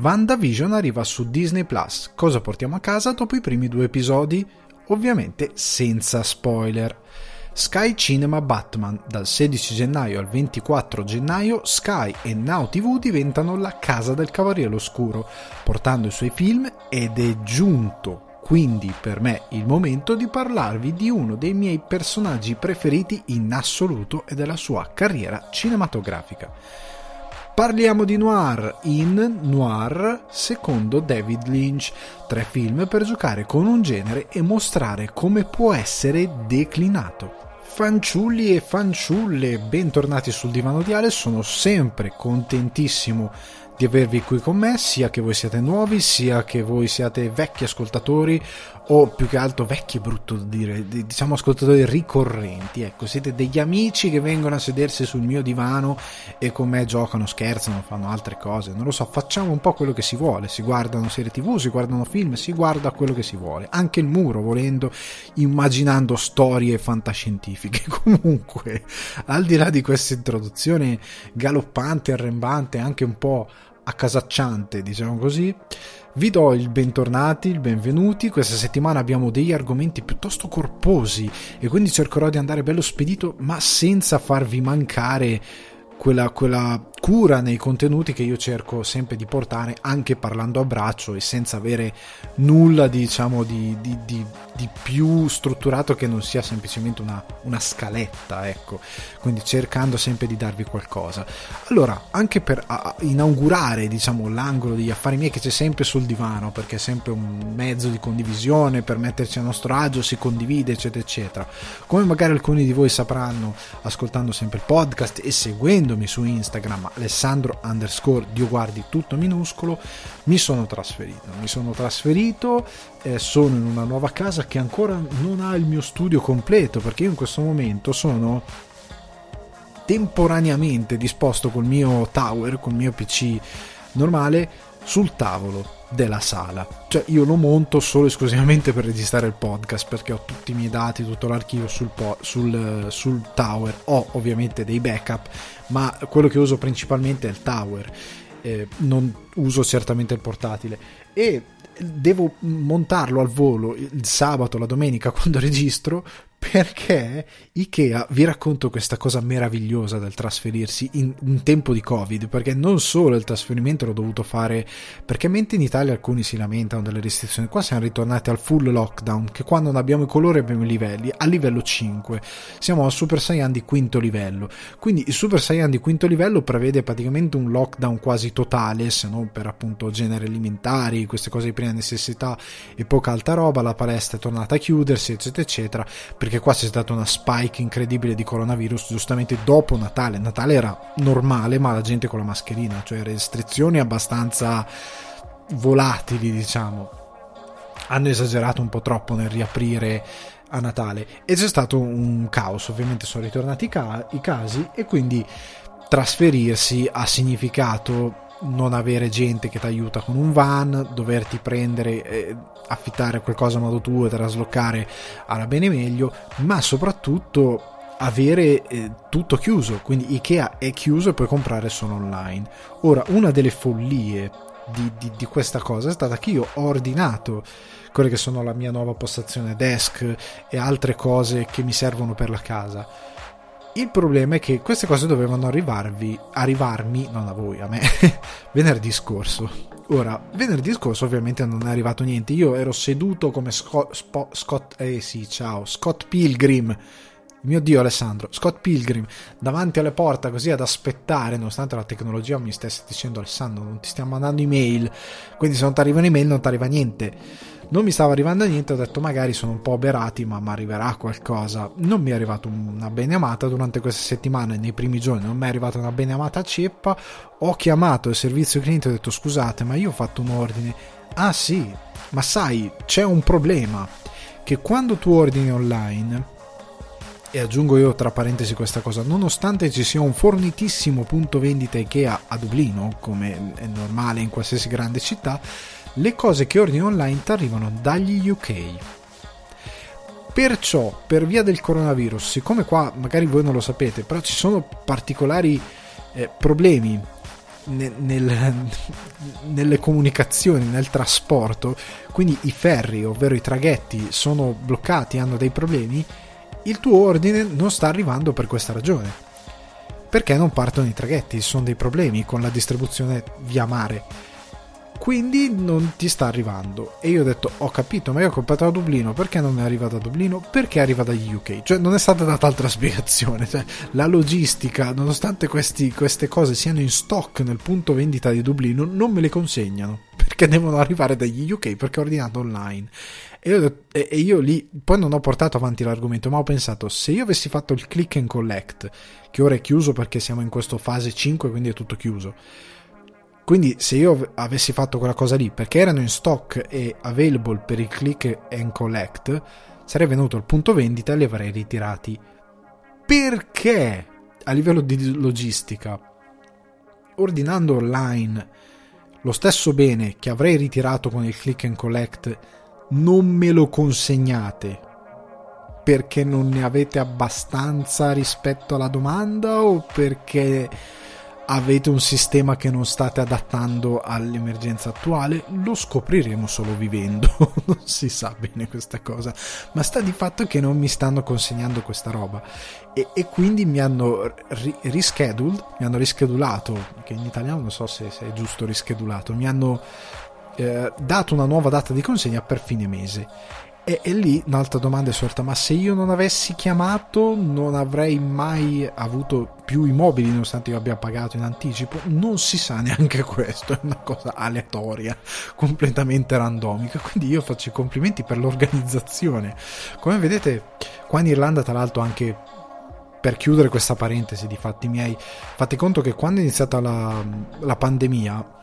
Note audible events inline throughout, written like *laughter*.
WandaVision arriva su Disney Plus. Cosa portiamo a casa dopo i primi due episodi? Ovviamente senza spoiler. Sky Cinema Batman. Dal 16 gennaio al 24 gennaio Sky e Now TV diventano la casa del Cavaliere Oscuro, portando i suoi film ed è giunto quindi per me il momento di parlarvi di uno dei miei personaggi preferiti in assoluto e della sua carriera cinematografica. Parliamo di noir in Noir secondo David Lynch, tre film per giocare con un genere e mostrare come può essere declinato. Fanciulli e fanciulle, bentornati sul divano di Ale, sono sempre contentissimo di avervi qui con me, sia che voi siate nuovi, sia che voi siate vecchi ascoltatori o più che altro vecchi è brutto dire, diciamo ascoltatori ricorrenti, ecco, siete degli amici che vengono a sedersi sul mio divano e con me giocano, scherzano, fanno altre cose, non lo so, facciamo un po' quello che si vuole, si guardano serie tv, si guardano film, si guarda quello che si vuole, anche il muro volendo, immaginando storie fantascientifiche. *laughs* Comunque, al di là di questa introduzione galoppante, arrembante, anche un po' accasacciante, diciamo così, vi do il bentornati, il benvenuti. Questa settimana abbiamo degli argomenti piuttosto corposi e quindi cercherò di andare bello spedito, ma senza farvi mancare quella, quella cura nei contenuti che io cerco sempre di portare anche parlando a braccio e senza avere nulla diciamo di, di, di, di più strutturato che non sia semplicemente una, una, scaletta ecco. Quindi cercando sempre di darvi qualcosa. Allora anche per inaugurare diciamo l'angolo degli affari miei che c'è sempre sul divano perché è sempre un mezzo di condivisione per metterci a nostro agio si condivide eccetera eccetera. Come magari alcuni di voi sapranno ascoltando sempre il podcast e seguendomi su Instagram Alessandro underscore Dio guardi tutto minuscolo, mi sono trasferito. Mi sono trasferito, eh, sono in una nuova casa che ancora non ha il mio studio completo perché io in questo momento sono temporaneamente disposto col mio tower, col mio PC normale sul tavolo della sala. Cioè io lo monto solo e esclusivamente per registrare il podcast perché ho tutti i miei dati, tutto l'archivio sul, po- sul, sul tower. Ho ovviamente dei backup, ma quello che uso principalmente è il tower. Eh, non uso certamente il portatile e devo montarlo al volo il sabato, la domenica *laughs* quando registro perché Ikea vi racconto questa cosa meravigliosa del trasferirsi in, in, tempo di Covid, perché non solo il trasferimento l'ho dovuto fare, perché mentre in Italia alcuni si lamentano delle restrizioni, qua siamo ritornati al full lockdown, che quando non abbiamo i colori abbiamo i livelli, a livello 5, siamo al Super Saiyan di quinto livello, quindi il Super Saiyan di quinto livello prevede praticamente un lockdown quasi totale, se non per appunto generi alimentari, queste cose di prima necessità e poca alta roba, la palestra è tornata a chiudersi, eccetera, eccetera, perché qua c'è stata una spike incredibile di coronavirus giustamente dopo Natale. Natale era normale, ma la gente con la mascherina, cioè restrizioni abbastanza volatili, diciamo. Hanno esagerato un po' troppo nel riaprire a Natale e c'è stato un caos. Ovviamente sono ritornati i, ca- i casi e quindi trasferirsi ha significato non avere gente che ti aiuta con un van, doverti prendere, eh, affittare qualcosa a modo tuo e traslocare alla bene meglio, ma soprattutto avere eh, tutto chiuso, quindi Ikea è chiuso e puoi comprare solo online. Ora, una delle follie di, di, di questa cosa è stata che io ho ordinato quelle che sono la mia nuova postazione desk e altre cose che mi servono per la casa il problema è che queste cose dovevano arrivarvi, arrivarmi, non a voi, a me, *laughs* venerdì scorso. Ora, venerdì scorso ovviamente non è arrivato niente. Io ero seduto come Scott, Spo, Scott eh sì, ciao, Scott Pilgrim. Mio Dio Alessandro, Scott Pilgrim davanti alla porta così ad aspettare, nonostante la tecnologia mi stesse dicendo Alessandro non ti stiamo mandando email, quindi se non ti arrivano email non ti arriva niente non mi stava arrivando niente, ho detto magari sono un po' oberati, ma mi arriverà qualcosa. Non mi è arrivata una beneamata durante queste settimane, nei primi giorni non mi è arrivata una beneamata ceppa. Ho chiamato il servizio cliente e ho detto scusate, ma io ho fatto un ordine Ah sì, ma sai, c'è un problema, che quando tu ordini online, e aggiungo io tra parentesi questa cosa, nonostante ci sia un fornitissimo punto vendita IKEA a Dublino, come è normale in qualsiasi grande città, le cose che ordini online ti arrivano dagli UK. Perciò, per via del coronavirus, siccome qua magari voi non lo sapete, però ci sono particolari eh, problemi nel, nel, *laughs* nelle comunicazioni, nel trasporto, quindi i ferri, ovvero i traghetti, sono bloccati, hanno dei problemi, il tuo ordine non sta arrivando per questa ragione. Perché non partono i traghetti? Sono dei problemi con la distribuzione via mare quindi non ti sta arrivando. E io ho detto, ho capito, ma io ho comprato a Dublino, perché non è arrivata a Dublino? Perché arriva dagli UK? Cioè non è stata data altra *laughs* spiegazione, cioè, la logistica, nonostante questi, queste cose siano in stock nel punto vendita di Dublino, non me le consegnano, perché devono arrivare dagli UK, perché ho ordinato online. E io, e io lì, poi non ho portato avanti l'argomento, ma ho pensato, se io avessi fatto il click and collect, che ora è chiuso perché siamo in questa fase 5, quindi è tutto chiuso, quindi se io avessi fatto quella cosa lì perché erano in stock e available per il click and collect, sarei venuto al punto vendita e li avrei ritirati. Perché? A livello di logistica, ordinando online lo stesso bene che avrei ritirato con il click and collect, non me lo consegnate. Perché non ne avete abbastanza rispetto alla domanda o perché avete un sistema che non state adattando all'emergenza attuale, lo scopriremo solo vivendo, *laughs* non si sa bene questa cosa, ma sta di fatto che non mi stanno consegnando questa roba. E, e quindi mi hanno ri- rescheduled, mi hanno rischedulato, che in italiano non so se, se è giusto rischedulato, mi hanno eh, dato una nuova data di consegna per fine mese e, e, lì un'altra domanda è sorta: ma se io non avessi chiamato, non avrei mai avuto più i mobili, nonostante io abbia pagato in anticipo? Non si sa neanche questo, è una cosa aleatoria, completamente randomica. Quindi io faccio i complimenti per l'organizzazione. Come vedete, qua in Irlanda, tra l'altro, anche per chiudere questa parentesi di fatti miei, fate conto che quando è iniziata la, la pandemia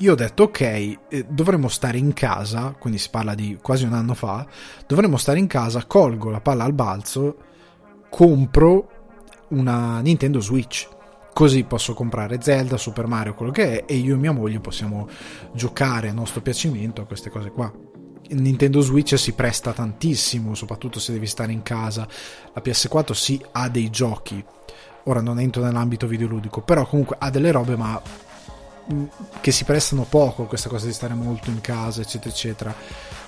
io ho detto ok, eh, dovremmo stare in casa, quindi si parla di quasi un anno fa, dovremmo stare in casa, colgo la palla al balzo, compro una Nintendo Switch. Così posso comprare Zelda, Super Mario, quello che è, e io e mia moglie possiamo giocare a nostro piacimento a queste cose qua. Nintendo Switch si presta tantissimo, soprattutto se devi stare in casa. La PS4 sì ha dei giochi. Ora non entro nell'ambito videoludico, però comunque ha delle robe, ma che si prestano poco a questa cosa di stare molto in casa, eccetera, eccetera.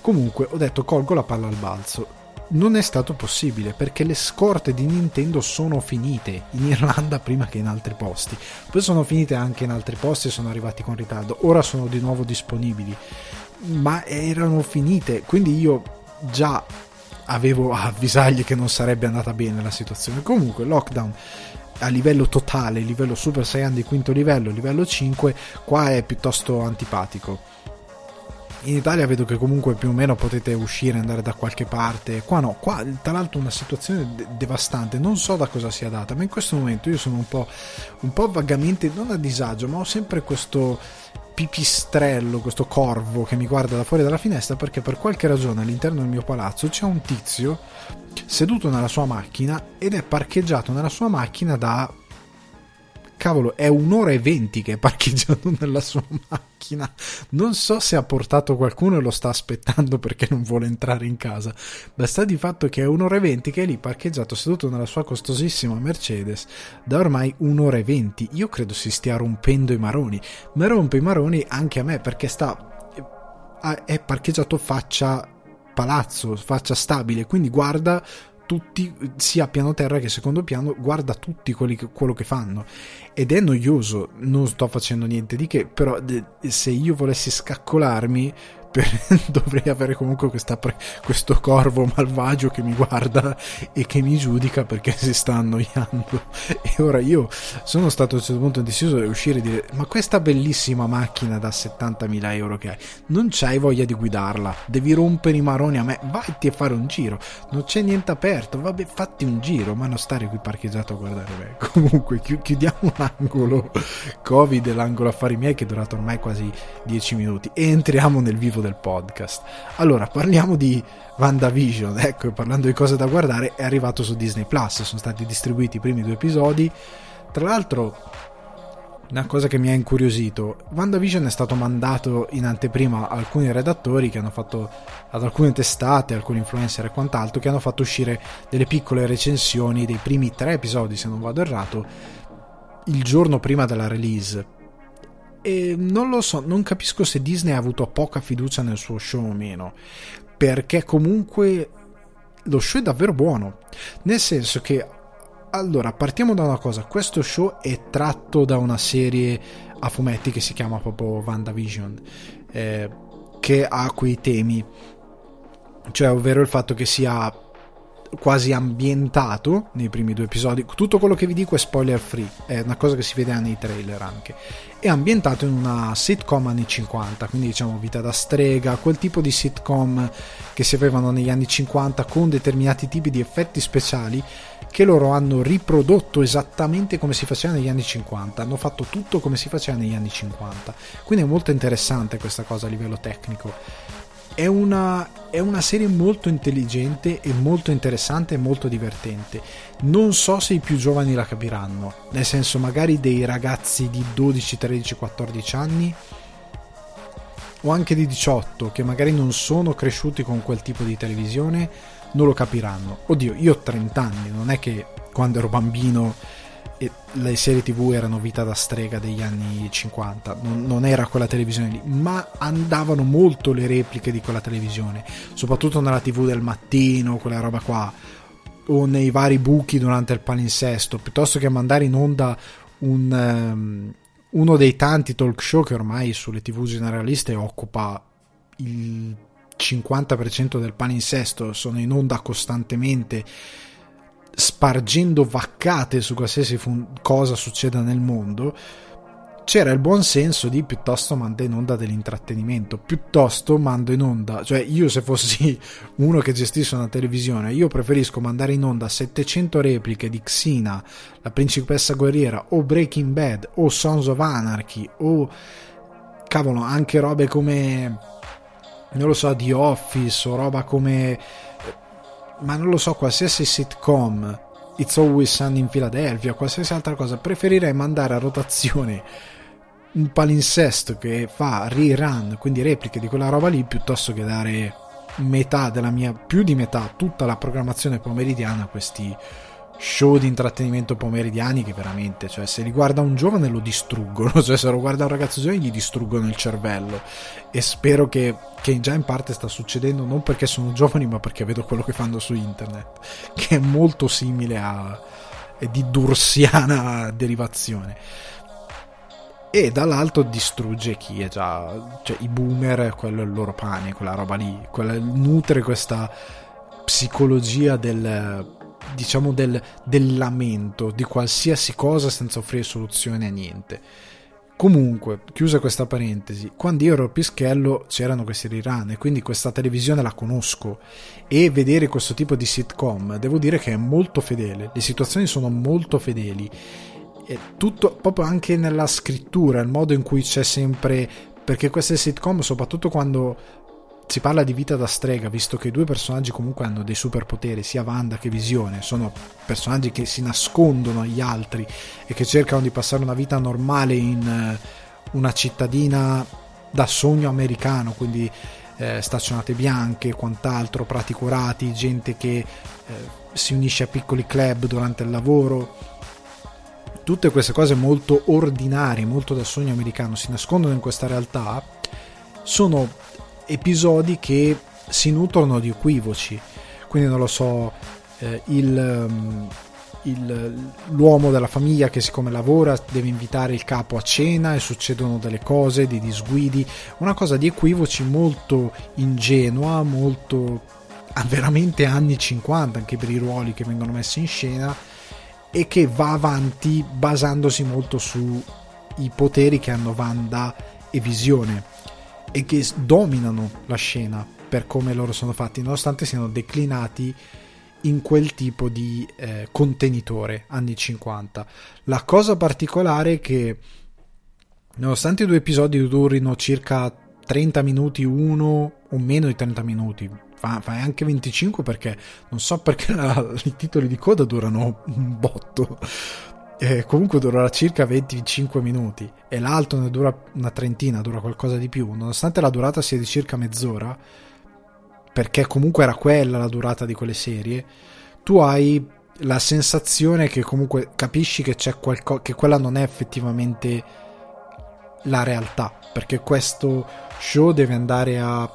Comunque ho detto colgo la palla al balzo. Non è stato possibile perché le scorte di Nintendo sono finite in Irlanda *laughs* prima che in altri posti. Poi sono finite anche in altri posti e sono arrivati con ritardo. Ora sono di nuovo disponibili, ma erano finite. Quindi io già avevo *laughs* a avvisargli che non sarebbe andata bene la situazione. Comunque, lockdown a livello totale, livello Super Saiyan di quinto livello, livello 5, qua è piuttosto antipatico. In Italia vedo che comunque più o meno potete uscire, andare da qualche parte. Qua no, qua tra l'altro una situazione de- devastante. Non so da cosa sia data, ma in questo momento io sono un po', un po' vagamente, non a disagio, ma ho sempre questo pipistrello, questo corvo che mi guarda da fuori dalla finestra perché per qualche ragione all'interno del mio palazzo c'è un tizio seduto nella sua macchina ed è parcheggiato nella sua macchina da cavolo, è un'ora e venti che è parcheggiato *laughs* nella sua macchina. Non so se ha portato qualcuno e lo sta aspettando perché non vuole entrare in casa. Basta di fatto che è un'ora e venti che è lì parcheggiato seduto nella sua costosissima Mercedes da ormai un'ora e venti. Io credo si stia rompendo i maroni. Ma rompe i maroni anche a me perché sta. è parcheggiato faccia palazzo, faccia stabile, quindi guarda tutti, sia piano terra che secondo piano, guarda tutti quelli che, quello che fanno. Ed è noioso, non sto facendo niente di che, però se io volessi scaccolarmi per, *laughs* dovrei avere comunque questa, questo corvo malvagio che mi guarda e che mi giudica perché *laughs* si sta annoiando. E ora io sono stato a un certo punto indeciso di uscire e dire: Ma questa bellissima macchina da 70.000 euro che hai, non c'hai voglia di guidarla? Devi rompere i maroni a me, vatti a fare un giro. Non c'è niente aperto, vabbè, fatti un giro, ma non stare qui parcheggiato a guardare me. *laughs* Comunque, chiudiamo l'angolo Covid, l'angolo affari miei che è durato ormai quasi 10 minuti e entriamo nel vivo del podcast. Allora, parliamo di WandaVision, *laughs* ecco, parlando di cose da guardare, è arrivato su Disney Plus, sono stati distribuiti i primi due episodi. Tra l'altro, una cosa che mi ha incuriosito, WandaVision è stato mandato in anteprima a alcuni redattori che hanno fatto ad alcune testate, alcuni influencer e quant'altro, che hanno fatto uscire delle piccole recensioni dei primi tre episodi, se non vado errato, il giorno prima della release e non lo so, non capisco se Disney ha avuto poca fiducia nel suo show o meno, perché comunque lo show è davvero buono, nel senso che allora partiamo da una cosa, questo show è tratto da una serie a fumetti che si chiama proprio WandaVision, eh, che ha quei temi, cioè ovvero il fatto che sia quasi ambientato nei primi due episodi. Tutto quello che vi dico è spoiler free, è una cosa che si vede nei trailer anche. È ambientato in una sitcom anni 50, quindi diciamo vita da strega, quel tipo di sitcom che si avevano negli anni 50 con determinati tipi di effetti speciali che loro hanno riprodotto esattamente come si faceva negli anni 50, hanno fatto tutto come si faceva negli anni 50. Quindi è molto interessante questa cosa a livello tecnico è una, è una serie molto intelligente e molto interessante e molto divertente. Non so se i più giovani la capiranno, nel senso magari dei ragazzi di 12, 13, 14 anni o anche di 18 che magari non sono cresciuti con quel tipo di televisione non lo capiranno. Oddio, io ho 30 anni, non è che quando ero bambino le serie tv erano vita da strega degli anni 50, non, non, era quella televisione lì, ma andavano molto le repliche di quella televisione, soprattutto nella tv del mattino, quella roba qua, o nei vari buchi durante il palinsesto, piuttosto che mandare in onda un, um, uno dei tanti talk show che ormai sulle tv generaliste occupa il 50% del palinsesto, sono in onda costantemente spargendo vaccate su qualsiasi fun- cosa succeda nel mondo, c'era il buon senso di piuttosto manda in onda dell'intrattenimento, piuttosto mando in onda, cioè io se fossi *laughs* uno che gestisce una televisione, io preferisco mandare in onda 700 repliche di Xena, la principessa guerriera, o Breaking Bad, o Sons of Anarchy, o cavolo, anche robe come, non lo so, The Office, o roba come ma non lo so, qualsiasi sitcom, It's Always Sunny in Philadelphia, qualsiasi altra cosa, preferirei mandare a rotazione un palinsesto che fa rerun, quindi repliche di quella roba lì, piuttosto che dare metà della mia, più di metà, tutta la programmazione pomeridiana a questi show di intrattenimento pomeridiani che veramente, cioè se li guarda un giovane lo distruggono, *laughs* cioè se lo guarda un ragazzo giovane gli distruggono il cervello. E spero che, che già in parte sta succedendo non perché sono giovani ma perché vedo quello che fanno su internet, *laughs* che è molto simile a è di dursiana derivazione. E dall'altro distrugge chi è già cioè i boomer quello è il loro pane quella roba lì quella, nutre questa psicologia del diciamo del, del lamento di qualsiasi cosa senza offrire soluzione a niente. Comunque, chiusa questa parentesi, quando io ero pischello c'erano questi rerun e quindi questa televisione la conosco e vedere questo tipo di sitcom devo dire che è molto fedele, le situazioni sono molto fedeli, e tutto proprio anche nella scrittura, il modo in cui c'è sempre perché queste sitcom, soprattutto quando si parla di vita da strega, visto che i due personaggi comunque hanno dei superpoteri, sia Wanda che Visione, sono personaggi che si nascondono agli altri e che cercano di passare una vita normale in eh, una cittadina da sogno americano, quindi eh, staccionate bianche, quant'altro, prati curati, gente che eh, si unisce a piccoli club durante il lavoro. Tutte queste cose molto ordinarie, molto da sogno americano, si nascondono in questa realtà, sono episodi che si nutrono di equivoci. Quindi non lo so, eh, il, um, il, l'uomo della famiglia che siccome lavora deve invitare il capo a cena e succedono delle cose, dei disguidi, una cosa di equivoci molto ingenua, molto veramente anni 50 anche per i ruoli che vengono messi in scena e che va avanti basandosi molto sui poteri che hanno Wanda e Visione e che dominano la scena per come loro sono fatti nonostante siano declinati in quel tipo di eh, contenitore anni 50 la cosa particolare è che nonostante i due episodi durino circa 30 minuti uno o meno di 30 minuti fai anche 25 perché non so perché la, *laughs* i titoli di coda durano un botto eh, comunque durerà circa 25 minuti e l'altro ne dura una trentina dura qualcosa di più nonostante la durata sia di circa mezz'ora perché comunque era quella la durata di quelle serie tu hai la sensazione che comunque capisci che c'è qualcosa che quella non è effettivamente la realtà perché questo show deve andare a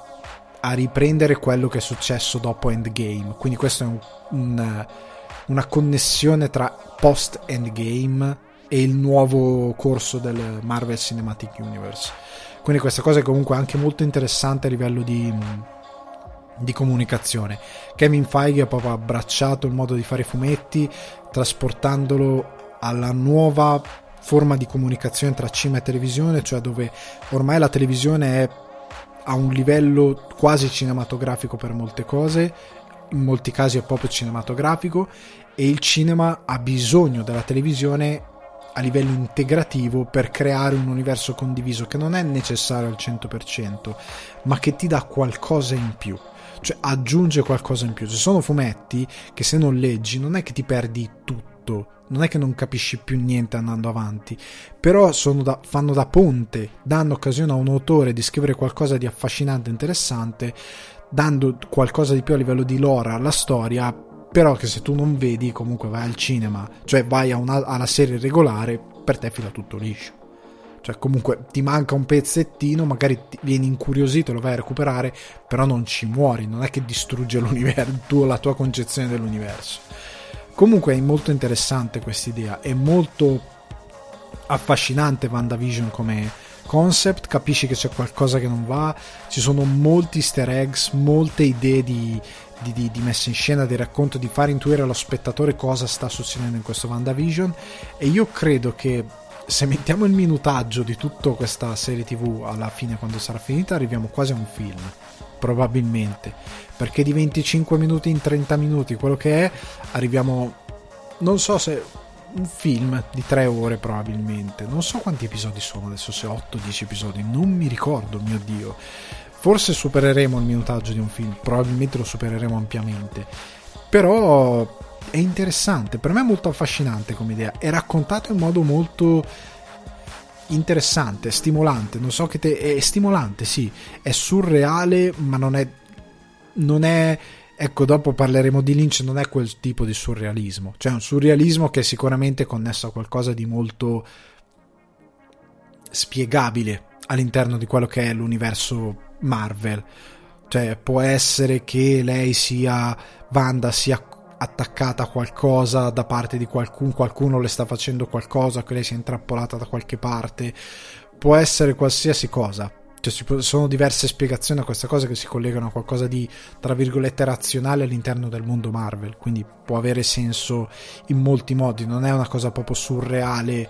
a riprendere quello che è successo dopo Endgame. Quindi questa è un, un, una connessione tra post-Endgame e il nuovo corso del Marvel Cinematic Universe. Quindi questa cosa è comunque anche molto interessante a livello di, di comunicazione. Kevin Feige ha proprio abbracciato il modo di fare fumetti, trasportandolo alla nuova forma di comunicazione tra cinema e televisione, cioè dove ormai la televisione è a un livello quasi cinematografico per molte cose, in molti casi è proprio cinematografico e il cinema ha bisogno della televisione a livello integrativo per creare un universo condiviso che non è necessario al 100%, ma che ti dà qualcosa in più cioè aggiunge qualcosa in più. Ci sono fumetti che se non leggi non è che ti perdi tutto, non è che non capisci più niente andando avanti, però da, fanno da ponte, danno occasione a un autore di scrivere qualcosa di affascinante interessante, dando qualcosa di più a livello di lore alla storia, però che se tu non vedi comunque vai al cinema, cioè vai una, alla serie regolare, per te fila tutto liscio. Cioè comunque ti manca un pezzettino, magari vieni incuriosito, lo vai a recuperare, però non ci muori, non è che distrugge *laughs* l'universo, la tua concezione dell'universo. Comunque è molto interessante questa idea, è molto affascinante WandaVision come concept, capisci che c'è qualcosa che non va, ci sono molti easter eggs, molte idee di, di, di, di, messa in scena, di racconto, di far intuire allo spettatore cosa sta succedendo in questo WandaVision. E io credo che se mettiamo il minutaggio di tutta questa serie tv alla fine quando sarà finita arriviamo quasi a un film probabilmente. Perché di 25 minuti in 30 minuti quello che è arriviamo non so se un film di 3 ore probabilmente non so quanti episodi sono adesso se 8-10 episodi non mi ricordo mio dio forse supereremo il minutaggio di un film probabilmente lo supereremo ampiamente però è interessante per me è molto affascinante come idea è raccontato in modo molto interessante, stimolante. Non so che te. È stimolante, sì. È surreale, ma non è. Non è. Ecco, dopo parleremo di Lynch, non è quel tipo di surrealismo. Cioè, un surrealismo che è sicuramente connesso a qualcosa di molto spiegabile all'interno di quello che è l'universo Marvel. Cioè, può essere che lei sia. Wanda sia attaccata a qualcosa da parte di qualcuno, qualcuno le sta facendo qualcosa, che lei si è intrappolata da qualche parte, può essere qualsiasi cosa. Cioè, ci sono diverse spiegazioni a questa cosa che si collegano a qualcosa di, tra virgolette, razionale all'interno del mondo Marvel, quindi può avere senso in molti modi, non è una cosa proprio surreale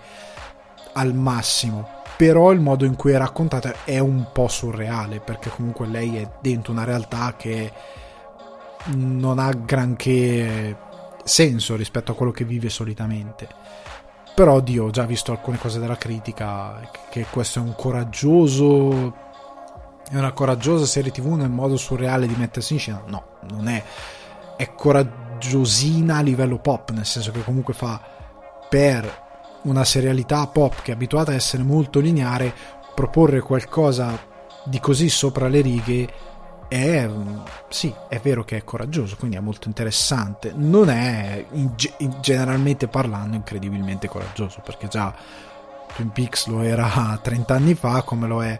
al massimo. Però il modo in cui è raccontata è un po' surreale, perché comunque lei è dentro una realtà che non ha granché senso rispetto a quello che vive solitamente. Però Dio, ho già visto alcune cose della critica, che questo è un coraggioso è una coraggiosa serie tv nel modo surreale di mettersi in scena. No, non è. È coraggiosina a livello pop, nel senso che comunque fa per una serialità pop che è abituata a essere molto lineare, proporre qualcosa di così sopra le righe è sì, è vero che è coraggioso, quindi è molto interessante. Non è in, in, generalmente parlando incredibilmente coraggioso, perché già Twin Peaks lo era *laughs* 30 anni fa, come lo è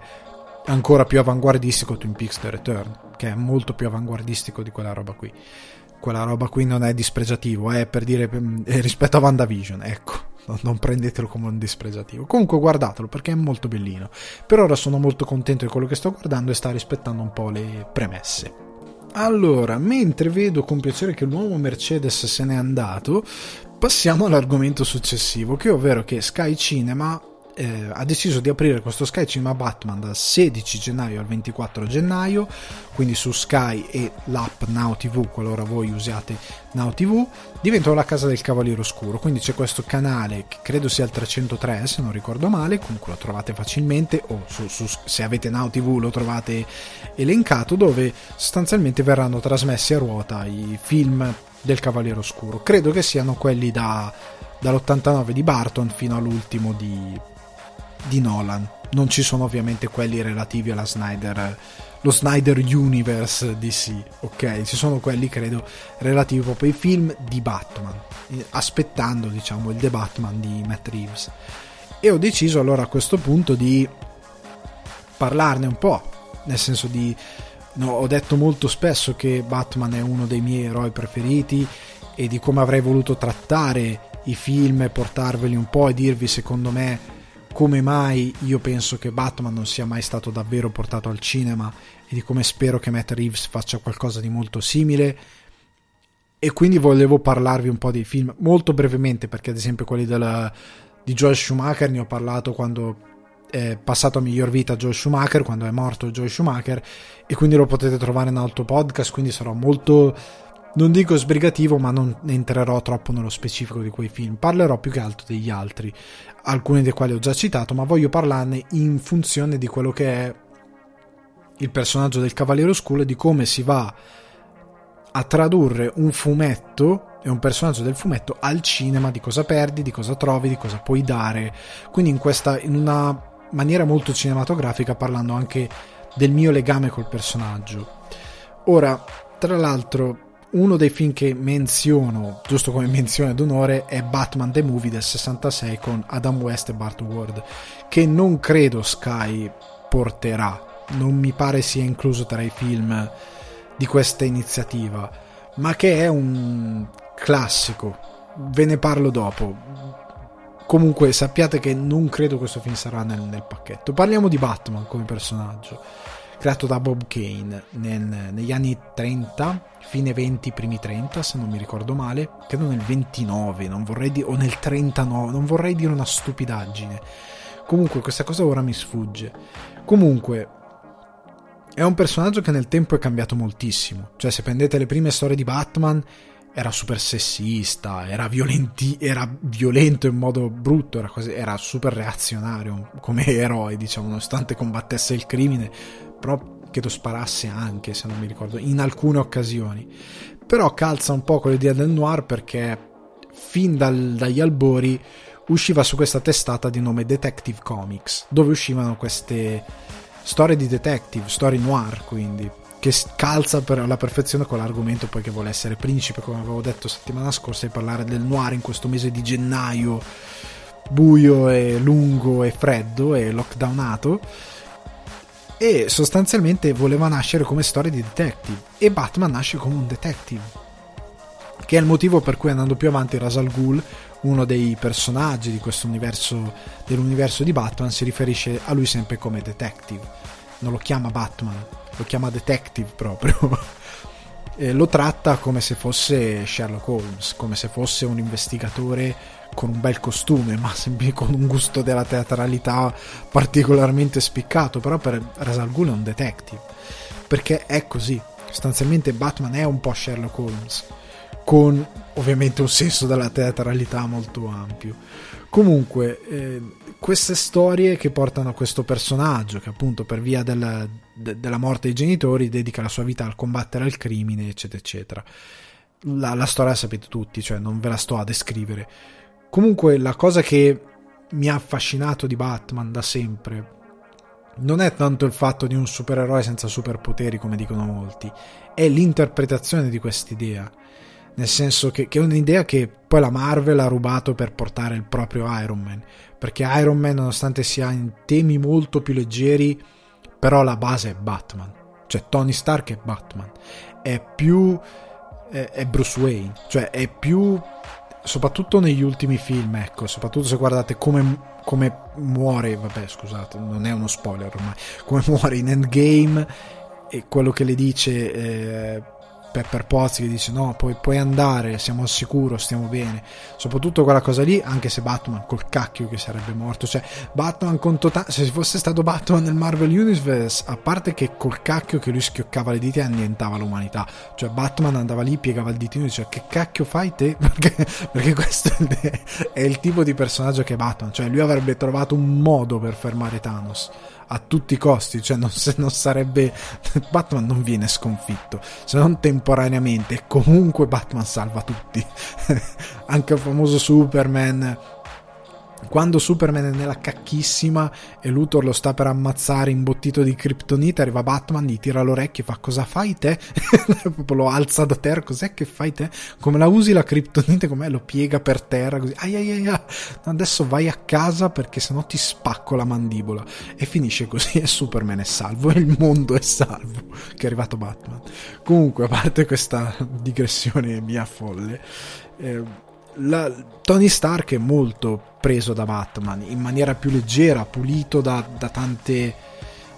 ancora più avanguardistico Twin Peaks The Return, che è molto più avanguardistico di quella roba qui. quella roba qui non è dispregiativo, è per dire eh, rispetto a WandaVision, ecco. Non prendetelo come un dispregiativo. Comunque guardatelo perché è molto bellino. Per ora sono molto contento di quello che sto guardando e sta rispettando un po' le premesse. Allora, mentre vedo con piacere che l'uomo Mercedes se n'è andato, passiamo all'argomento successivo, che ovvero che Sky Cinema eh, ha deciso di aprire questo Sky Cinema Batman dal 16 gennaio al 24 gennaio, quindi su Sky e l'app Now TV, qualora voi usiate Now TV, diventano la casa del Cavaliere Oscuro. Quindi c'è questo canale che credo sia il 303, se non ricordo male, comunque lo trovate facilmente, o su, su, se avete Now TV lo trovate elencato, dove sostanzialmente verranno trasmessi a ruota i film del Cavaliere Oscuro. Credo che siano quelli da, dall'89 di Barton fino all'ultimo di di Nolan. Non ci sono ovviamente quelli relativi alla Snyder, lo Snyder Universe DC, ok? Ci sono quelli, credo, relativi proprio ai film di Batman, aspettando, diciamo, il The Batman di Matt Reeves. E ho deciso allora a questo punto di parlarne un po', nel senso di... No, ho detto molto spesso che Batman è uno dei miei eroi preferiti e di come avrei voluto trattare i film e portarveli un po' e dirvi secondo me come mai io penso che Batman non sia mai stato davvero portato al cinema e di come spero che Matt Reeves faccia qualcosa di molto simile. E quindi volevo parlarvi un po' dei film molto brevemente, perché ad esempio quelli della, di Joel Schumacher ne ho parlato quando è passato a miglior vita Joel Schumacher, quando è morto Joel Schumacher, e quindi lo potete trovare in altro podcast, quindi sarò molto non dico sbrigativo, ma non entrerò troppo nello specifico di quei film. Parlerò più che altro degli altri, alcuni dei quali ho già citato, ma voglio parlarne in funzione di quello che è il personaggio del Cavaliere Oscuro e di come si va a tradurre un fumetto e un personaggio del fumetto al cinema, di cosa perdi, di cosa trovi, di cosa puoi dare. Quindi in questa in una maniera molto cinematografica parlando anche del mio legame col personaggio. Ora, tra l'altro, uno dei film che menziono, giusto come menzione d'onore, è Batman The Movie del 66 con Adam West e Bart Ward, che non credo Sky porterà, non mi pare sia incluso tra i film di questa iniziativa, ma che è un classico, ve ne parlo dopo. Comunque sappiate che non credo questo film sarà nel, nel pacchetto. Parliamo di Batman come personaggio creato da Bob Kane nel, negli anni 30, fine 20, primi 30 se non mi ricordo male, credo nel 29 non vorrei di- o nel 39, non vorrei dire una stupidaggine. Comunque questa cosa ora mi sfugge. Comunque è un personaggio che nel tempo è cambiato moltissimo, cioè se prendete le prime storie di Batman era super sessista, era, violenti, era violento in modo brutto, era, quasi, era super reazionario come eroe, diciamo, nonostante combattesse il crimine, però credo sparasse anche, se non mi ricordo, in alcune occasioni. Però calza un po' con l'idea del noir perché fin dal, dagli albori usciva su questa testata di nome Detective Comics, dove uscivano queste storie di detective, storie noir quindi, che calza per alla perfezione con l'argomento poi che vuole essere principe, come avevo detto settimana scorsa, e parlare del noir in questo mese di gennaio buio e lungo e freddo e lockdownato e sostanzialmente voleva nascere come storia di detective. E Batman nasce come un detective. Che è il motivo per cui andando più avanti Rasal Ghul uno dei personaggi di questo universo dell'universo di Batman si riferisce a lui sempre come detective. Non lo chiama Batman lo chiama detective proprio. *laughs* Lo tratta come se fosse Sherlock Holmes come se fosse un investigatore con un bel costume, ma sempre con un gusto della teatralità particolarmente spiccato, però per Rasal è un detective, perché è così, sostanzialmente Batman è un po' Sherlock Holmes, con ovviamente un senso della teatralità molto ampio. Comunque, eh, queste storie che portano a questo personaggio che appunto per via della, de, della morte dei genitori dedica la sua vita al combattere il crimine, eccetera, eccetera. La, la storia la sapete tutti, cioè non ve la sto a descrivere Comunque la cosa che mi ha affascinato di Batman da sempre non è tanto il fatto di un supereroe senza superpoteri come dicono molti, è l'interpretazione di quest'idea. Nel senso che, che, è un'idea che poi la Marvel ha rubato per portare il proprio Iron Man. Perché Iron Man, nonostante sia in temi molto più leggeri, però la base è Batman. Cioè Tony Stark è Batman. È più è, è Bruce Wayne, cioè è più soprattutto negli ultimi film, ecco, soprattutto se guardate come, come, muore, vabbè scusate, non è uno spoiler ormai, come *laughs* muore in Endgame e quello che le dice eh, Pepper Pozzi che dice no, puoi, puoi andare, siamo al sicuro, stiamo bene. Soprattutto quella cosa lì, anche se Batman col cacchio che sarebbe morto. Cioè, Batman con totale... Se fosse stato Batman nel Marvel Universe, a parte che col cacchio che lui schioccava le dita e annientava l'umanità. Cioè, Batman andava lì, piegava il ditino e diceva che cacchio fai te? *laughs* Perché, perché questo è il tipo di personaggio che è Batman. Cioè, lui avrebbe trovato un modo per fermare Thanos a tutti i costi, cioè non, se non sarebbe Batman non viene sconfitto, se non temporaneamente, comunque Batman salva tutti. *laughs* Anche il famoso Superman quando Superman è nella cacchissima e Luthor lo sta per ammazzare imbottito di kryptonite, arriva Batman, gli tira l'orecchio e fa cosa fai te? *laughs* Proprio lo alza da terra, cos'è che fai te? Come la usi la kryptonite? Com'è? Lo piega per terra così. Ai ai ai, adesso vai a casa perché sennò ti spacco la mandibola. E finisce così e Superman è salvo e *laughs* il mondo è salvo. Che è arrivato Batman. Comunque, a parte questa digressione mia folle, eh, la, Tony Stark è molto preso da Batman in maniera più leggera, pulito da, da tante,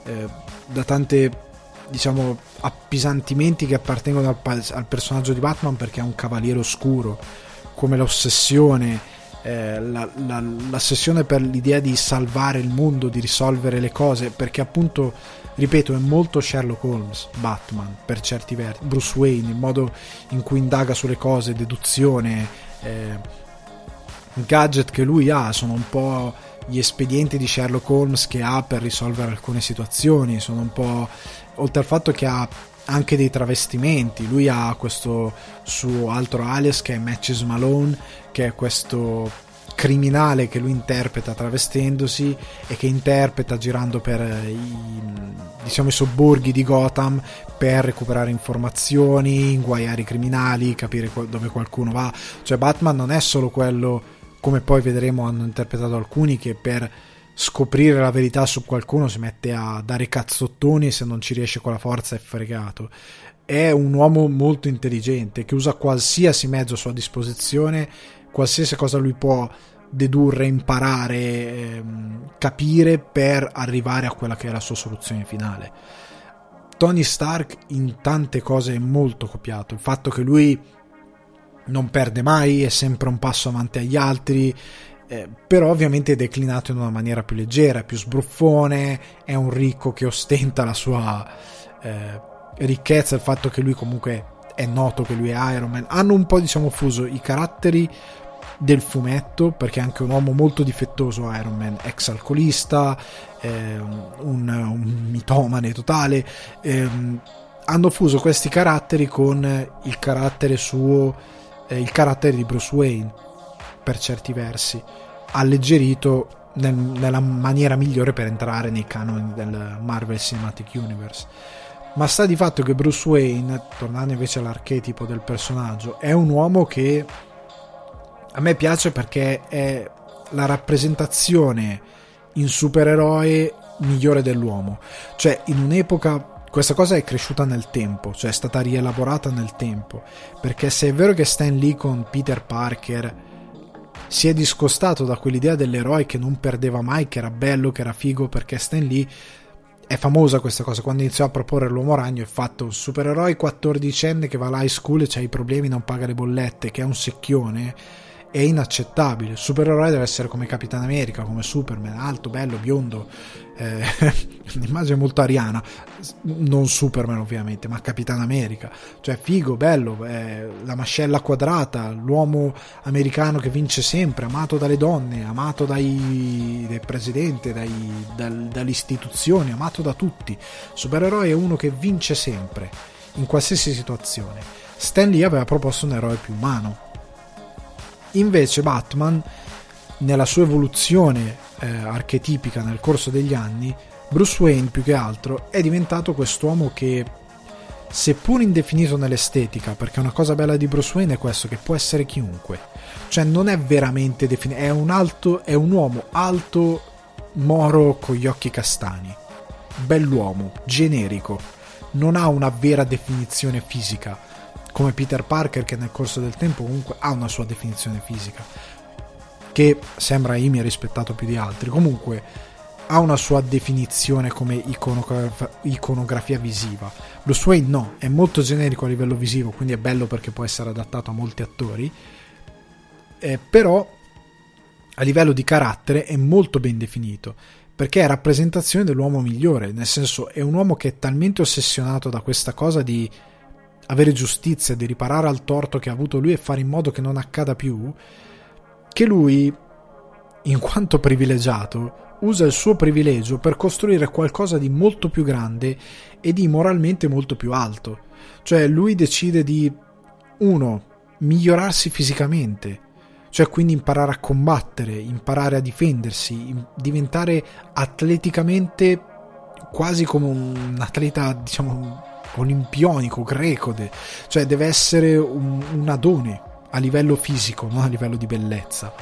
eh, da tante diciamo appesantimenti che appartengono al, al, personaggio di Batman perché è un cavaliere oscuro, come l'ossessione, eh, la, la, l'ossessione per l'idea di salvare il mondo, di risolvere le cose, perché appunto, ripeto, è molto Sherlock Holmes, Batman, per certi versi, Bruce Wayne, il modo in cui indaga sulle cose, deduzione, eh, gadget che lui ha sono un po' gli espedienti di Sherlock Holmes che ha per risolvere alcune situazioni, sono un po' oltre al fatto che ha anche dei travestimenti, lui ha questo suo altro alias che è Matches Malone, che è questo criminale che lui interpreta travestendosi e che interpreta girando per i, diciamo, i sobborghi di Gotham per recuperare informazioni, inguaiare i criminali, capire dove qualcuno va. Cioè Batman non è solo quello, come poi vedremo hanno interpretato alcuni, che per scoprire la verità su qualcuno si mette a dare cazzottoni e se non ci riesce con la forza è fregato. È un uomo molto intelligente che usa qualsiasi mezzo a sua disposizione, qualsiasi cosa lui può dedurre, imparare, ehm, capire per arrivare a quella che è la sua soluzione finale. Tony Stark in tante cose è molto copiato. Il fatto che lui non perde mai, è sempre un passo avanti agli altri, eh, però ovviamente è declinato in una maniera più leggera, più sbruffone, è un ricco che ostenta la sua eh, ricchezza, il fatto che lui comunque è noto che lui è Iron Man. Hanno un po' diciamo fuso i caratteri del fumetto perché è anche un uomo molto difettoso Iron Man, ex alcolista, eh, un, un, mitomane totale. Eh, hanno fuso questi caratteri con il carattere suo, eh, il carattere di Bruce Wayne, per certi versi, alleggerito nel, nella maniera migliore per entrare nei canoni del Marvel Cinematic Universe. Ma sta di fatto che Bruce Wayne, tornando invece all'archetipo del personaggio, è un uomo che a me piace perché è la rappresentazione in supereroe migliore dell'uomo. Cioè, in un'epoca questa cosa è cresciuta nel tempo, cioè è stata rielaborata nel tempo. Perché se è vero che Stan Lee con Peter Parker si è discostato da quell'idea dell'eroe che non perdeva mai, che era bello, che era figo, perché Stan Lee è famosa questa cosa. Quando iniziò a proporre l'uomo ragno, è fatto un supereroe 14enne che va all'high school e ha i problemi, non paga le bollette, che è un secchione è inaccettabile. Il supereroe deve essere come Capitan America, come Superman, alto, bello, biondo. Eh, *laughs* un'immagine molto ariana. Non Superman, ovviamente, ma Capitan America. Cioè, figo, bello, eh, la mascella quadrata, l'uomo americano che vince sempre, amato dalle donne, amato dai, dai presidenti, dai, dal, dalle istituzioni, amato da tutti. Supereroe è uno che vince sempre, in qualsiasi situazione. Stan Lee aveva proposto un eroe più umano Invece Batman, nella sua evoluzione eh, archetipica nel corso degli anni, Bruce Wayne più che altro è diventato quest'uomo che, seppur indefinito nell'estetica, perché una cosa bella di Bruce Wayne è questo, che può essere chiunque, cioè non è veramente definito, è un alto, è un uomo alto, moro con gli occhi castani, bell'uomo, generico, non ha una vera definizione fisica come Peter Parker che nel corso del tempo comunque ha una sua definizione fisica che sembra Amy rispettato più di altri. Comunque ha una sua definizione come iconograf- iconografia visiva. Bruce Wayne no, è molto generico a livello visivo quindi è bello perché può essere adattato a molti attori. Eh, però a livello di carattere è molto ben definito perché è rappresentazione dell'uomo migliore, nel senso è un uomo che è talmente ossessionato da questa cosa di avere giustizia, di riparare al torto che ha avuto lui e fare in modo che non accada più, che lui, in quanto privilegiato, usa il suo privilegio per costruire qualcosa di molto più grande e di moralmente molto più alto. Cioè lui decide di, uno, migliorarsi fisicamente, cioè quindi imparare a combattere, imparare a difendersi, diventare atleticamente quasi come un atleta, diciamo, olimpionico, greco, cioè deve essere un, un adone a livello fisico, non a livello di bellezza.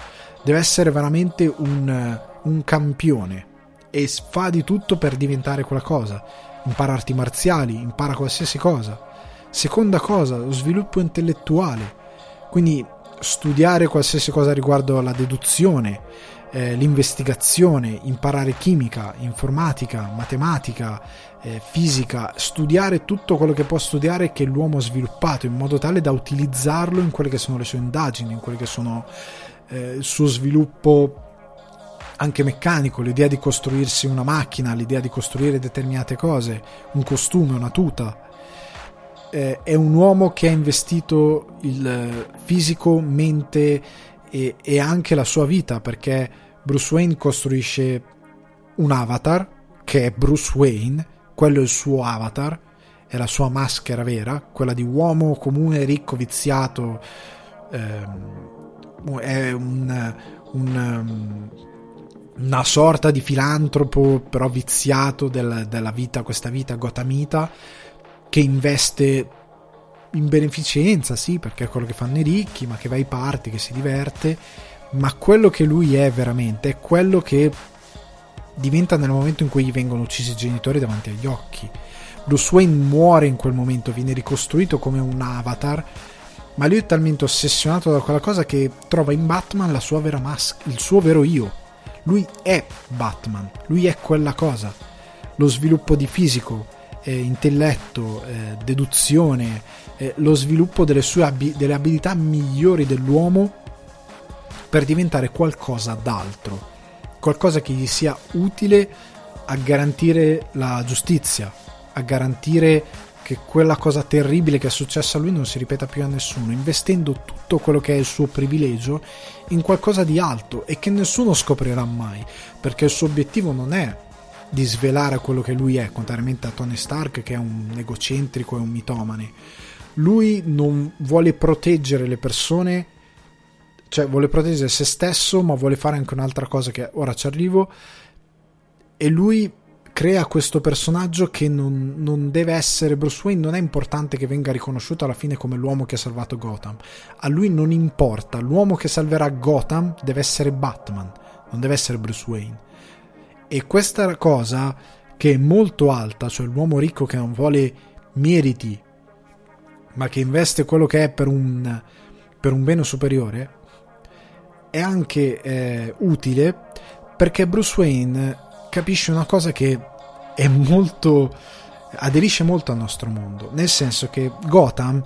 Deve essere veramente un, un campione e fa di tutto per diventare quella cosa. Impara arti marziali, impara qualsiasi cosa. Seconda cosa, lo sviluppo intellettuale. Quindi studiare qualsiasi cosa riguardo la deduzione, eh, l'investigazione, imparare chimica, informatica, matematica, eh, fisica, studiare tutto quello che può studiare che l'uomo ha sviluppato in modo tale da utilizzarlo in quelle che sono le sue indagini, in quelle che sono eh, il suo sviluppo anche meccanico, l'idea di costruirsi una macchina, l'idea di costruire determinate cose, un costume, una tuta, eh, è un uomo che ha investito il fisico, mente e, e anche la sua vita perché Bruce Wayne costruisce un avatar che è Bruce Wayne, quello è il suo avatar, è la sua maschera vera, quella di uomo comune, ricco, viziato, ehm, è un, un, una sorta di filantropo però viziato del, della vita, questa vita gothamita che investe in beneficenza, sì, perché è quello che fanno i ricchi, ma che va ai party, che si diverte, ma quello che lui è veramente è quello che diventa nel momento in cui gli vengono uccisi i genitori davanti agli occhi. Bruce Wayne muore in quel momento, viene ricostruito come un avatar, ma lui è talmente ossessionato da quella cosa che trova in Batman la sua vera maschera, il suo vero io. Lui è Batman, lui è quella cosa. Lo sviluppo di fisico, eh, intelletto, eh, deduzione, eh, lo sviluppo delle sue abi- delle abilità migliori dell'uomo per diventare qualcosa d'altro, qualcosa che gli sia utile a garantire la giustizia, a garantire che quella cosa terribile che è successa a lui non si ripeta più a nessuno, investendo tutto quello che è il suo privilegio in qualcosa di alto e che nessuno scoprirà mai, perché il suo obiettivo non è di svelare quello che lui è, contrariamente a Tony Stark che è un egocentrico e un mitomane. Lui non vuole proteggere le persone, cioè vuole proteggere se stesso, ma vuole fare anche un'altra cosa che ora ci arrivo. E lui crea questo personaggio che non, non, deve essere Bruce Wayne, non è importante che venga riconosciuto alla fine come l'uomo che ha salvato Gotham. A lui non importa, l'uomo che salverà Gotham deve essere Batman, non deve essere Bruce Wayne. E questa cosa che è molto alta, cioè l'uomo ricco che non vuole meriti, ma che investe quello che è per un, per un bene superiore, è anche eh, utile perché Bruce Wayne capisce una cosa che è molto aderisce molto al nostro mondo, nel senso che Gotham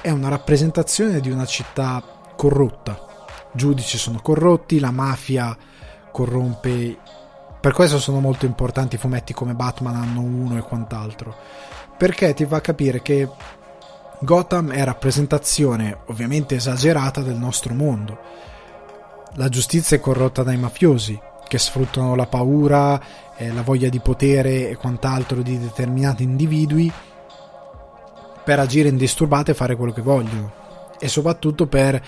è una rappresentazione di una città corrotta. Giudici sono corrotti, la mafia corrompe per questo sono molto importanti fumetti come Batman Anno 1 e quant'altro. Perché ti fa capire che Gotham è rappresentazione, ovviamente esagerata, del nostro mondo. La giustizia è corrotta dai mafiosi, che sfruttano la paura, eh, la voglia di potere e quant'altro di determinati individui per agire indisturbate e fare quello che vogliono. E soprattutto per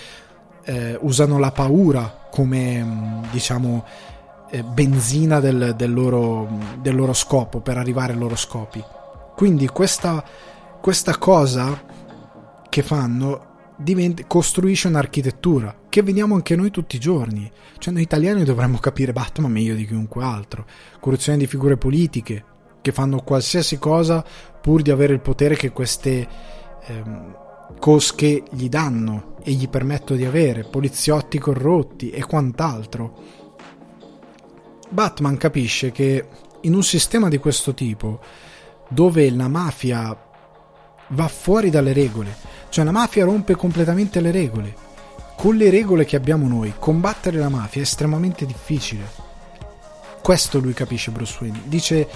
eh, usano la paura come mm, diciamo eh, benzina del, del, loro, del, loro, scopo, per arrivare ai loro scopi. Quindi questa, questa cosa che fanno diventa, costruisce un'architettura che vediamo anche noi tutti i giorni. Cioè noi italiani dovremmo capire Batman meglio di chiunque altro. Corruzione di figure politiche che fanno qualsiasi cosa pur di avere il potere che queste... Ehm, cosche gli danno e gli permettono di avere, poliziotti corrotti e quant'altro. Batman capisce che in un sistema di questo tipo, dove la mafia va fuori dalle regole, cioè la mafia rompe completamente le regole, con le regole che abbiamo noi, combattere la mafia è estremamente difficile. Questo lui capisce Bruce Wayne. Dice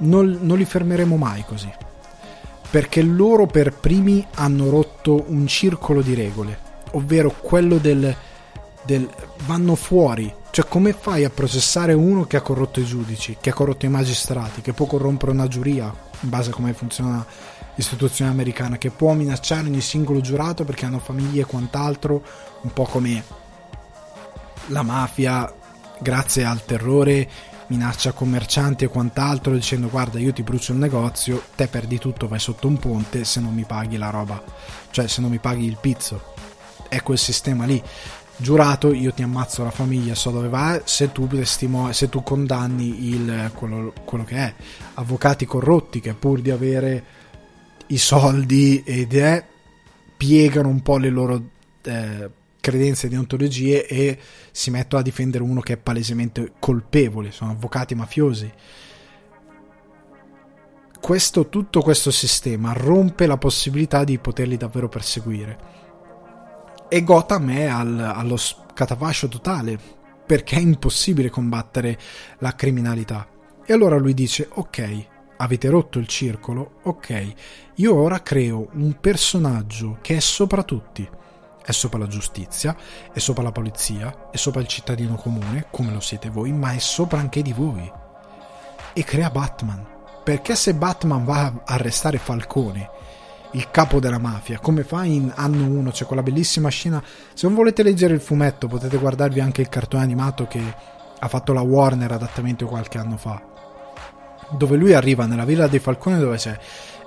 non, non li fermeremo mai così. Perché loro per primi hanno rotto un circolo di regole, ovvero quello del, del vanno fuori. Cioè come fai a processare uno che ha corrotto i giudici, che ha corrotto i magistrati, che può corrompere una giuria, in base a come funziona l'istituzione americana, che può minacciare ogni singolo giurato perché hanno famiglie e quant'altro, un po' come la mafia, grazie al terrore, minaccia commercianti e quant'altro dicendo guarda io ti brucio il negozio, te perdi tutto, vai sotto un ponte se non mi paghi la roba, cioè se non mi paghi il pizzo. È quel sistema lì. Giurato, io ti ammazzo la famiglia, so dove va, se tu, testimo- se tu condanni il, quello, quello che è. Avvocati corrotti che pur di avere i soldi ed è piegano un po' le loro eh, credenze di ontologie e si mettono a difendere uno che è palesemente colpevole, sono avvocati mafiosi. Questo, tutto questo sistema rompe la possibilità di poterli davvero perseguire. E Gotham è al, allo scatafascio totale, perché è impossibile combattere la criminalità. E allora lui dice, ok, avete rotto il circolo, ok, io ora creo un personaggio che è sopra tutti è sopra la giustizia, è sopra la polizia, è sopra il cittadino comune, come lo siete voi, ma è sopra anche di voi. E crea Batman. Perché se Batman va a arrestare Falcone, il capo della mafia, come fa in anno 1, c'è quella bellissima scena, se non volete leggere il fumetto potete guardarvi anche il cartone animato che ha fatto la Warner adattamento qualche anno fa, dove lui arriva nella villa dei Falcone dove c'è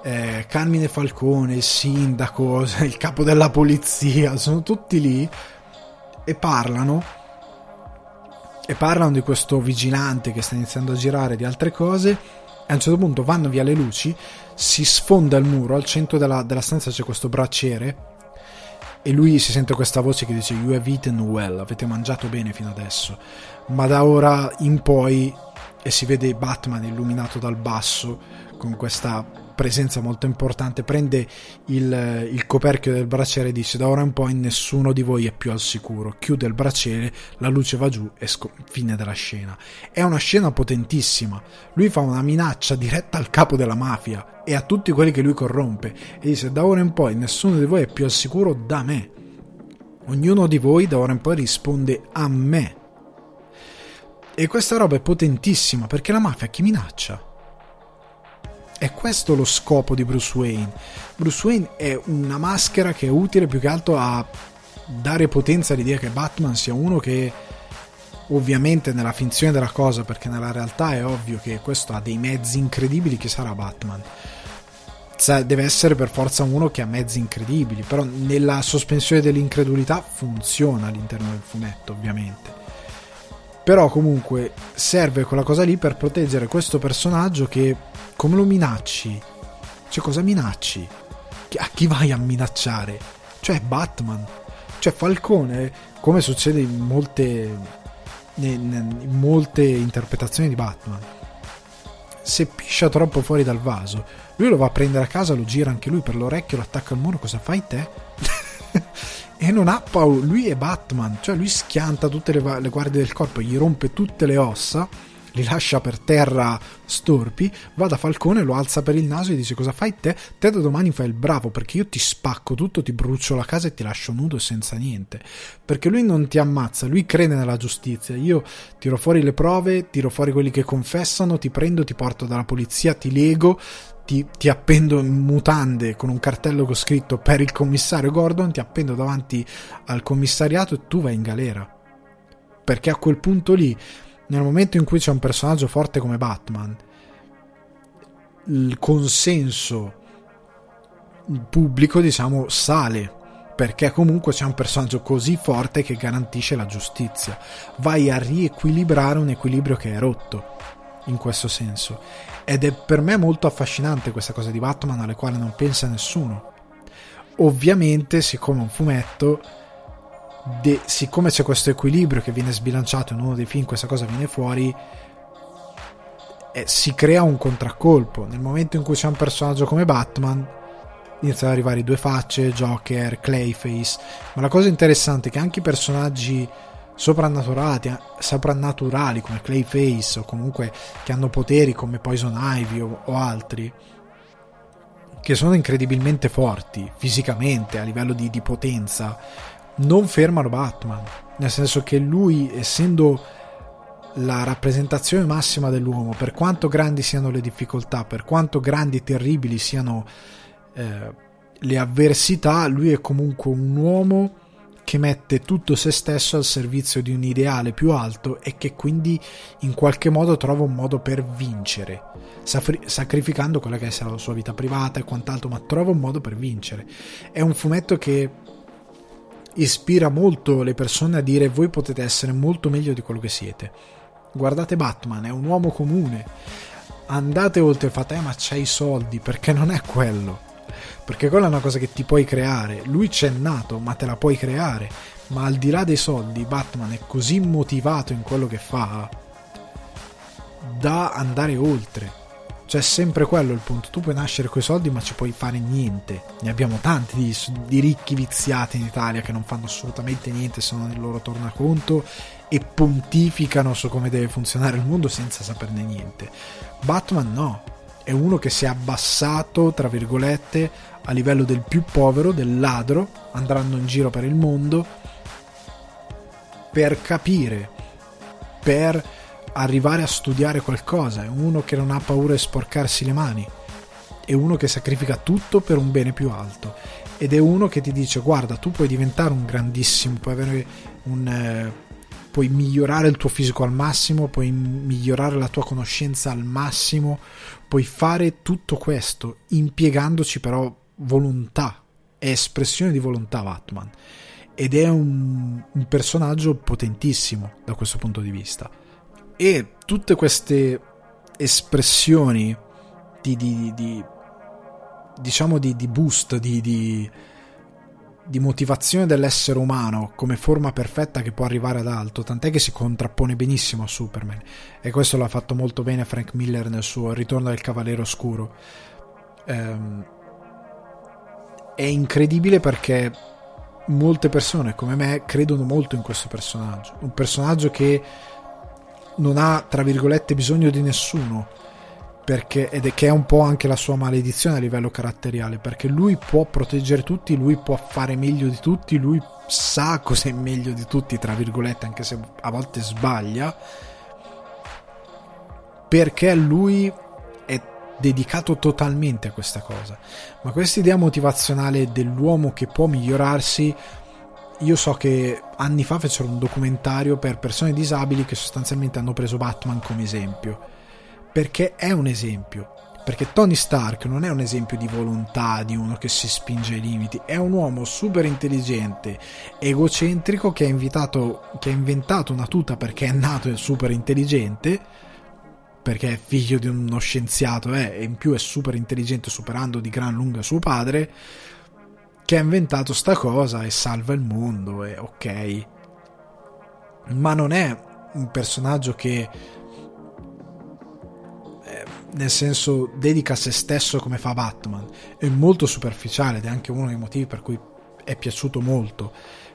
eh, Carmine Falcone, il sindaco, *laughs* il capo della polizia, sono tutti lì e parlano e parlano di questo vigilante che sta iniziando a girare di altre cose e a un certo punto vanno via le luci si sfonda il muro al centro della, della stanza c'è questo bracciere e lui si sente questa voce che dice you have eaten well avete mangiato bene fino adesso ma da ora in poi e si vede Batman illuminato dal basso con questa presenza molto importante, prende il, il coperchio del braciere e dice da ora in poi nessuno di voi è più al sicuro, chiude il braciere, la luce va giù e sc- fine della scena. È una scena potentissima, lui fa una minaccia diretta al capo della mafia e a tutti quelli che lui corrompe e dice da ora in poi nessuno di voi è più al sicuro da me. Ognuno di voi da ora in poi risponde a me. E questa roba è potentissima perché la mafia chi minaccia? È questo lo scopo di Bruce Wayne. Bruce Wayne è una maschera che è utile più che altro a dare potenza all'idea che Batman sia uno che ovviamente nella finzione della cosa, perché nella realtà è ovvio che questo ha dei mezzi incredibili che sarà Batman. Deve essere per forza uno che ha mezzi incredibili, però nella sospensione dell'incredulità funziona all'interno del fumetto, ovviamente. Però comunque serve quella cosa lì per proteggere questo personaggio che come lo minacci? Cioè cosa minacci? A chi vai a minacciare? Cioè Batman. Cioè Falcone, come succede in molte, in molte interpretazioni di Batman, se piscia troppo fuori dal vaso, lui lo va a prendere a casa, lo gira anche lui per l'orecchio, lo attacca al muro, cosa fai te? *laughs* e non ha paura, lui è Batman, cioè lui schianta tutte le, le guardie del corpo, gli rompe tutte le ossa li lascia per terra storpi, va da Falcone, lo alza per il naso e dice cosa fai te? Te da domani fai il bravo perché io ti spacco tutto, ti brucio la casa e ti lascio nudo e senza niente. Perché lui non ti ammazza, lui crede nella giustizia. Io tiro fuori le prove, tiro fuori quelli che confessano, ti prendo, ti porto dalla polizia, ti lego, ti, ti, appendo in mutande con un cartello con scritto per il commissario Gordon, ti appendo davanti al commissariato e tu vai in galera. Perché a quel punto lì nel momento in cui c'è un personaggio forte come Batman, il consenso pubblico, diciamo, sale. Perché comunque c'è un personaggio così forte che garantisce la giustizia. Vai a riequilibrare un equilibrio che è rotto. In questo senso. Ed è per me molto affascinante questa cosa di Batman alle quali non pensa nessuno. ovviamente, siccome è un fumetto, de, siccome c'è questo equilibrio che viene sbilanciato in uno dei film, questa cosa viene fuori, eh, si crea un contraccolpo. Nel momento in cui c'è un personaggio come Batman, iniziano ad arrivare i due facce, Joker, Clayface. Ma la cosa interessante è che anche i personaggi soprannaturali, come Clayface o comunque che hanno poteri come Poison Ivy o, o altri, che sono incredibilmente forti fisicamente a livello di, di potenza, non fermano Batman. Nel senso che lui, essendo la rappresentazione massima dell'uomo, per quanto grandi siano le difficoltà, per quanto grandi e terribili siano eh, le avversità, lui è comunque un uomo che mette tutto se stesso al servizio di un ideale più alto e che quindi in qualche modo trova un modo per vincere, sacrificando quella che è la sua vita privata e quant'altro, ma trova un modo per vincere. È un fumetto che ispira molto le persone a dire voi potete essere molto meglio di quello che siete guardate Batman, è un uomo comune. Andate oltre e fate, eh, ma c'hai i soldi, perché non è quello. Perché quella è una cosa che ti puoi creare. Lui c'è nato, ma te la puoi creare. Ma al di là dei soldi, Batman è così motivato in quello che fa da andare oltre. Cioè, è sempre quello il punto. Tu puoi nascere coi soldi, ma ci puoi fare niente. Ne abbiamo tanti di, di ricchi viziati in Italia che non fanno assolutamente niente se non il loro tornaconto e pontificano su come deve funzionare il mondo senza saperne niente. Batman no, è uno che si è abbassato, tra virgolette, a livello del più povero, del ladro, andando in giro per il mondo per capire, per arrivare a studiare qualcosa. È uno che non ha paura di sporcarsi le mani. È uno che sacrifica tutto per un bene più alto. Ed è uno che ti dice: Guarda, tu puoi diventare un grandissimo, puoi avere un. Eh, puoi migliorare il tuo fisico al massimo, puoi migliorare la tua conoscenza al massimo, puoi fare tutto questo impiegandoci però volontà, è espressione di volontà Batman. Ed è un, un personaggio potentissimo da questo punto di vista. E tutte queste espressioni di, di, di diciamo di, di boost, di, di, di motivazione dell'essere umano come forma perfetta che può arrivare ad alto, tant'è che si contrappone benissimo a Superman. E questo l'ha fatto molto bene Frank Miller nel suo Ritorno del Cavaliere Oscuro. Ehm, è incredibile perché molte persone come me credono molto in questo personaggio, un personaggio che non ha tra virgolette bisogno di nessuno perché, ed è che è un po' anche la sua maledizione a livello caratteriale, perché lui può proteggere tutti, lui può fare meglio di tutti, lui sa cos'è meglio di tutti, tra virgolette, anche se a volte sbaglia, perché lui è dedicato totalmente a questa cosa. Ma questa idea motivazionale dell'uomo che può migliorarsi io so che anni fa fecero un documentario per persone disabili che sostanzialmente hanno preso Batman come esempio perché è un esempio. Perché Tony Stark non è un esempio di volontà, di uno che si spinge ai limiti, è un uomo super intelligente, egocentrico che ha, invitato, che ha inventato una tuta perché è nato super intelligente, perché è figlio di uno scienziato eh, e in più è super intelligente superando di gran lunga suo padre, che ha inventato sta cosa e salva il mondo e ok. Ma non è un personaggio che nel senso dedica a se stesso come fa Batman, è molto superficiale ed è anche uno dei motivi per cui è piaciuto molto,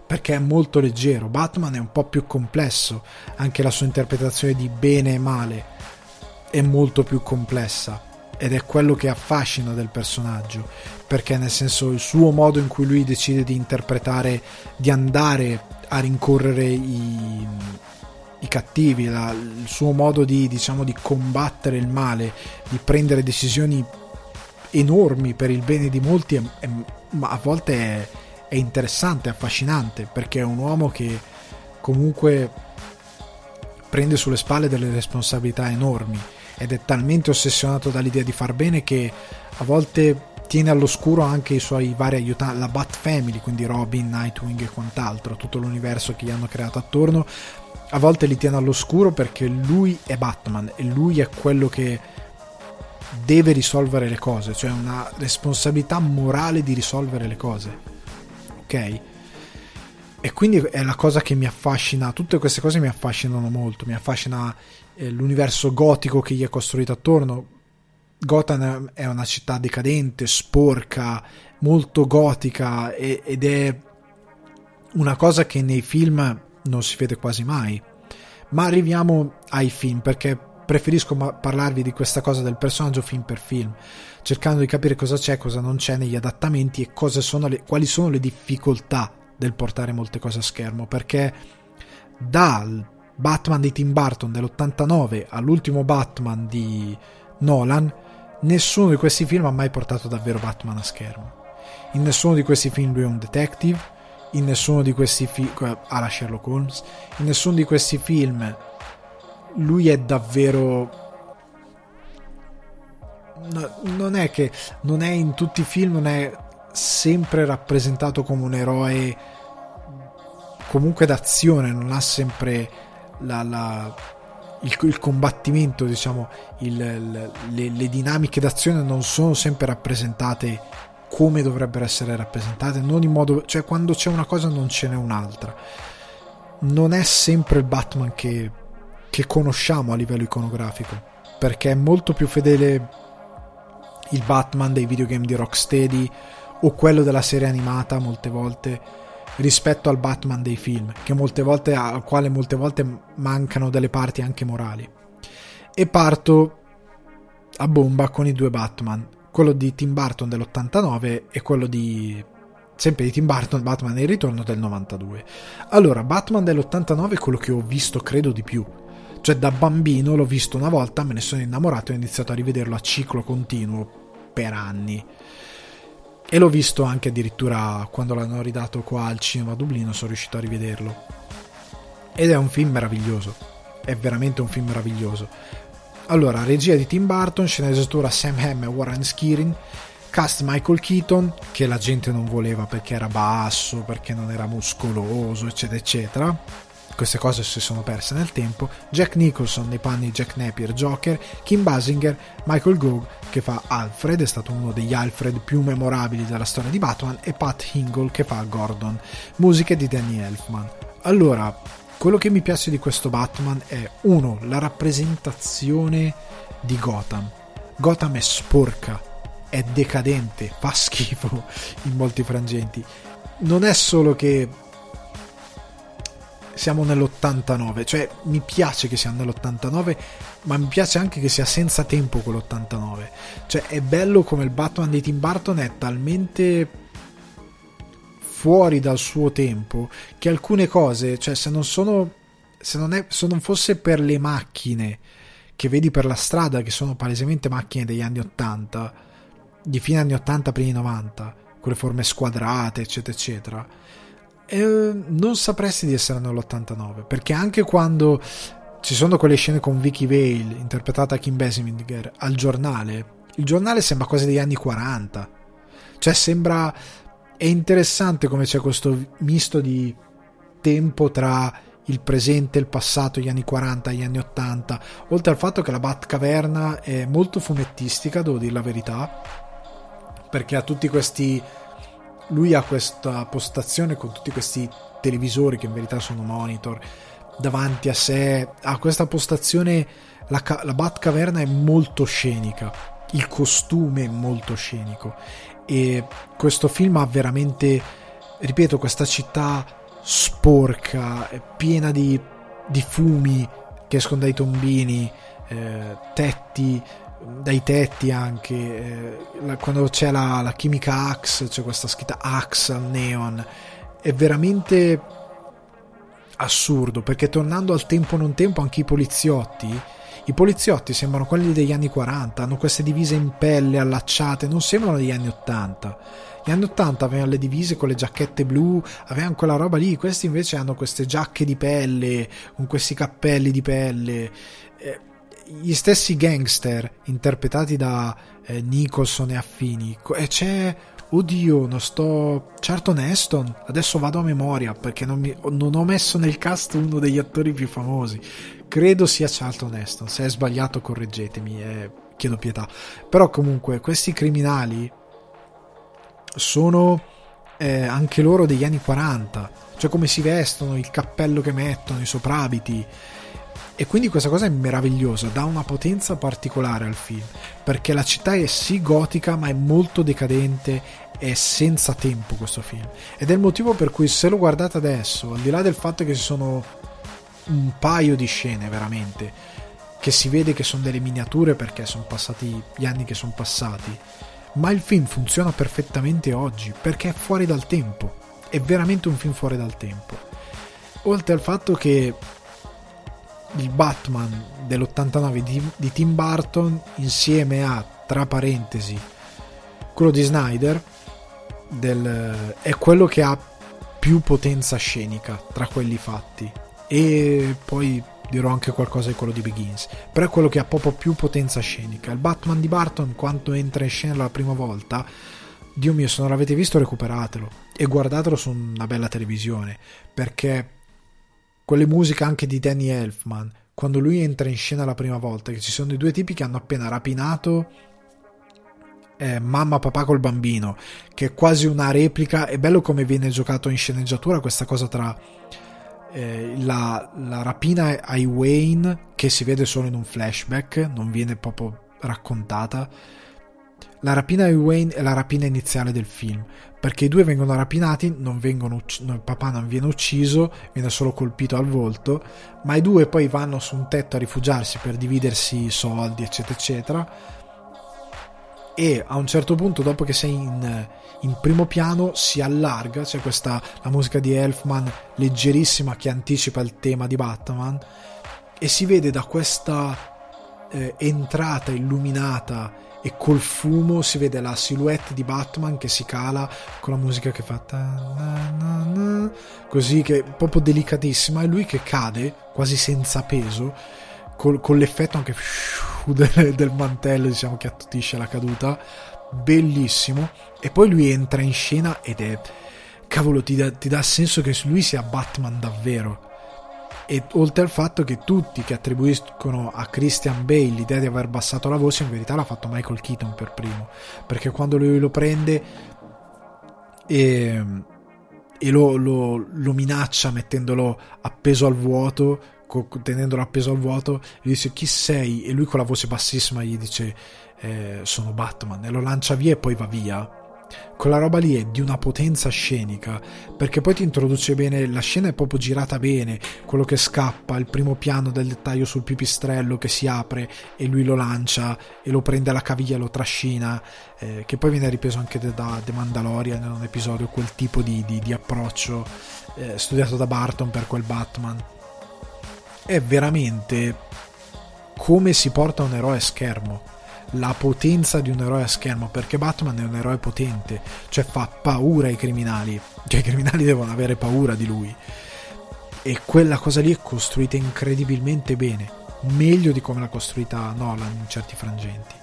perché è molto leggero, Batman è un po' più complesso, anche la sua interpretazione di bene e male è molto più complessa ed è quello che affascina del personaggio, perché nel senso il suo modo in cui lui decide di interpretare, di andare a rincorrere i, i cattivi, la, il suo modo di, diciamo, di combattere il male, di prendere decisioni enormi per il bene di molti, è, è, ma a volte è, è interessante, affascinante, perché è un uomo che comunque prende sulle spalle delle responsabilità enormi ed è talmente ossessionato dall'idea di far bene che a volte tiene all'oscuro anche i suoi vari aiutanti, la Bat Family, quindi Robin, Nightwing e quant'altro, tutto l'universo che gli hanno creato attorno, a volte li tiene all'oscuro perché lui è Batman e lui è quello che deve risolvere le cose, cioè una responsabilità morale di risolvere le cose. Ok? E quindi è la cosa che mi affascina, tutte queste cose mi affascinano molto, mi affascina eh, l'universo gotico che gli è costruito attorno. Gotham è una città decadente, sporca, molto gotica ed è una cosa che nei film non si vede quasi mai. Ma arriviamo ai film perché preferisco parlarvi di questa cosa del personaggio film per film, cercando di capire cosa c'è, cosa non c'è negli adattamenti e sono le, quali sono le difficoltà del portare molte cose a schermo. Perché dal Batman di Tim Burton dell'89 all'ultimo Batman di Nolan, nessuno di questi film ha mai portato davvero Batman a schermo. In nessuno di questi film lui è un detective, in nessuno di questi film alla Sherlock Holmes, in nessuno di questi film lui è davvero non è che non è in tutti i film non è sempre rappresentato come un eroe comunque d'azione non ha sempre la, la, il, il, combattimento diciamo il, le, le dinamiche d'azione non sono sempre rappresentate come dovrebbero essere rappresentate non in modo cioè quando c'è una cosa non ce n'è un'altra non è sempre il Batman che che conosciamo a livello iconografico, perché è molto più fedele il Batman dei videogame di Rocksteady o quello della serie animata molte volte rispetto al Batman dei film, volte, al quale molte volte mancano delle parti anche morali. E parto a bomba con i due Batman, quello di Tim Burton dell'89 e quello di sempre di Tim Burton, Batman il ritorno del 92. Allora, Batman dell'89 è quello che ho visto credo di più cioè da bambino l'ho visto una volta, me ne sono innamorato e ho iniziato a rivederlo a ciclo continuo per anni. E l'ho visto anche addirittura quando l'hanno ridato qua al cinema a Dublino, sono riuscito a rivederlo. Ed è un film meraviglioso. È veramente un film meraviglioso. Allora, regia di Tim Burton, sceneggiatura Sam Hamm e Warren Skirin, cast Michael Keaton, che la gente non voleva perché era basso, perché non era muscoloso, eccetera, eccetera. Queste cose si sono perse nel tempo, Jack Nicholson nei panni Jack Napier Joker, Kim Basinger, Michael Gove che fa Alfred, è stato uno degli Alfred più memorabili della storia di Batman, e Pat Hingle che fa Gordon, musiche di Danny Elfman. Allora, quello che mi piace di questo Batman è uno, la rappresentazione di Gotham. Gotham è sporca, è decadente, fa schifo in molti frangenti. Non è solo che siamo nell'89, cioè mi piace che siamo nell'89, ma mi piace anche che sia senza tempo quell'89. Cioè è bello come il Batman di Tim Burton è talmente fuori dal suo tempo che alcune cose, cioè se non sono se non, è, se non fosse per le macchine che vedi per la strada che sono palesemente macchine degli anni 80, di fine anni 80 primi 90, con le forme squadrate, eccetera eccetera eh, non sapresti di essere nell'89 perché anche quando ci sono quelle scene con Vicky Vale interpretata Kim Basinger al giornale il giornale sembra quasi degli anni 40 cioè sembra è interessante come c'è questo misto di tempo tra il presente, il passato, gli anni 40, gli anni 80, oltre al fatto che la Batcaverna è molto fumettistica, devo dire la verità, perché ha tutti questi lui ha questa postazione con tutti questi televisori che in verità sono monitor davanti a sé, ha questa postazione, la, la Batcaverna è molto scenica, il costume è molto scenico e questo film ha veramente, ripeto, questa città sporca, piena di, di fumi che escono dai tombini, eh, tetti dai tetti anche eh, quando c'è la, la chimica Axe c'è questa scritta Axe al neon è veramente assurdo perché tornando al tempo non tempo anche i poliziotti i poliziotti sembrano quelli degli anni 40 hanno queste divise in pelle allacciate non sembrano degli anni 80 gli anni 80 avevano le divise con le giacchette blu avevano quella roba lì questi invece hanno queste giacche di pelle con questi cappelli di pelle. Eh, gli stessi gangster interpretati da eh, Nicholson e affini e c'è oddio non sto Charlton Heston adesso vado a memoria perché non, mi, non, ho messo nel cast uno degli attori più famosi credo sia Charlton Heston se è sbagliato correggetemi è chiedo pietà. Però comunque questi criminali sono eh, anche loro degli anni 40, cioè come si vestono, il cappello che mettono, i soprabiti. E quindi questa cosa è meravigliosa, dà una potenza particolare al film, perché la città è sì gotica, ma è molto decadente, è senza tempo questo film. Ed è il motivo per cui se lo guardate adesso, al di là del fatto che ci sono un paio di scene veramente, che si vede che sono delle miniature perché sono passati gli anni che sono passati, ma il film funziona perfettamente oggi perché è fuori dal tempo, è veramente un film fuori dal tempo. Oltre al fatto che il Batman dell'89 di, di Tim Burton insieme a, tra parentesi, quello di Snyder del, è quello che ha più potenza scenica tra quelli fatti. E poi dirò anche qualcosa di quello di Begins però è quello che ha proprio più potenza scenica. Il Batman di Barton quando entra in scena la prima volta Dio mio se non l'avete visto recuperatelo e guardatelo su una bella televisione perché quelle musiche anche di Danny Elfman, quando lui entra in scena la prima volta, che ci sono i due tipi che hanno appena rapinato eh, mamma papà col bambino, che è quasi una replica, è bello come viene giocato in sceneggiatura questa cosa tra eh, la, la rapina ai Wayne, che si vede solo in un flashback, non viene proprio raccontata, la rapina di Wayne è la rapina iniziale del film, perché i due vengono rapinati, non vengono ucc- il papà non viene ucciso, viene solo colpito al volto, ma i due poi vanno su un tetto a rifugiarsi per dividersi i soldi, eccetera, eccetera. E a un certo punto, dopo che sei in, in primo piano, si allarga, c'è questa la musica di Elfman leggerissima che anticipa il tema di Batman, e si vede da questa eh, entrata illuminata e col fumo si vede la silhouette di Batman che si cala con la musica che fa così che è proprio delicatissima e lui che cade quasi senza peso col, con l'effetto anche del, del mantello diciamo che attutisce la caduta. Bellissimo. E poi lui entra in scena ed è cavolo ti dà, dà senso che lui sia Batman davvero e oltre al fatto che tutti che attribuiscono a Christian Bale l'idea di aver abbassato la voce in verità l'ha fatto Michael Keaton per primo. Perché quando lui lo prende e, e lo, lo, lo, minaccia mettendolo appeso al vuoto tenendolo appeso al vuoto gli dice chi sei? E lui con la voce bassissima gli dice eh, sono Batman. E lo lancia via e poi va via quella roba lì è di una potenza scenica perché poi ti introduce bene la scena è proprio girata bene quello che scappa il primo piano del dettaglio sul pipistrello che si apre e lui lo lancia e lo prende alla caviglia lo trascina eh, che poi viene ripreso anche da The Mandalorian in un episodio quel tipo di, di, di approccio eh, studiato da Barton per quel Batman. È veramente come si porta un eroe a schermo la potenza di un eroe a schermo perché Batman è un eroe potente cioè fa paura ai criminali cioè i criminali devono avere paura di lui. E quella cosa lì è costruita incredibilmente bene meglio di come l'ha costruita Nolan in certi frangenti.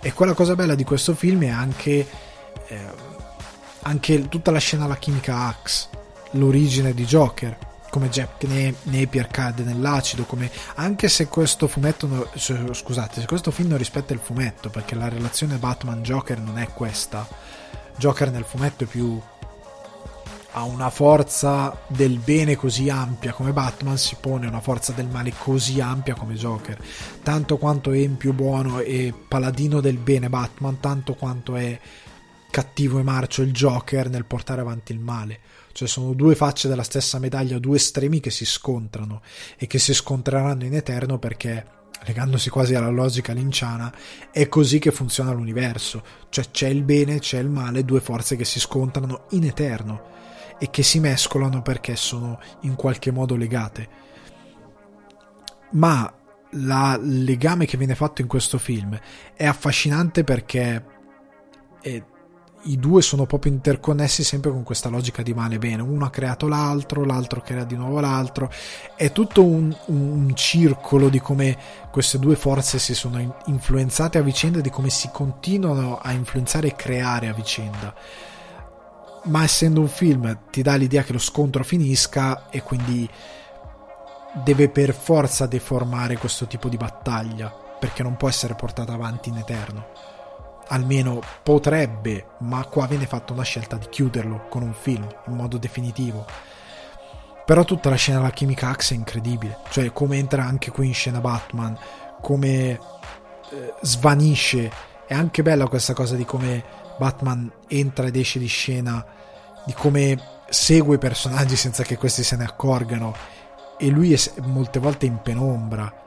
E quella cosa bella di questo film è anche eh, anche tutta la scena alla chimica Axe l'origine di Joker come Jack Napier cade nell'acido, come anche se questo fumetto, scusate, se questo film non rispetta il fumetto, perché la relazione Batman-Joker non è questa. Joker nel fumetto è più ha una forza del bene così ampia come Batman si pone una forza del male così ampia come Joker tanto quanto è più buono e paladino del bene Batman tanto quanto è cattivo e marcio il Joker nel portare avanti il male cioè sono due facce della stessa medaglia, due estremi che si scontrano e che si scontreranno in eterno perché legandosi quasi alla logica linciana, è così che funziona l'universo, cioè c'è il bene, c'è il male, due forze che si scontrano in eterno e che si mescolano perché sono in qualche modo legate. Ma il legame che viene fatto in questo film è affascinante perché è i due sono proprio interconnessi sempre con questa logica di male bene. Uno ha creato l'altro, l'altro crea di nuovo l'altro. È tutto un, un circolo di come queste due forze si sono influenzate a vicenda e di come si continuano a influenzare e creare a vicenda. Ma essendo un film ti dà l'idea che lo scontro finisca e quindi deve per forza deformare questo tipo di battaglia perché non può essere portata avanti in eterno. Almeno potrebbe, ma qua viene fatta una scelta di chiuderlo con un film in modo definitivo. Però tutta la scena della chimica Axe è incredibile, cioè come entra anche qui in scena Batman, come eh, svanisce. È anche bella questa cosa di come Batman entra ed esce di scena, di come segue i personaggi senza che questi se ne accorgano e lui è molte volte in penombra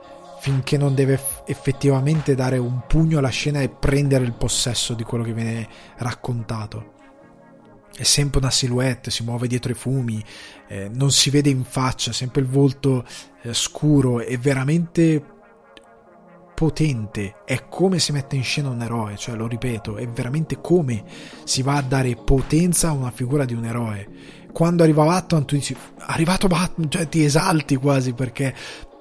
finché non deve effettivamente dare un pugno alla scena e prendere il possesso di quello che viene raccontato. È sempre una silhouette, si muove dietro i fumi, eh, non si vede in faccia, sempre il volto eh, scuro, è veramente potente, è come si mette in scena un eroe, cioè lo ripeto, è veramente come si va a dare potenza a una figura di un eroe. Quando arriva Batman tu dici, arrivato Batman, cioè ti esalti quasi perché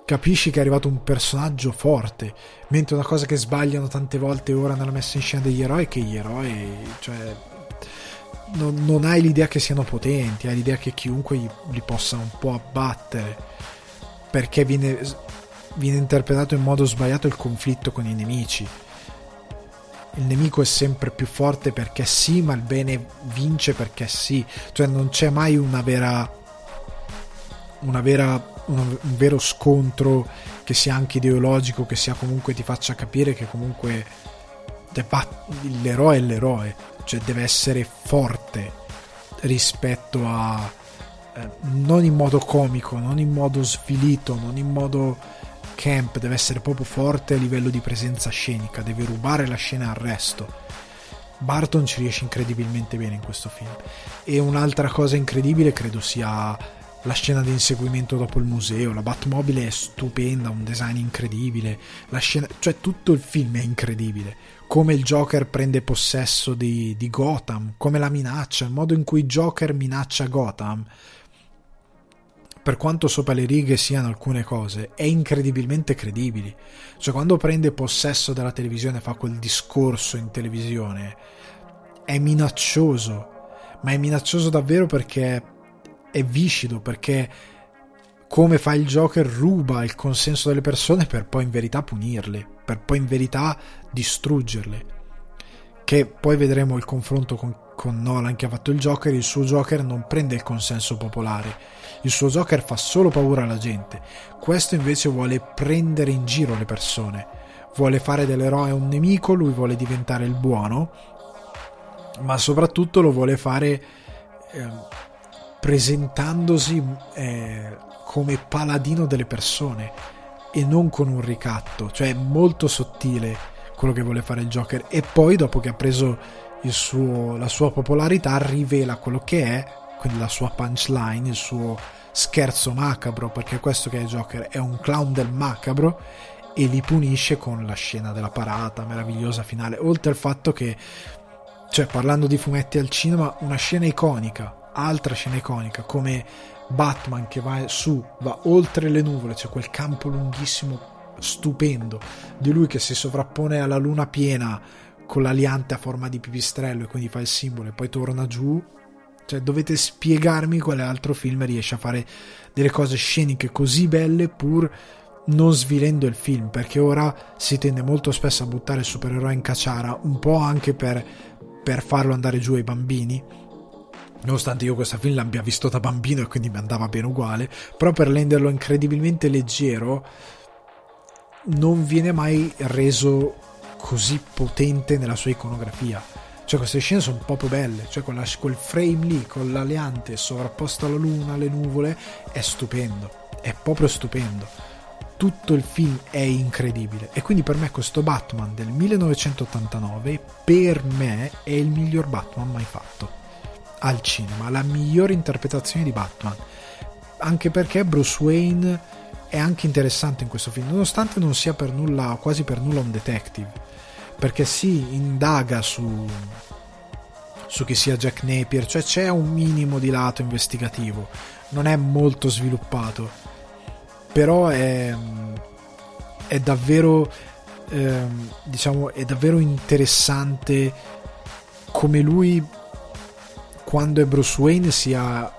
capisci che è arrivato un personaggio forte, mentre una cosa che sbagliano tante volte ora nella messa in scena degli eroi è che gli eroi, cioè, non, non hai l'idea che siano potenti, hai l'idea che chiunque li, li possa un po' abbattere, perché viene viene interpretato in modo sbagliato il conflitto con i nemici. Il nemico è sempre più forte perché sì, ma il bene vince perché sì. Cioè non c'è mai una vera. una vera. Un, un vero scontro che sia anche ideologico, che sia comunque ti faccia capire che comunque l'eroe è l'eroe, cioè deve essere forte rispetto a eh, non in modo comico, non in modo svilito, non in modo Camp deve essere proprio forte a livello di presenza scenica, deve rubare la scena al resto. Barton ci riesce incredibilmente bene in questo film. E un'altra cosa incredibile credo sia la scena di inseguimento dopo il museo. La Batmobile è stupenda, un design incredibile. La scena, cioè tutto il film è incredibile. Come il Joker prende possesso di, di Gotham, come la minaccia, il modo in cui Joker minaccia Gotham per quanto sopra le righe siano alcune cose, è incredibilmente credibili. Cioè, quando prende possesso della televisione fa quel discorso in televisione, è minaccioso, ma è minaccioso davvero perché è viscido, perché come fa il Joker ruba il consenso delle persone per poi in verità punirle, per poi in verità distruggerle. Che poi vedremo il confronto con, con Nolan che ha fatto il Joker, il suo Joker non prende il consenso popolare, il suo Joker fa solo paura alla gente. Questo invece vuole prendere in giro le persone. Vuole fare dell'eroe un nemico, lui vuole diventare il buono, ma soprattutto lo vuole fare eh, presentandosi eh, come paladino delle persone e non con un ricatto, cioè è molto sottile quello che vuole fare il Joker. E poi dopo che ha preso suo, la sua popolarità rivela quello che è, quindi la sua punchline, il suo scherzo macabro, perché questo che è Joker è un clown del macabro e li punisce con la scena della parata meravigliosa finale, oltre al fatto che, cioè parlando di fumetti al cinema, una scena iconica, altra scena iconica, come Batman che va su, va oltre le nuvole, c'è quel campo lunghissimo stupendo di lui che si sovrappone alla luna piena con l'aliante a forma di pipistrello e quindi fa il simbolo e poi torna giù cioè, dovete spiegarmi quale altro film riesce a fare delle cose sceniche così belle pur non svilendo il film, perché ora si tende molto spesso a buttare il supereroe in cacciara, un po' anche per, per farlo andare giù ai bambini. Nonostante io questo film l'abbia visto da bambino e quindi mi andava bene uguale, però per renderlo incredibilmente leggero non viene mai reso così potente nella sua iconografia. Cioè queste scene sono proprio belle, cioè quella, quel frame lì con l'aleante sovrapposto alla luna, alle nuvole, è stupendo, è proprio stupendo. Tutto il film è incredibile. E quindi per me questo Batman del 1989 per me è il miglior Batman mai fatto al cinema, la migliore interpretazione di Batman. Anche perché Bruce Wayne è anche interessante in questo film, nonostante non sia per nulla, quasi per nulla un detective. Perché si indaga su, su chi sia Jack Napier, cioè c'è un minimo di lato investigativo, non è molto sviluppato, però è, è davvero, eh, diciamo, è davvero interessante come lui, quando è Bruce Wayne, sia,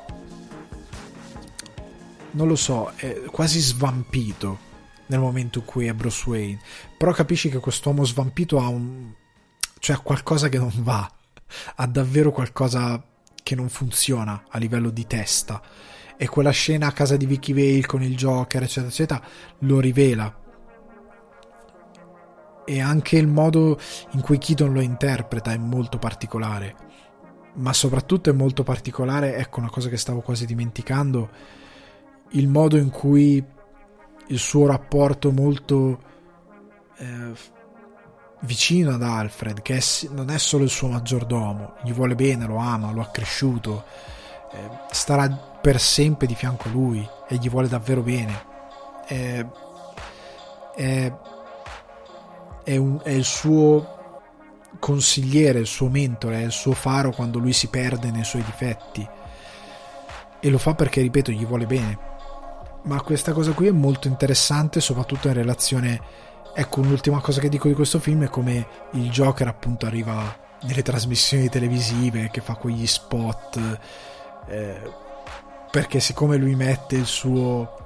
non lo so, è quasi svampito nel momento in cui è Bruce Wayne, però capisci che quest'uomo svampito ha un... cioè ha qualcosa che non va, ha davvero qualcosa che non funziona a livello di testa. E quella scena a casa di Vicky Vale con il Joker eccetera eccetera lo rivela. E anche il modo in cui Keaton lo interpreta è molto particolare ma soprattutto è molto particolare ecco una cosa che stavo quasi dimenticando il modo in cui il suo rapporto molto eh, vicino ad Alfred, che è, non è solo il suo maggiordomo, gli vuole bene, lo ama, lo ha cresciuto, eh, starà per sempre di fianco a lui e gli vuole davvero bene. È, è, è, un, è il suo consigliere, il suo mentore, il suo faro quando lui si perde nei suoi difetti. E lo fa perché, ripeto, gli vuole bene ma questa cosa qui è molto interessante soprattutto in relazione ecco un'ultima cosa che dico di questo film è come il Joker appunto arriva nelle trasmissioni televisive che fa quegli spot eh, perché siccome lui mette il suo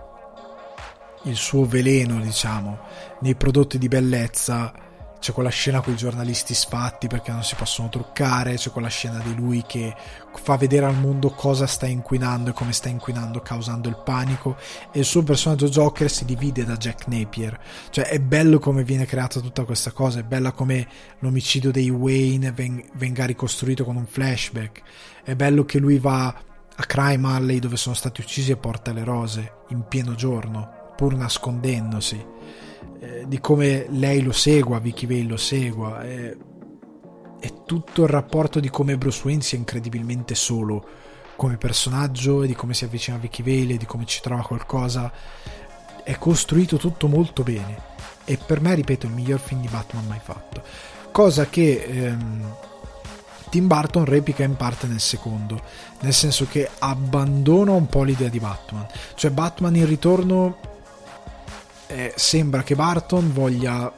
il suo veleno diciamo nei prodotti di bellezza c'è quella scena con i giornalisti sfatti perché non si possono truccare, c'è quella scena di lui che fa vedere al mondo cosa sta inquinando e come sta inquinando causando il panico. E il suo personaggio Joker si divide da Jack Napier, cioè è bello come viene creata tutta questa cosa, è bella come l'omicidio dei Wayne venga ricostruito con un flashback, è bello che lui va a Crime Alley dove sono stati uccisi e porta le rose in pieno giorno, pur nascondendosi eh, di come lei lo segua, Vicky Vale lo segua, è, è tutto il rapporto di come Bruce Wayne sia incredibilmente solo come personaggio e di come si avvicina a Vicky Vale, di come ci trova qualcosa. È costruito tutto molto bene e per me, ripeto, il miglior film di Batman mai fatto. Cosa che ehm, Tim Burton replica in parte nel secondo, nel senso che abbandona un po' l'idea di Batman. Cioè Batman in ritorno eh, sembra che Barton voglia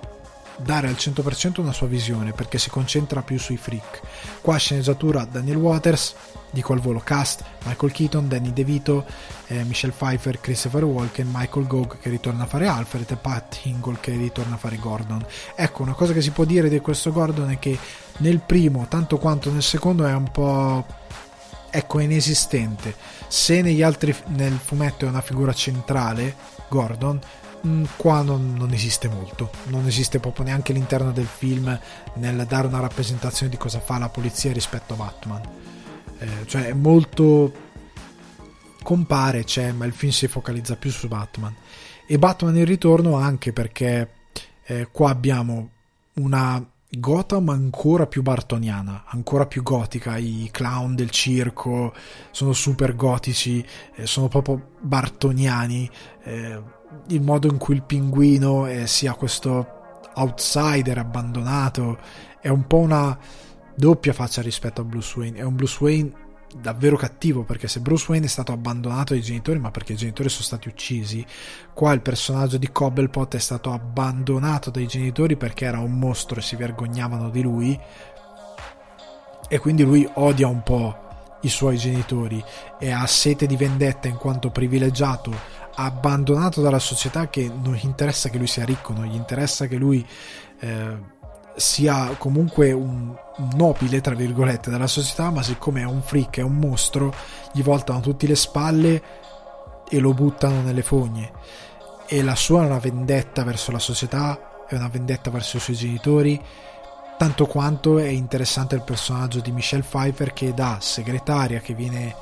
dare al 100% una sua visione perché si concentra più sui freak. Qua sceneggiatura Daniel Waters, dico al volo cast, Michael Keaton, Danny DeVito, eh, Michelle Pfeiffer, Christopher Walken, Michael Gogh che ritorna a fare Alfred e Pat Hingle che ritorna a fare Gordon. Ecco, una cosa che si può dire di questo Gordon è che nel primo, tanto quanto nel secondo, è un po' ecco inesistente. Se negli altri nel fumetto è una figura centrale, Gordon, Mm, qua non, non, esiste molto, non esiste proprio neanche all'interno del film nel dare una rappresentazione di cosa fa la polizia rispetto a Batman. Eh, cioè è molto compare, c'è, ma il film si focalizza più su Batman. E Batman in ritorno anche perché eh, qua abbiamo una Gotham ancora più bartoniana, ancora più gotica, i clown del circo sono super gotici, eh, sono proprio bartoniani. Eh, il modo in cui il pinguino eh, sia questo outsider abbandonato è un po' una doppia faccia rispetto a Bruce Wayne. È un Bruce Wayne davvero cattivo perché se Bruce Wayne è stato abbandonato dai genitori ma perché i genitori sono stati uccisi qua il personaggio di Cobblepot è stato abbandonato dai genitori perché era un mostro e si vergognavano di lui e quindi lui odia un po' i suoi genitori e ha sete di vendetta in quanto privilegiato abbandonato dalla società che non gli interessa che lui sia ricco, non gli interessa che lui eh, sia comunque un, nobile, tra virgolette, della società, ma siccome è un freak, è un mostro, gli voltano tutte le spalle e lo buttano nelle fogne. E la sua è una vendetta verso la società, è una vendetta verso i suoi genitori, tanto quanto è interessante il personaggio di Michelle Pfeiffer che da segretaria che viene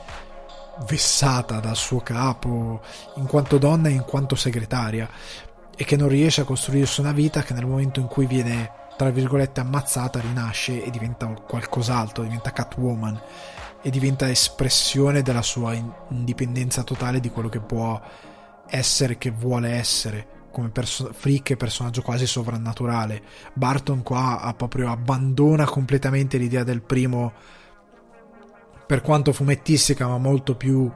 vessata dal suo capo in quanto donna e in quanto segretaria e che non riesce a costruirsi una vita che nel momento in cui viene tra virgolette ammazzata rinasce e diventa qualcos'altro, diventa Catwoman e diventa espressione della sua indipendenza totale di quello che può essere, che vuole essere come perso- freak e personaggio quasi sovrannaturale. Barton qua ha proprio abbandona completamente l'idea del primo per quanto fumettistica ma molto più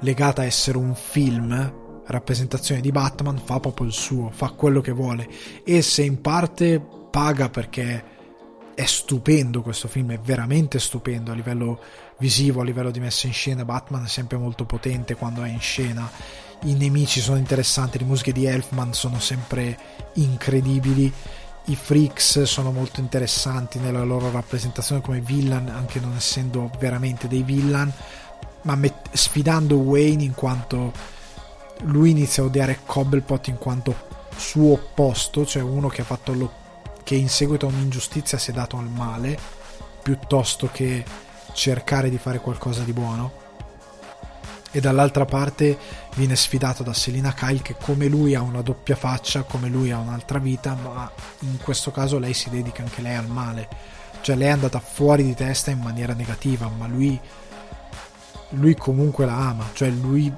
legata a essere un film, rappresentazione di Batman, fa proprio il suo, fa quello che vuole. E se in parte paga perché è stupendo questo film, è veramente stupendo a livello visivo, a livello di messa in scena, Batman è sempre molto potente quando è in scena, i nemici sono interessanti, le musiche di Elfman sono sempre incredibili, i freaks sono molto interessanti nella loro rappresentazione come villain, anche non essendo veramente dei villain, ma met- sfidando Wayne in quanto lui inizia a odiare Cobblepot in quanto suo opposto, cioè uno che ha fatto lo- che in seguito a un'ingiustizia si è dato al male, piuttosto che cercare di fare qualcosa di buono e dall'altra parte viene sfidato da Selina Kyle che come lui ha una doppia faccia, come lui ha un'altra vita, ma in questo caso lei si dedica anche lei al male. Cioè lei è andata fuori di testa in maniera negativa, ma lui lui comunque la ama, cioè lui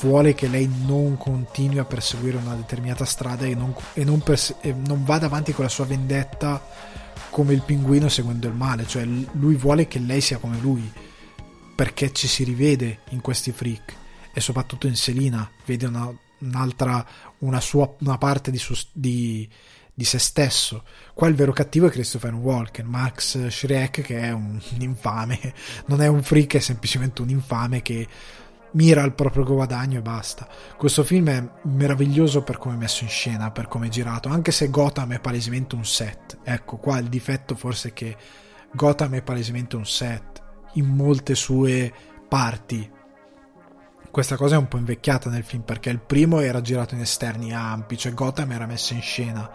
vuole che lei non continui a perseguire una determinata strada e non, e non, perse- e non vada avanti con la sua vendetta come il pinguino seguendo il male, cioè lui vuole che lei sia come lui perché ci si rivede in questi freak e soprattutto in Selina vede una, un'altra una sua una parte di, su, di, di, se stesso qua il vero cattivo è Christopher Walken Max Shrek che è un, un *laughs* infame non è un freak è semplicemente un infame che mira al proprio guadagno e basta. Questo film è meraviglioso per come è messo in scena, per come è girato, anche se Gotham è palesemente un set. Ecco, qua il difetto forse è che Gotham è palesemente un set in molte sue parti. Questa cosa è un po' invecchiata nel film perché il primo era girato in esterni ampi, cioè Gotham era messa in scena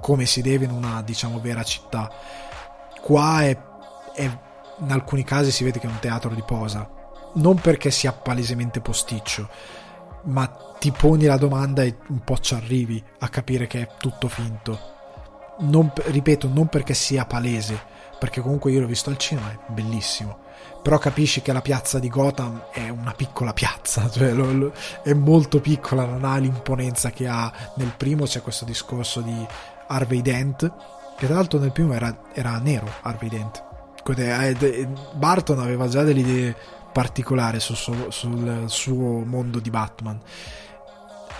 come si deve in una diciamo vera città. Qua è, è in alcuni casi si vede che è un teatro di posa, non perché sia palesemente posticcio, ma ti poni la domanda e un po' ci arrivi a capire che è tutto finto. Non, ripeto, non perché sia palese, perché comunque io l'ho visto al cinema, è bellissimo. Però capisci che la piazza di Gotham è una piccola piazza, *laughs* cioè lo, lo, è molto piccola, non ha l'imponenza che ha nel primo. C'è questo discorso di Harvey Dent, che tra l'altro nel primo era, era nero Harvey Dent. Eh, Barton aveva già delle idee particolari sul suo, sul suo mondo di Batman.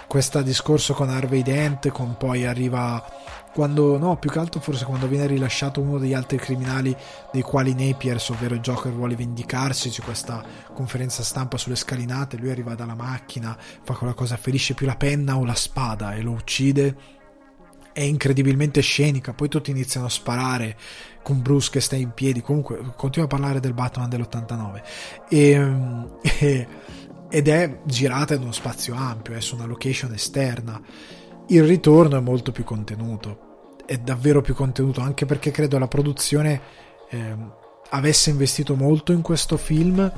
Questo discorso con Harvey Dent, con poi arriva quando no, più che altro forse quando viene rilasciato uno degli altri criminali dei quali Napiers, ovvero Joker, vuole vendicarsi, c'è questa conferenza stampa sulle scalinate, lui arriva dalla macchina, fa quella cosa, ferisce più la penna o la spada e lo uccide. È incredibilmente scenica, poi tutti iniziano a sparare con Bruce che sta in piedi, comunque continua a parlare del Batman dell'89 e, *laughs* e, ed è girata in uno spazio ampio, è su una location esterna. Il ritorno è molto più contenuto è davvero più contenuto, anche perché credo la produzione eh, avesse investito molto in questo film,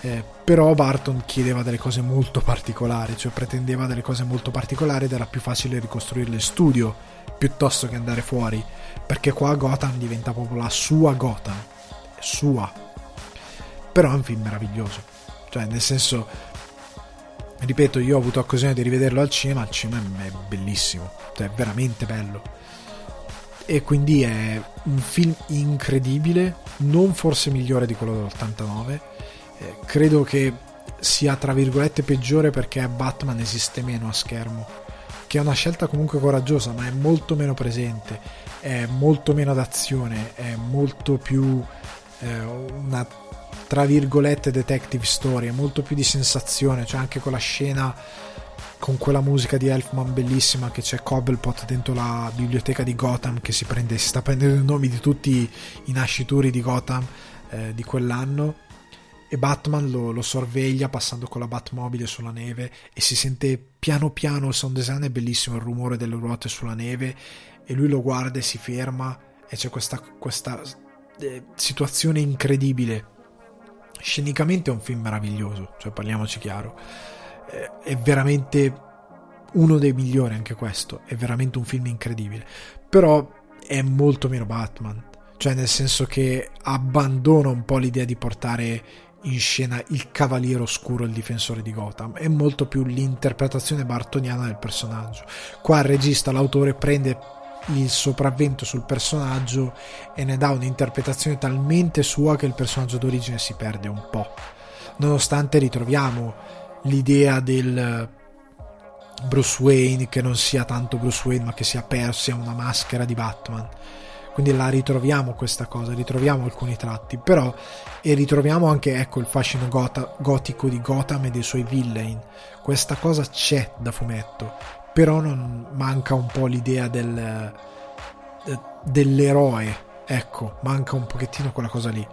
eh, però Barton chiedeva delle cose molto particolari, cioè pretendeva delle cose molto particolari ed era più facile ricostruirle in studio piuttosto che andare fuori, perché qua Gotham diventa proprio la sua Gotham, sua. Però è un film meraviglioso, cioè nel senso ripeto, io ho avuto occasione di rivederlo al cinema, al cinema è bellissimo, cioè è veramente bello e quindi è un film incredibile, non forse migliore di quello dell'89, eh, credo che sia tra virgolette peggiore perché Batman esiste meno a schermo, che è una scelta comunque coraggiosa, ma è molto meno presente, è molto meno d'azione, è molto più eh, una tra virgolette detective story, è molto più di sensazione, cioè anche con la scena con quella musica di Elfman bellissima che c'è Cobblepot dentro la biblioteca di Gotham che si, prende, si sta prendendo i nomi di tutti i nascituri di Gotham eh, di quell'anno. E Batman lo, lo, sorveglia passando con la Batmobile sulla neve e si sente piano piano il sound design è bellissimo il rumore delle ruote sulla neve e lui lo guarda e si ferma e c'è questa, questa eh, situazione incredibile. Scenicamente è un film meraviglioso cioè parliamoci chiaro è veramente uno dei migliori anche questo, è veramente un film incredibile, però è molto meno Batman, cioè nel senso che abbandona un po' l'idea di portare in scena il cavaliere oscuro, il difensore di Gotham, è molto più l'interpretazione bartoniana del personaggio. Qua il regista, l'autore prende il sopravvento sul personaggio e ne dà un'interpretazione talmente sua che il personaggio d'origine si perde un po'. Nonostante ritroviamo l'idea del Bruce Wayne che non sia tanto Bruce Wayne ma che sia Persia una maschera di Batman quindi la ritroviamo questa cosa, ritroviamo alcuni tratti, però e ritroviamo anche ecco il fascino gota, gotico di Gotham e dei suoi villain. Questa cosa c'è da fumetto, però non manca un po' l'idea del, eh, dell'eroe, ecco, manca un pochettino quella cosa lì.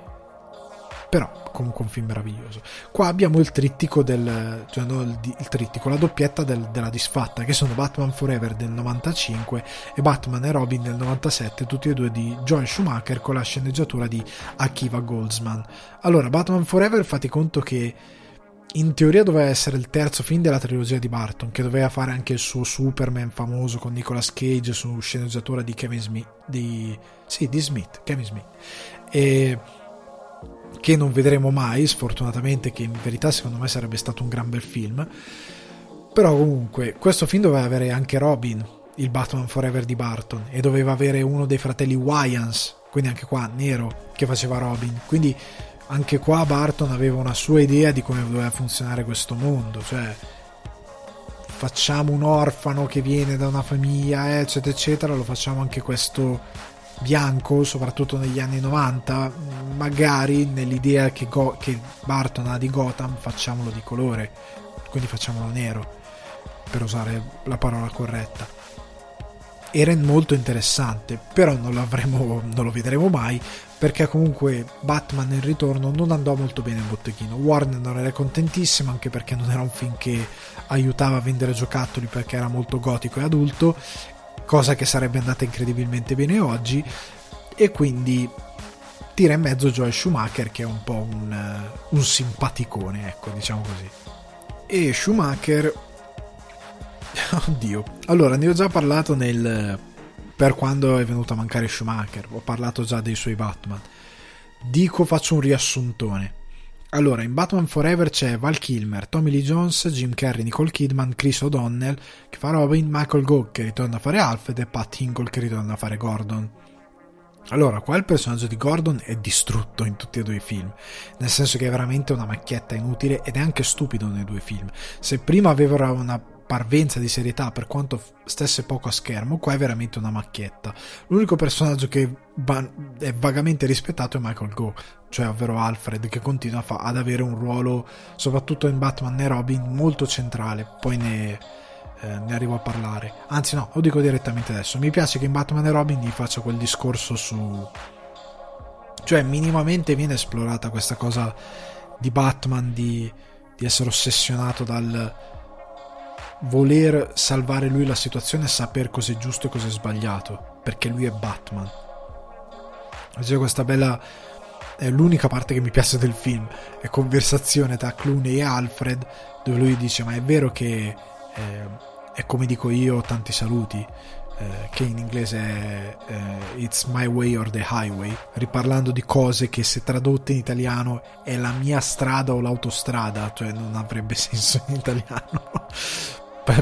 Però comunque un film meraviglioso. Qua abbiamo il trittico del cioè no, il, il, trittico, la doppietta del, della disfatta, che sono Batman Forever del 95 e Batman e Robin del 97, tutti e due di Joel Schumacher con la sceneggiatura di Akiva Goldsman. Allora, Batman Forever fate conto che in teoria doveva essere il terzo film della trilogia di Barton, che doveva fare anche il suo Superman famoso con Nicolas Cage su sceneggiatura di Kevin Smith, di, sì, di Smith, Kevin Smith. E che non vedremo mai, sfortunatamente, che in verità secondo me sarebbe stato un gran bel film. Però comunque, questo film doveva avere anche Robin, il Batman Forever di Barton, e doveva avere uno dei fratelli Wyans, quindi anche qua nero, che faceva Robin. Quindi anche qua Barton aveva una sua idea di come doveva funzionare questo mondo, cioè facciamo un orfano che viene da una famiglia, eccetera, eccetera, lo facciamo anche questo bianco, soprattutto negli anni 90, magari nell'idea che, Go- che Barton ha di Gotham facciamolo di colore, quindi facciamolo nero, per usare la parola corretta. Era molto interessante, però non, non lo vedremo mai perché comunque Batman nel ritorno non andò molto bene in botteghino. Warner non era contentissimo anche perché non era un film che aiutava a vendere giocattoli perché era molto gotico e adulto cosa che sarebbe andata incredibilmente bene oggi e quindi tira in mezzo Joel Schumacher che è un po' un, un simpaticone ecco diciamo così. E Schumacher *laughs* oddio. Allora ne ho già parlato nel per quando è venuto a mancare Schumacher ho parlato già dei suoi Batman. Dico faccio un riassuntone allora, in Batman Forever c'è Val Kilmer, Tommy Lee Jones, Jim Carrey, Nicole Kidman, Chris O'Donnell che fa Robin, Michael Gogh che ritorna a fare Alfred e Pat Hingle che ritorna a fare Gordon. Allora, qua il personaggio di Gordon è distrutto in tutti e due i film, nel senso che è veramente una macchietta inutile ed è anche stupido nei due film. Se prima aveva una parvenza di serietà per quanto stesse poco a schermo, qua è veramente una macchietta. L'unico personaggio che è vagamente rispettato è Michael Go, cioè ovvero Alfred, che continua ad avere un ruolo, soprattutto in Batman e Robin, molto centrale. Poi ne, eh, ne arrivo a parlare. Anzi, no, lo dico direttamente adesso. Mi piace che in Batman e Robin gli faccia quel discorso su. cioè, minimamente viene esplorata questa cosa di Batman di, di essere ossessionato dal voler salvare lui la situazione e sapere cos'è giusto e cos'è sbagliato, perché lui è Batman. C'è questa bella è l'unica parte che mi piace del film è conversazione tra Clooney e Alfred dove lui dice ma è vero che eh, è come dico io tanti saluti eh, che in inglese è eh, It's my way or the highway riparlando di cose che se tradotte in italiano è la mia strada o l'autostrada cioè non avrebbe *laughs* senso in italiano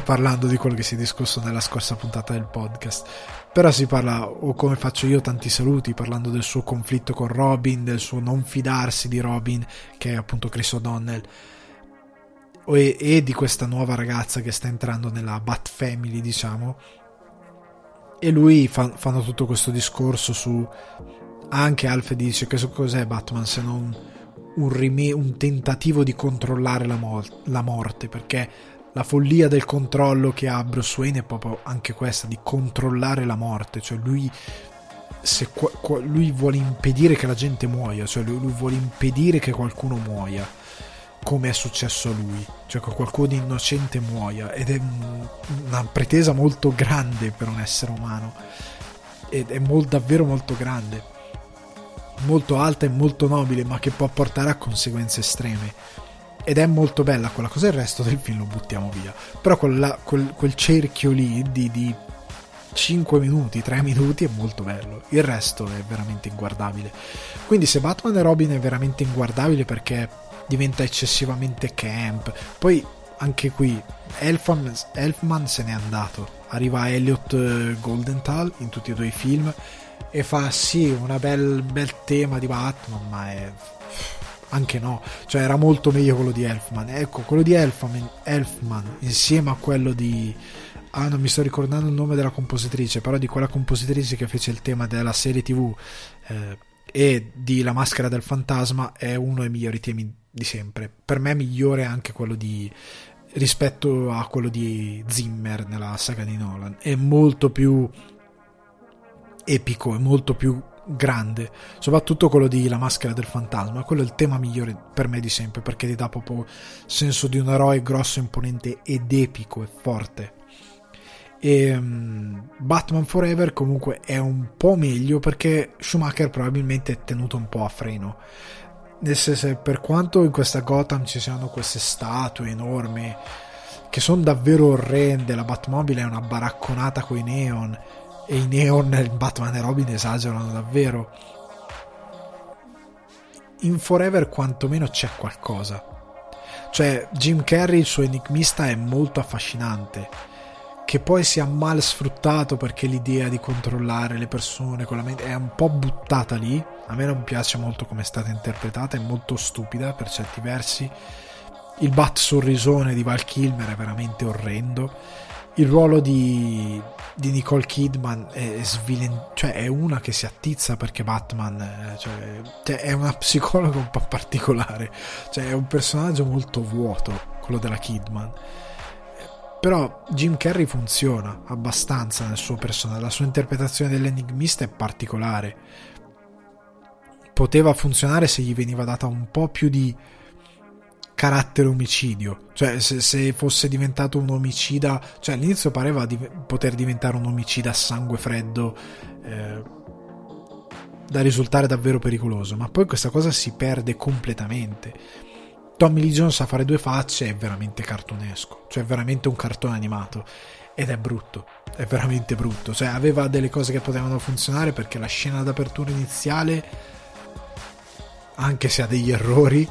parlando di quello che si è discusso nella scorsa puntata del podcast. Però si parla, o come faccio io, tanti saluti, parlando del suo conflitto con Robin, del suo non fidarsi di Robin, che è appunto Chris O'Donnell, e, e di questa nuova ragazza che sta entrando nella Bat Family, diciamo. E lui fa, fanno tutto questo discorso su... Anche Alfred dice che cos'è Batman se non un, rime- un tentativo di controllare la, mor- la morte, perché la follia del controllo che ha Bruce Wayne è proprio anche questa di controllare la morte, cioè lui se lui vuole impedire che la gente muoia, cioè lui, lui, vuole impedire che qualcuno muoia, come è successo a lui, cioè che qualcuno di innocente muoia, ed è una pretesa molto grande per un essere umano, ed è molto, davvero molto grande, molto alta e molto nobile, ma che può portare a conseguenze estreme ed è molto bella quella cosa, il resto del film lo buttiamo via. Però quella, quel, quel, cerchio lì di, di 5 minuti, 3 minuti è molto bello, il resto è veramente inguardabile. Quindi se Batman e Robin è veramente inguardabile perché diventa eccessivamente camp, poi anche qui Elfman, Elfman se n'è andato, arriva Elliot eh, Goldenthal in tutti e due i film e fa sì, un bel, bel tema di Batman, ma è anche no, cioè era molto meglio quello di Elfman. Ecco, quello di Elfman, Elfman insieme a quello di ah non mi sto ricordando il nome della compositrice, però di quella compositrice che fece il tema della serie tv eh, e di La maschera del fantasma è uno dei migliori temi di sempre. Per me è migliore anche quello di rispetto a quello di Zimmer nella saga di Nolan. È molto più epico, è molto più grande, soprattutto quello di La maschera del fantasma, quello è il tema migliore per me di sempre perché ti dà proprio senso di un eroe grosso, imponente ed epico e forte. E um, Batman Forever comunque è un po' meglio perché Schumacher probabilmente è tenuto un po' a freno. Nel senso, per quanto in questa Gotham ci siano queste statue enormi che sono davvero orrende, la Batmobile è una baracconata con i neon e i neon Batman e Robin esagerano davvero. In Forever quantomeno c'è qualcosa. Cioè, Jim Carrey, il suo enigmista, è molto affascinante. Che poi sia mal sfruttato perché l'idea di controllare le persone con la mente è un po' buttata lì. A me non piace molto come è stata interpretata, è molto stupida per certi versi. Il bat sorrisone di Val Kilmer è veramente orrendo il ruolo di, di Nicole Kidman è, svilen- cioè è una che si attizza perché Batman eh, cioè, cioè è una psicologa un po' particolare. Cioè è un personaggio molto vuoto quello della Kidman. Però Jim Carrey funziona abbastanza nel suo personaggio la sua interpretazione dell'enigmista è particolare. Poteva funzionare se gli veniva data un po' più di carattere omicidio. Cioè, se, se, fosse diventato un omicida, cioè all'inizio pareva di poter diventare un omicida a sangue freddo, eh, da risultare davvero pericoloso, ma poi questa cosa si perde completamente. Tommy Lee Jones a fare due facce è veramente cartonesco, cioè è veramente un cartone animato ed è brutto, è veramente brutto, cioè aveva delle cose che potevano funzionare perché la scena d'apertura iniziale, anche se ha degli errori,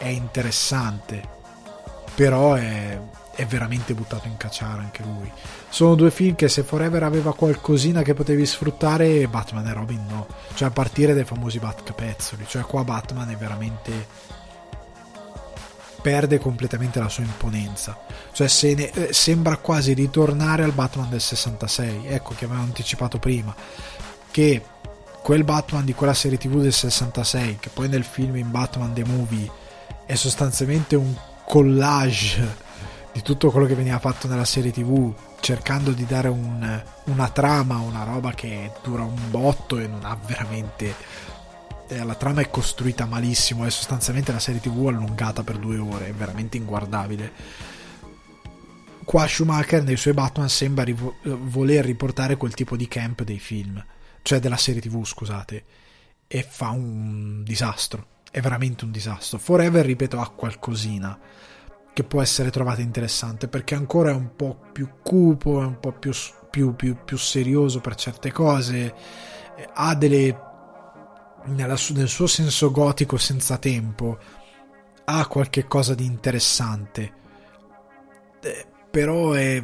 è interessante, però è, è veramente buttato in cacciara anche lui. Sono due film che se Forever aveva qualcosina che potevi sfruttare, Batman e Robin no. Cioè a partire dai famosi Batcapezzoli. Cioè qua Batman è veramente... perde completamente la sua imponenza. Cioè ne... Eh, sembra quasi ritornare al Batman del 66. Ecco che avevamo anticipato prima. Che quel Batman di quella serie tv del 66, che poi nel film in Batman The Movie è sostanzialmente un collage di tutto quello che veniva fatto nella serie tv cercando di dare un, una trama una roba che dura un botto e non ha veramente eh, la trama è costruita malissimo è sostanzialmente la serie tv allungata per due ore è veramente inguardabile. Qua Schumacher nei suoi Batman sembra rivo- voler riportare quel tipo di camp dei film cioè della serie tv scusate e fa un disastro è veramente un disastro. Forever, ripeto, ha qualcosina che può essere trovata interessante perché ancora è un po' più cupo, è un po' più, più, più, più serioso per certe cose, ha delle nella, nel suo senso gotico senza tempo ha qualche cosa di interessante eh, però è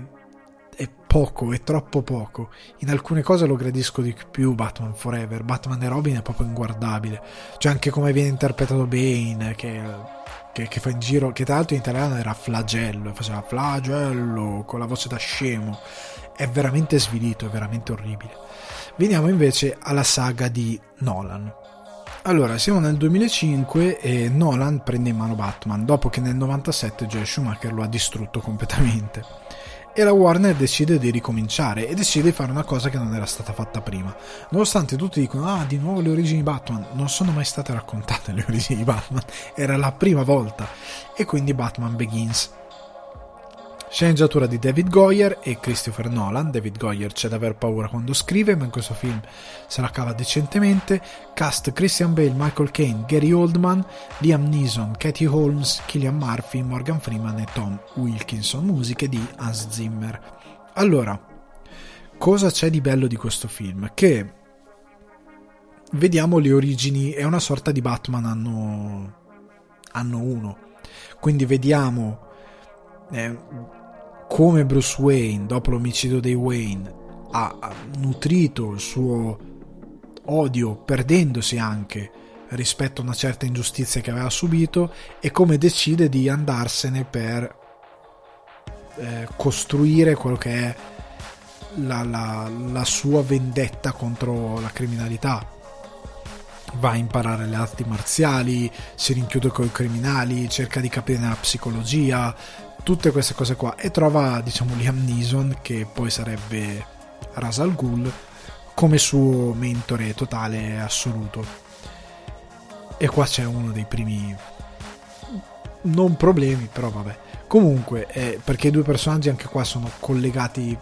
poco, è troppo poco. In alcune cose lo gradisco di più Batman Forever. Batman e Robin è proprio inguardabile. Cioè anche come viene interpretato Bane, che, che, che fa in giro, che tra l'altro in italiano era flagello, faceva flagello con la voce da scemo. È veramente svilito, è veramente orribile. Veniamo invece alla saga di Nolan. Allora, siamo nel 2005 e Nolan prende in mano Batman dopo che nel 97 Joel Schumacher lo ha distrutto completamente e la Warner decide di ricominciare e decide di fare una cosa che non era stata fatta prima. Nonostante tutti dicono ah di nuovo le origini Batman, non sono mai state raccontate le *laughs* origini di Batman, era la prima volta e quindi Batman Begins. Sceneggiatura di David Goyer e Christopher Nolan. David Goyer c'è da aver paura quando scrive, ma in questo film se la cava decentemente. Cast Christian Bale, Michael Caine, Gary Oldman, Liam Neeson, Katie Holmes, Killian Murphy, Morgan Freeman e Tom Wilkinson. Musiche di Hans Zimmer. Allora, cosa c'è di bello di questo film? Che vediamo le origini, è una sorta di Batman anno, anno 1. Quindi vediamo eh, come Bruce Wayne, dopo l'omicidio dei Wayne, ha, nutrito il suo odio, perdendosi anche rispetto a una certa ingiustizia che aveva subito, e come decide di andarsene per eh, costruire quello che è la, la, la sua vendetta contro la criminalità. Va a imparare le arti marziali, si rinchiude con i criminali, cerca di capire la psicologia, tutte queste cose qua e trova diciamo Liam Neeson che poi sarebbe Ras Al Ghul come suo mentore totale assoluto. E qua c'è uno dei primi non problemi, però vabbè. Comunque, eh, perché i due personaggi anche qua sono collegati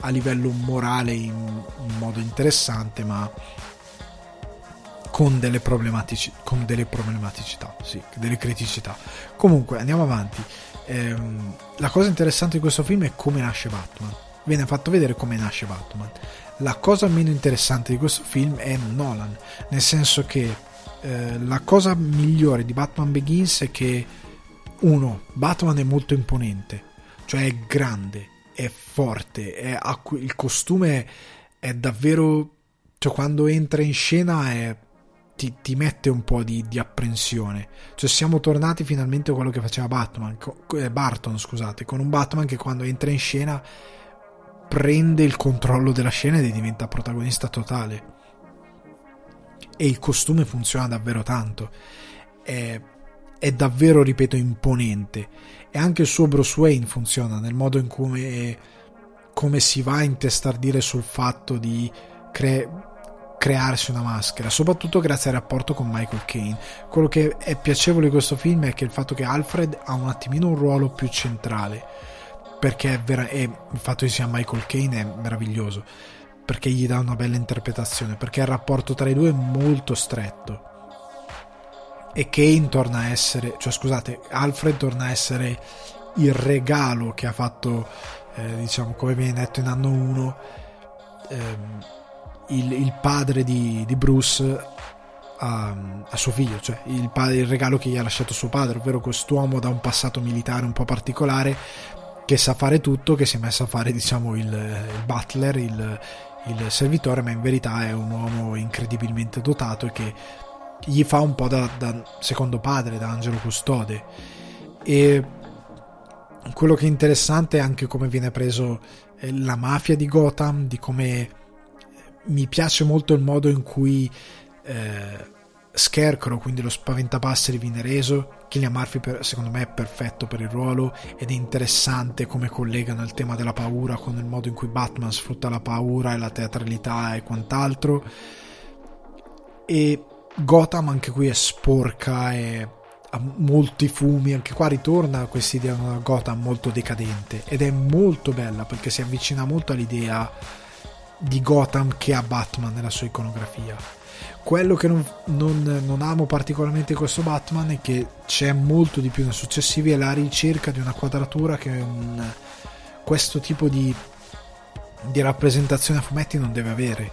a livello morale in, in modo interessante, ma con delle, problematici, con delle problematicità, sì, delle criticità. Comunque, andiamo avanti. Ehm, la cosa interessante di questo film è come nasce Batman. Viene fatto vedere come nasce Batman. La cosa meno interessante di questo film è Nolan, nel senso che eh, la cosa migliore di Batman Begins è che uno, Batman è molto imponente, cioè è grande, è forte, è, il costume è davvero... cioè quando entra in scena è, ti, ti, mette un po' di, di, apprensione. Cioè siamo tornati finalmente a quello che faceva Batman, eh, Barton, scusate, con un Batman che quando entra in scena prende il controllo della scena e diventa protagonista totale. E il costume funziona davvero tanto. È, è davvero, ripeto, imponente. E anche il suo Bruce Wayne funziona nel modo in cui come si va a intestardire sul fatto di cre- crearsi una maschera, soprattutto grazie al rapporto con Michael Caine. Quello che è piacevole di questo film è che il fatto che Alfred ha un attimino un ruolo più centrale, perché è vera- e il fatto che sia Michael Caine è meraviglioso, perché gli dà una bella interpretazione, perché il rapporto tra i due è molto stretto e Kane torna a essere, cioè scusate, Alfred torna a essere il regalo che ha fatto, eh, diciamo, come viene detto in anno 1, ehm, il, il, padre di, di Bruce a, a, suo figlio, cioè il, il, regalo che gli ha lasciato suo padre, ovvero quest'uomo da un passato militare un po' particolare che sa fare tutto, che si è messo a fare, diciamo, il, il butler, il, il servitore, ma in verità è un uomo incredibilmente dotato e che gli fa un po' da, da secondo padre, da angelo custode. E quello che è interessante è anche come viene preso eh, la mafia di Gotham, di come mi piace molto il modo in cui eh, Scarecrow, quindi lo spaventapasseri, viene reso. Killian Murphy per, secondo me è perfetto per il ruolo ed è interessante come collegano il tema della paura con il modo in cui Batman sfrutta la paura e la teatralità e quant'altro. E Gotham anche qui è sporca e ha molti fumi, anche qua ritorna questa idea di una Gotham molto decadente ed è molto bella perché si avvicina molto all'idea di Gotham che ha Batman nella sua iconografia. Quello che non, non, non amo particolarmente questo Batman è che c'è molto di più nei successivi è la ricerca di una quadratura che un, questo tipo di, di rappresentazione a fumetti non deve avere.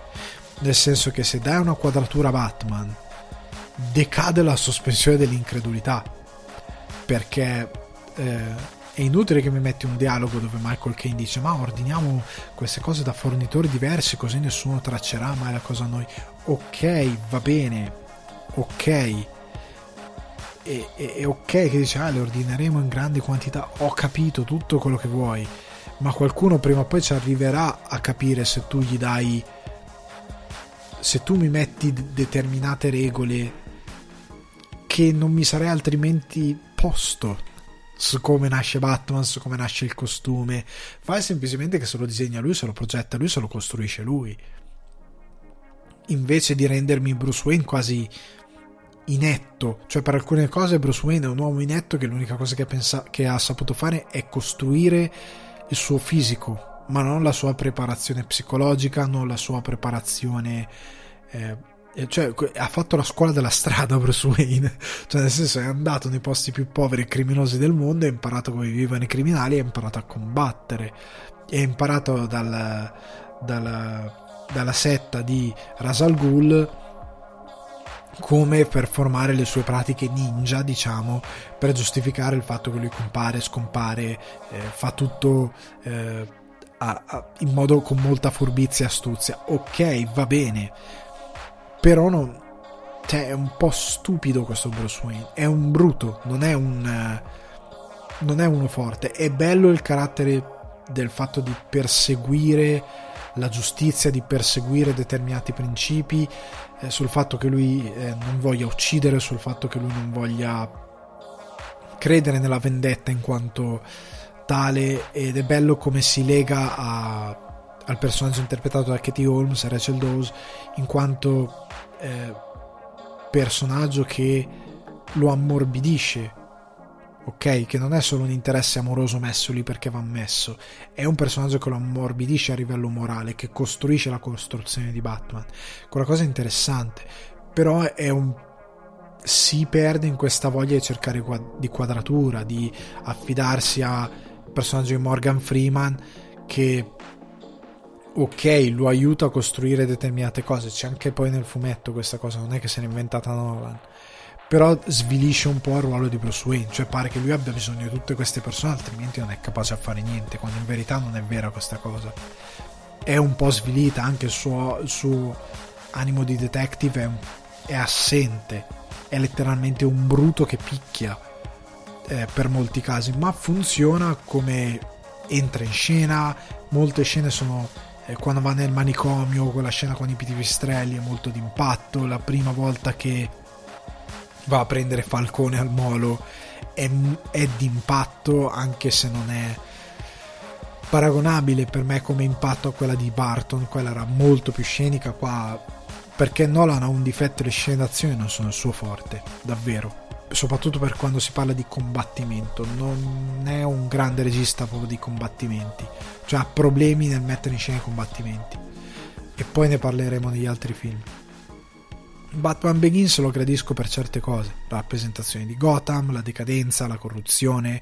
Nel senso che se dai una quadratura a Batman decade la sospensione dell'incredulità perché eh, è inutile che mi metti un dialogo dove Michael Kane dice ma ordiniamo queste cose da fornitori diversi così nessuno traccerà mai la cosa a noi. Ok va bene ok. E, e, e ok che dice ah le ordineremo in grandi quantità ho capito tutto quello che vuoi ma qualcuno prima o poi ci arriverà a capire se tu gli dai se tu mi metti determinate regole che non mi sarei altrimenti posto su come nasce Batman, su come nasce il costume. Fai semplicemente che se lo disegna lui, se lo progetta lui, se lo costruisce lui. Invece di rendermi Bruce Wayne quasi inetto, cioè per alcune cose Bruce Wayne è un uomo inetto che l'unica cosa che, pensa, che ha saputo fare è costruire il suo fisico, ma non la sua preparazione psicologica, non la sua preparazione eh, cioè, ha fatto la scuola della strada Bruce Wayne, *laughs* cioè nel senso è andato nei posti più poveri e criminosi del mondo, ha imparato come vivevano i criminali, ha imparato a combattere, ha imparato dal, dal, dalla setta di Rasal Ghul come performare le sue pratiche ninja, diciamo, per giustificare il fatto che lui compare, scompare, eh, fa tutto eh, in modo con molta furbizia e astuzia. Ok, va bene però non, cioè, è un po' stupido questo Bruce Wayne. È un bruto, non è un. non è uno forte. È bello il carattere del fatto di perseguire la giustizia, di perseguire determinati principi, eh, sul fatto che lui eh, non voglia uccidere, sul fatto che lui non voglia credere nella vendetta in quanto tale ed è bello come si lega a, al personaggio interpretato da Katie Holmes, Rachel Dawes, in quanto eh, personaggio che lo ammorbidisce ok? Che non è solo un interesse amoroso messo lì perché va messo, è un personaggio che lo ammorbidisce a livello morale, che costruisce la costruzione di Batman. Quella cosa interessante, però è un si perde in questa voglia di cercare di quadratura, di affidarsi al personaggio di Morgan Freeman che ok, lo aiuta a costruire determinate cose, c'è anche poi nel fumetto questa cosa, non è che se l'è inventata Nolan però svilisce un po' il ruolo di Bruce Wayne, cioè pare che lui abbia bisogno di tutte queste persone, altrimenti non è capace a fare niente, quando in verità non è vera questa cosa. È un po' svilita, anche il suo, il suo animo di detective è, è, assente, è letteralmente un bruto che picchia eh, per molti casi, ma funziona come entra in scena, molte scene sono quando va nel manicomio, quella scena con i pipistrelli è molto d'impatto, la prima volta che va a prendere Falcone al molo è, è d'impatto anche se non è paragonabile per me come impatto a quella di Barton quella era molto più scenica qua perché Nolan ha un difetto le scene d'azione non sono il suo forte davvero soprattutto per quando si parla di combattimento non è un grande regista proprio di combattimenti cioè ha problemi nel mettere in scena i combattimenti. E poi ne parleremo negli altri film. Batman Begins lo gradisco per certe cose, la rappresentazione di Gotham, la decadenza, la corruzione,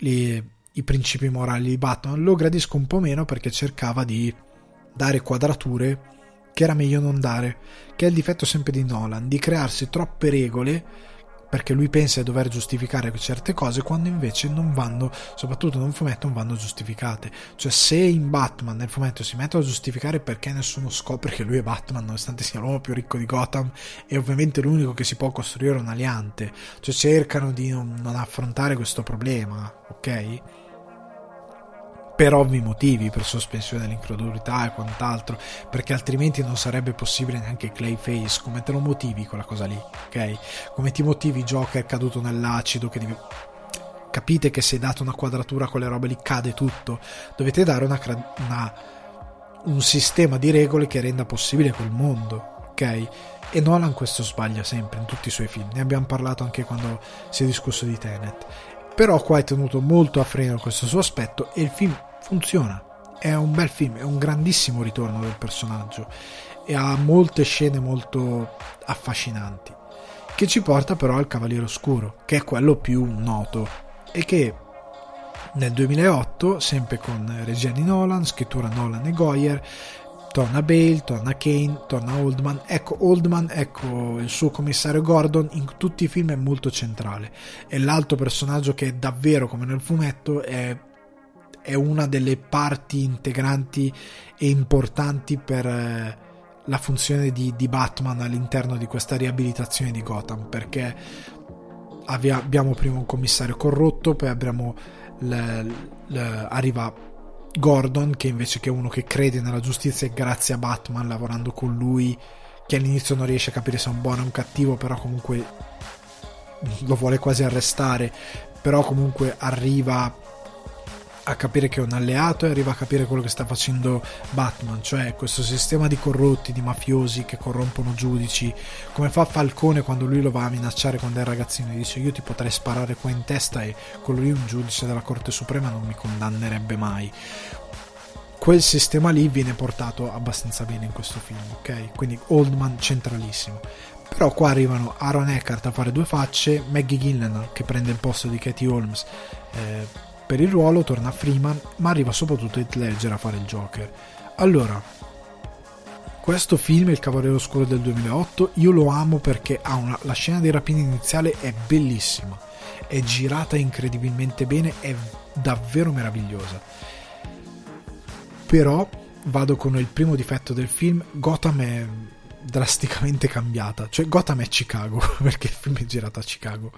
li, i principi morali di Batman, lo gradisco un po' meno perché cercava di dare quadrature che era meglio non dare, che è il difetto sempre di Nolan, di crearsi troppe regole perché lui pensa di dover giustificare certe cose quando invece non vanno, soprattutto nel fumetto, non vanno giustificate. Cioè, se in Batman nel fumetto si mettono a giustificare perché nessuno scopre che lui è Batman, nonostante sia l'uomo più ricco di Gotham, e ovviamente l'unico che si può costruire un aliante, cioè cercano di non, non affrontare questo problema, ok? Per ovvi motivi, per sospensione dell'incredulità e quant'altro, perché altrimenti non sarebbe possibile neanche Clayface, come te lo motivi quella cosa lì, ok? Come ti motivi Joker caduto nell'acido che deve... Capite che se date una quadratura a quelle robe lì cade tutto, dovete dare una, una, un sistema di regole che renda possibile quel mondo, ok? E Nolan questo sbaglia sempre in tutti i suoi film, ne abbiamo parlato anche quando si è discusso di Tenet. Però qua è tenuto molto a freno questo suo aspetto e il film funziona. È un bel film, è un grandissimo ritorno del personaggio e ha molte scene molto affascinanti. Che ci porta però al Cavaliere Oscuro, che è quello più noto e che nel 2008, sempre con regia di Nolan, scrittura Nolan e Goyer, torna Bale, torna Kane, torna Oldman. Ecco, Oldman, ecco il suo commissario Gordon, in tutti i film è molto centrale. È l'altro personaggio che davvero, come nel fumetto, è è una delle parti integranti e importanti per eh, la funzione di, di, Batman all'interno di questa riabilitazione di Gotham perché abbiamo prima un commissario corrotto poi abbiamo le, le, arriva Gordon che invece che uno che crede nella giustizia e grazie a Batman lavorando con lui che all'inizio non riesce a capire se è un buono o un cattivo però comunque lo vuole quasi arrestare però comunque arriva a capire che è un alleato e arriva a capire quello che sta facendo Batman, cioè questo sistema di corrotti, di mafiosi che corrompono giudici, come fa Falcone quando lui lo va a minacciare quando è ragazzino e dice io ti potrei sparare qua in testa e quello lì un giudice della Corte Suprema non mi condannerebbe mai. Quel sistema lì viene portato abbastanza bene in questo film, ok? Quindi Oldman centralissimo. Però qua arrivano Aaron Eckhart a fare due facce, Maggie Gillenal che prende il posto di Katie Holmes. Eh, per il ruolo torna Freeman, ma arriva soprattutto Heath Ledger a fare il Joker. Allora, questo film, Il Cavaliere Oscuro del 2008, io lo amo perché ha una, la scena di rapina iniziale è bellissima, è girata incredibilmente bene, è davvero meravigliosa. Però vado con il primo difetto del film, Gotham è drasticamente cambiata, cioè Gotham è Chicago, *laughs* perché il film è girato a Chicago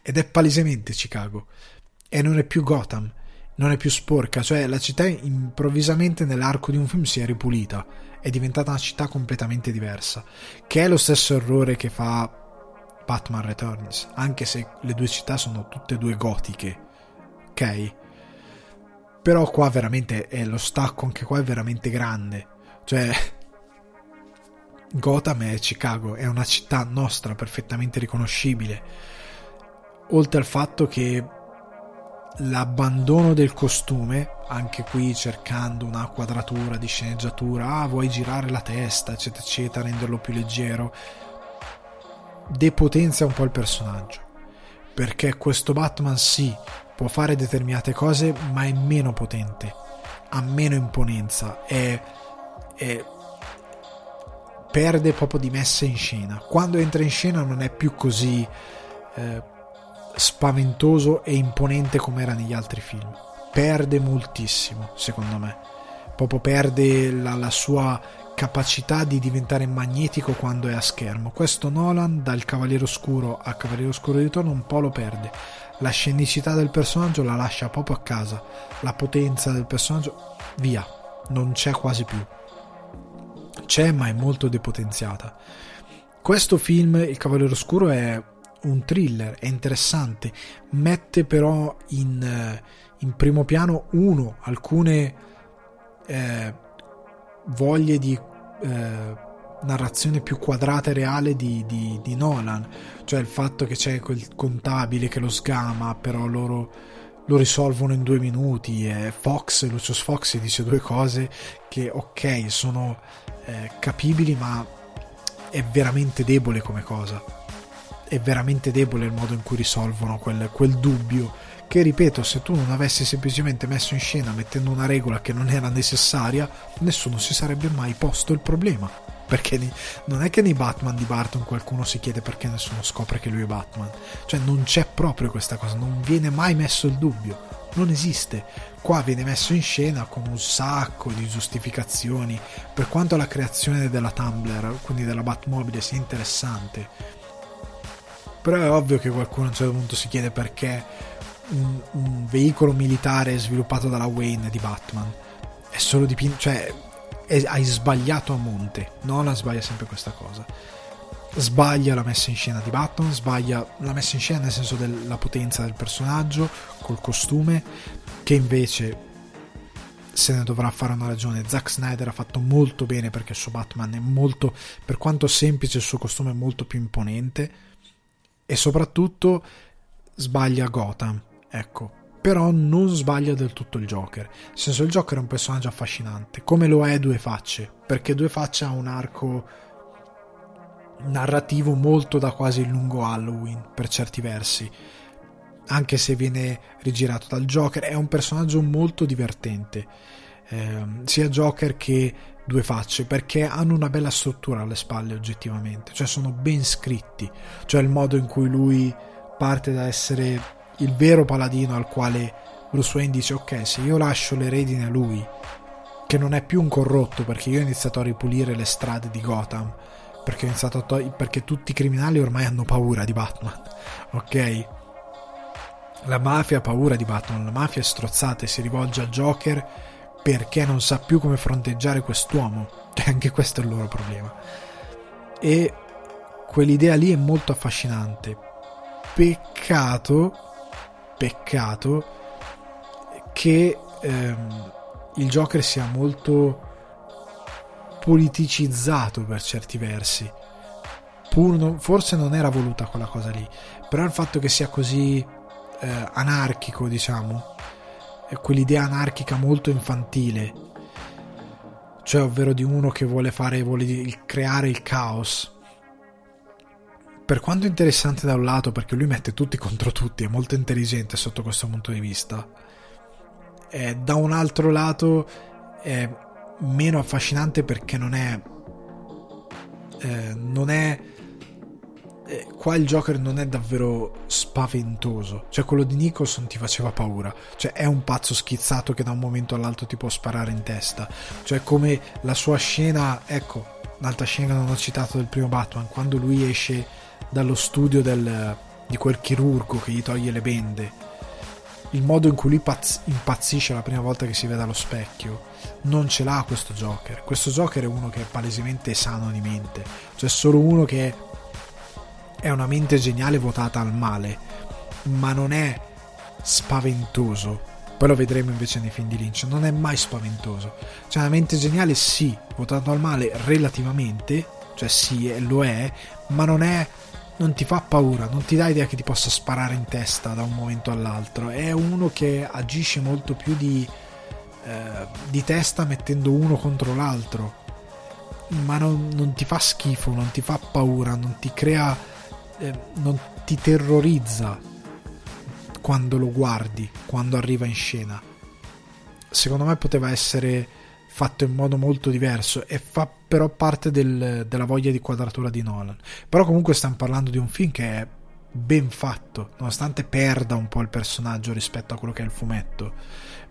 ed è palesemente Chicago e non è più Gotham, non è più sporca, cioè la città improvvisamente nell'arco di un film si è ripulita, è diventata una città completamente diversa, che è lo stesso errore che fa Batman Returns, anche se le due città sono tutte e due gotiche, ok? Però qua veramente è lo stacco, anche qua è veramente grande, cioè Gotham è Chicago, è una città nostra perfettamente riconoscibile, oltre al fatto che l'abbandono del costume, anche qui cercando una quadratura di sceneggiatura, ah vuoi girare la testa, eccetera, eccetera, renderlo più leggero, depotenzia un po' il personaggio. Perché questo Batman sì, può fare determinate cose, ma è meno potente, ha meno imponenza, è, è perde proprio di messa in scena. Quando entra in scena non è più così eh, spaventoso e imponente come era negli altri film. Perde moltissimo, secondo me. Proprio perde la, la sua capacità di diventare magnetico quando è a schermo. Questo Nolan dal Cavaliere Oscuro a Cavaliere Oscuro di Ritorno un po' lo perde. La scenicità del personaggio la lascia proprio a casa. La potenza del personaggio, via, non c'è quasi più. C'è, ma è molto depotenziata. Questo film, Il Cavaliere Oscuro, è un thriller, è interessante, mette però in, eh, in primo piano uno, alcune eh, voglie di eh, narrazione più quadrata e reale di, di, di, Nolan, cioè il fatto che c'è quel contabile che lo sgama, però loro lo risolvono in due minuti e Fox, Lucius Fox dice due cose che ok sono eh, capibili ma è veramente debole come cosa è veramente debole il modo in cui risolvono quel, quel dubbio che ripeto se tu non avessi semplicemente messo in scena mettendo una regola che non era necessaria nessuno si sarebbe mai posto il problema. Perché non è che nei Batman di Barton qualcuno si chiede perché nessuno scopre che lui è Batman. Cioè non c'è proprio questa cosa non viene mai messo il dubbio. Non esiste. Qua viene messo in scena con un sacco di giustificazioni. Per quanto la creazione della Tumblr quindi della Batmobile sia interessante però è ovvio che qualcuno a un certo punto si chiede perché un, un veicolo militare sviluppato dalla Wayne di Batman è solo dipinto, cioè è, hai sbagliato a monte. Nolan sbaglia sempre questa cosa. Sbaglia la messa in scena di Batman, sbaglia la messa in scena nel senso della potenza del personaggio, col costume, che invece se ne dovrà fare una ragione. Zack Snyder ha fatto molto bene perché il suo Batman è molto, per quanto semplice il suo costume è molto più imponente e soprattutto sbaglia Gotham, ecco. Però non sbaglia del tutto il Joker. Nel senso, il Joker è un personaggio affascinante, come lo è Due Facce, perché Due Facce ha un arco narrativo molto da quasi lungo Halloween, per certi versi. Anche se viene rigirato dal Joker, è un personaggio molto divertente. Eh, sia Joker che due facce perché hanno una bella struttura alle spalle oggettivamente, cioè sono ben scritti, cioè il modo in cui lui parte da essere il vero paladino al quale Bruce Wayne dice ok se io lascio le redine a lui che non è più un corrotto perché io ho iniziato a ripulire le strade di Gotham perché, ho iniziato a to- perché tutti i criminali ormai hanno paura di Batman *laughs* ok? La mafia ha paura di Batman la mafia è strozzata e si rivolge al Joker perché non sa più come fronteggiare quest'uomo. *laughs* Cioè, anche questo è il loro problema. E quell'idea lì è molto affascinante. Peccato, peccato che ehm, il Joker sia molto politicizzato per certi versi. Non, forse non era voluta quella cosa lì, però il fatto che sia così eh, anarchico, diciamo, quell'idea anarchica molto infantile, cioè ovvero di uno che vuole fare, vuole creare il caos. Per quanto interessante da un lato, perché lui mette tutti contro tutti, è molto intelligente sotto questo punto di vista, eh, da un altro lato è meno affascinante perché non è, eh, non è eh, qua il Joker non è davvero spaventoso. Cioè, quello di Nicholson ti faceva paura. Cioè, è un pazzo schizzato che da un momento all'altro ti può sparare in testa. Cioè, come la sua scena, ecco, un'altra scena non ho citato del primo Batman, quando lui esce dallo studio del, di quel chirurgo che gli toglie le bende. il modo in cui lui pazz- impazzisce la prima volta che si vede allo specchio non ce l'ha questo Joker. Questo Joker è uno che è palesemente sano di mente, cioè solo uno che è una mente geniale votata al male, ma non è spaventoso. Poi lo vedremo invece nei film di Lynch, non è mai spaventoso. Cioè una mente geniale sì, votato al male relativamente, cioè sì, lo è, ma non è non ti fa paura, non ti dà idea che ti possa sparare in testa da un momento all'altro. È uno che agisce molto più di, eh, di testa mettendo uno contro l'altro. Ma non, non, ti fa schifo, non ti fa paura, non ti crea. Eh, non ti terrorizza quando lo guardi, quando arriva in scena. Secondo me poteva essere fatto in modo molto diverso e fa però parte del, della voglia di quadratura di Nolan. Però comunque stiamo parlando di un film che è ben fatto, nonostante perda un po' il personaggio rispetto a quello che è il fumetto.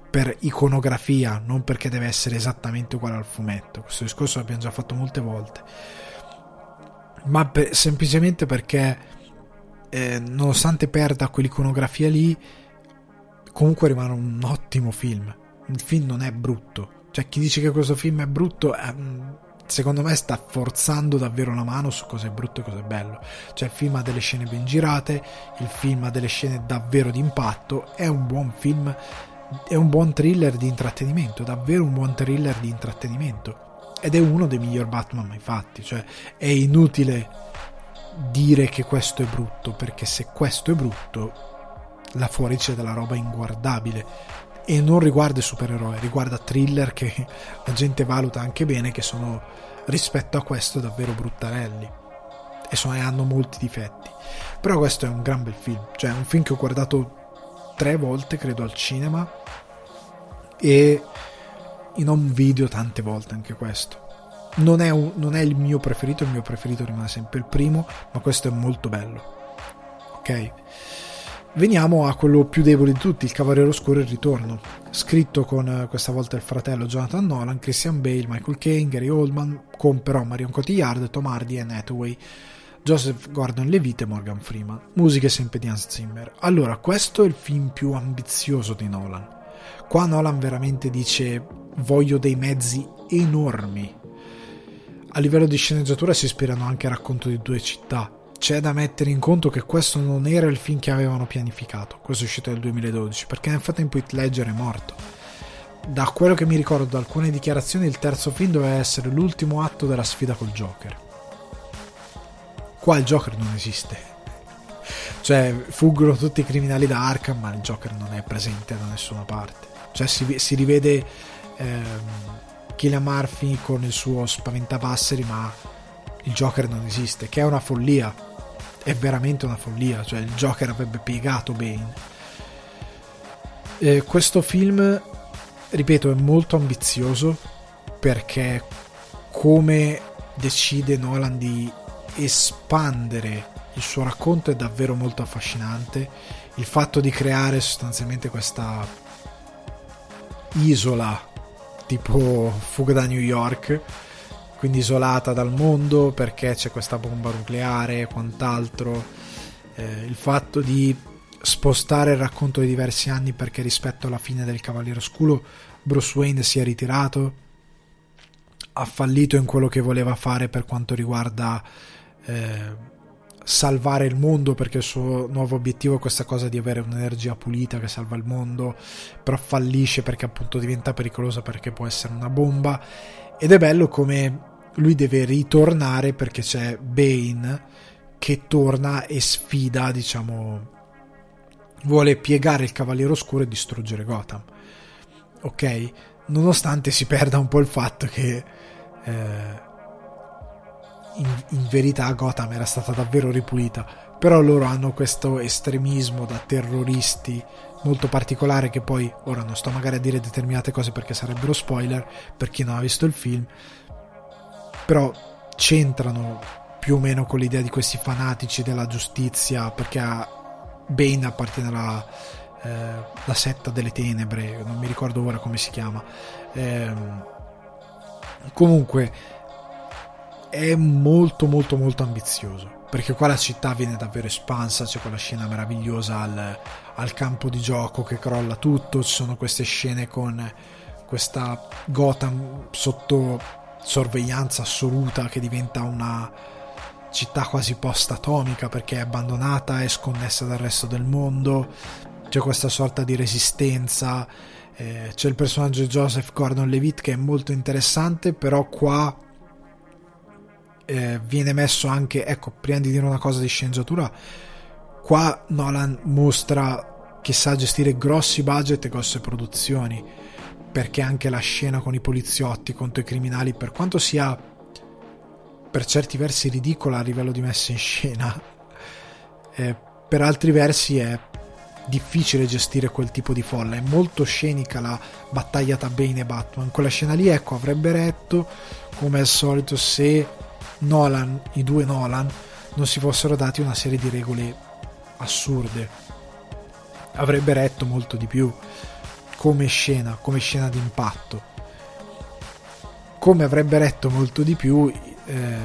Per iconografia, non perché deve essere esattamente uguale al fumetto. Questo discorso l'abbiamo già fatto molte volte. Ma per, semplicemente perché, eh, nonostante perda quell'iconografia lì, comunque rimane un ottimo film. Il film non è brutto, cioè, chi dice che questo film è brutto, ehm, secondo me sta forzando davvero la mano su cosa è brutto e cosa è bello. Cioè, il film ha delle scene ben girate, il film ha delle scene davvero di impatto, è un buon film, è un buon thriller di intrattenimento, davvero un buon thriller di intrattenimento. Ed è uno dei miglior Batman mai fatti. Cioè, è inutile dire che questo è brutto, perché se questo è brutto, là fuori c'è della roba inguardabile e non riguarda i supereroi, riguarda thriller che *laughs* la gente valuta anche bene che sono rispetto a questo davvero bruttarelli e, sono, e hanno molti difetti. Però questo è un gran bel film, cioè è un film che ho guardato tre volte credo al cinema e in home video tante volte anche questo. Non è, un, non è il mio preferito, il mio preferito rimane sempre il primo, ma questo è molto bello. Ok? Veniamo a quello più debole di tutti, il Cavaliere Oscuro il ritorno, scritto con eh, questa volta il fratello Jonathan Nolan, Christian Bale, Michael Caine, Gary Oldman, con però Marion Cotillard, Tom Hardy e Hathaway, Joseph Gordon-Levitt e Morgan Freeman. Musiche sempre di Hans Zimmer. Allora, questo è il film più ambizioso di Nolan. Qua Nolan veramente dice voglio dei mezzi enormi. A livello di sceneggiatura si ispirano anche al racconto di due città, c'è da mettere in conto che questo non era il film che avevano pianificato. Questo è uscito nel 2012, perché nel frattempo Heath Ledger è morto. Da quello che mi ricordo da alcune dichiarazioni, il terzo film doveva essere l'ultimo atto della sfida col Joker. Qua il Joker non esiste. Cioè, fuggono tutti i criminali da Arkham, ma il Joker non è presente da nessuna parte. Cioè, si, si rivede ehm, Killian Murphy con il suo spaventapasseri, ma il Joker non esiste, che è una follia è veramente una follia, cioè il Joker avrebbe piegato Bane. Eh, questo film, ripeto, è molto ambizioso perché come decide Nolan di espandere il suo racconto è davvero molto affascinante. Il fatto di creare sostanzialmente questa isola tipo fuga da New York quindi isolata dal mondo perché c'è questa bomba nucleare e quant'altro. Eh, il fatto di spostare il racconto di diversi anni perché rispetto alla fine del Cavaliere Oscuro Bruce Wayne si è ritirato, ha fallito in quello che voleva fare per quanto riguarda eh, salvare il mondo perché il suo nuovo obiettivo è questa cosa di avere un'energia pulita che salva il mondo, però fallisce perché appunto diventa pericolosa perché può essere una bomba ed è bello come lui deve ritornare perché c'è Bane che torna e sfida, diciamo, vuole piegare il Cavaliere Oscuro e distruggere Gotham. Ok? Nonostante si perda un po' il fatto che eh, in, in verità Gotham era stata davvero ripulita, però loro hanno questo estremismo da terroristi molto particolare che poi ora non sto magari a dire determinate cose perché sarebbero spoiler per chi non ha visto il film però c'entrano più o meno con l'idea di questi fanatici della giustizia perché Bane appartiene alla eh, setta delle tenebre non mi ricordo ora come si chiama. Eh, comunque è molto molto molto ambizioso perché qua la città viene davvero espansa, c'è quella scena meravigliosa al, al, campo di gioco che crolla tutto, ci sono queste scene con questa Gotham sotto sorveglianza assoluta che diventa una città quasi post-atomica perché è abbandonata, è sconnessa dal resto del mondo, c'è questa sorta di resistenza, eh, c'è il personaggio di Joseph Gordon-Levitt che è molto interessante, però qua eh, viene messo anche, ecco, prima di dire una cosa di sceneggiatura, qua Nolan mostra che sa gestire grossi budget e grosse produzioni, perché anche la scena con i poliziotti contro i criminali, per quanto sia per certi versi ridicola a livello di messa in scena, eh, per altri versi è difficile gestire quel tipo di folla. È molto scenica la battaglia tra Bane e Batman. Quella scena lì, ecco, avrebbe retto come al solito se Nolan, i due Nolan, non si fossero dati una serie di regole assurde. Avrebbe retto molto di più come scena, come scena d'impatto. Come avrebbe retto molto di più, eh,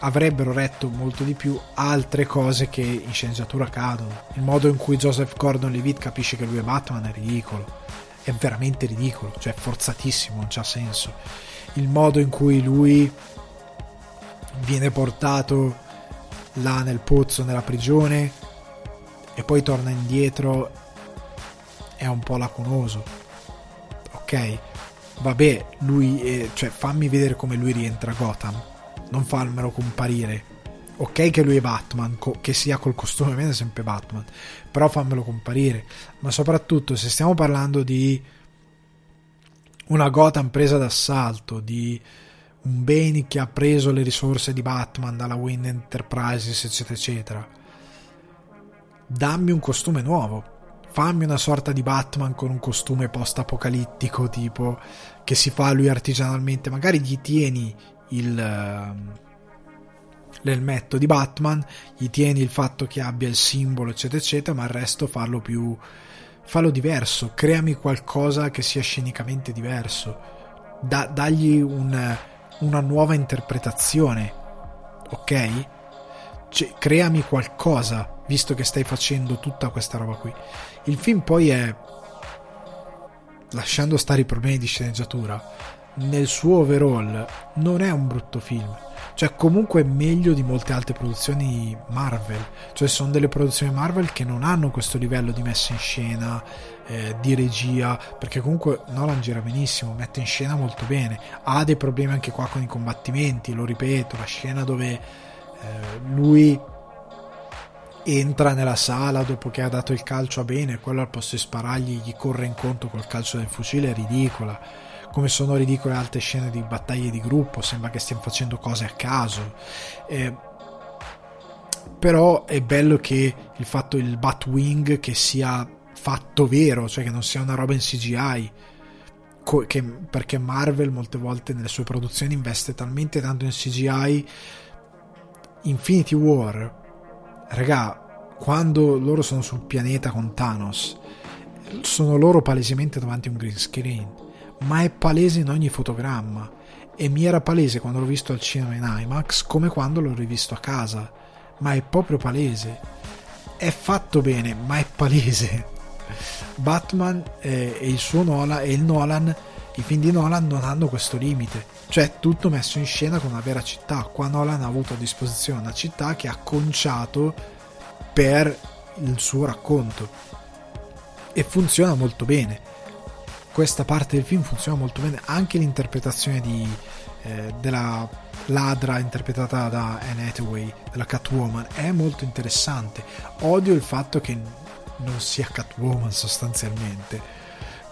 avrebbero retto molto di più altre cose che in sceneggiatura cadono. Il modo in cui Joseph Gordon-Levitt capisce che lui è Batman è ridicolo. È veramente ridicolo, cioè forzatissimo, non c'ha senso. Il modo in cui lui viene portato là nel pozzo, nella prigione e poi torna indietro è un po' lacunoso. Ok, vabbè, lui, è, cioè fammi vedere come lui rientra a Gotham, non farmelo comparire. Ok che lui è Batman, co- che sia col costume, viene sempre Batman, però fammelo comparire. Ma soprattutto se stiamo parlando di una Gotham presa d'assalto, di un Bane che ha preso le risorse di Batman dalla Wind Enterprises, eccetera, eccetera. Dammi un costume nuovo. Fammi una sorta di Batman con un costume post-apocalittico, tipo che si fa lui artigianalmente. Magari gli tieni il, ehm, l'elmetto di Batman, gli tieni il fatto che abbia il simbolo, eccetera, eccetera, ma il resto farlo più. fallo diverso. Creami qualcosa che sia scenicamente diverso. Da, dagli un una nuova interpretazione, ok? Cioè, creami qualcosa, visto che stai facendo tutta questa roba qui. Il film poi è, lasciando stare i problemi di sceneggiatura, nel suo overall non è un brutto film. Cioè, comunque è meglio di molte altre produzioni Marvel. Cioè, sono delle produzioni Marvel che non hanno questo livello di messa in scena, eh, di regia, perché comunque Nolan gira benissimo, mette in scena molto bene, ha dei problemi anche qua con i combattimenti, lo ripeto, la scena dove eh, lui entra nella sala dopo che ha dato il calcio a bene, quello al posto di sparargli gli corre incontro col calcio del fucile è ridicola. Come sono ridicole altre scene di battaglie di gruppo, sembra che stiamo facendo cose a caso. Eh, però è bello che il fatto il Batwing che sia fatto vero, cioè che non sia una roba in CGI. Co- che, perché Marvel molte volte nelle sue produzioni investe talmente tanto in CGI. Infinity War, raga, quando loro sono sul pianeta con Thanos, sono loro palesemente davanti a un green screen, ma è palese in ogni fotogramma. E mi era palese quando l'ho visto al cinema in IMAX come quando l'ho rivisto a casa. Ma è proprio palese. È fatto bene, ma è palese. Batman e il suo Nolan e il Nolan i film di Nolan non hanno questo limite. Cioè tutto messo in scena con una vera città. Qua Nolan ha avuto a disposizione una città che ha conciato per il suo racconto. E funziona molto bene. Questa parte del film funziona molto bene. Anche l'interpretazione di, eh, della ladra interpretata da Anne Hathaway della Catwoman è molto interessante. Odio il fatto che non sia Catwoman sostanzialmente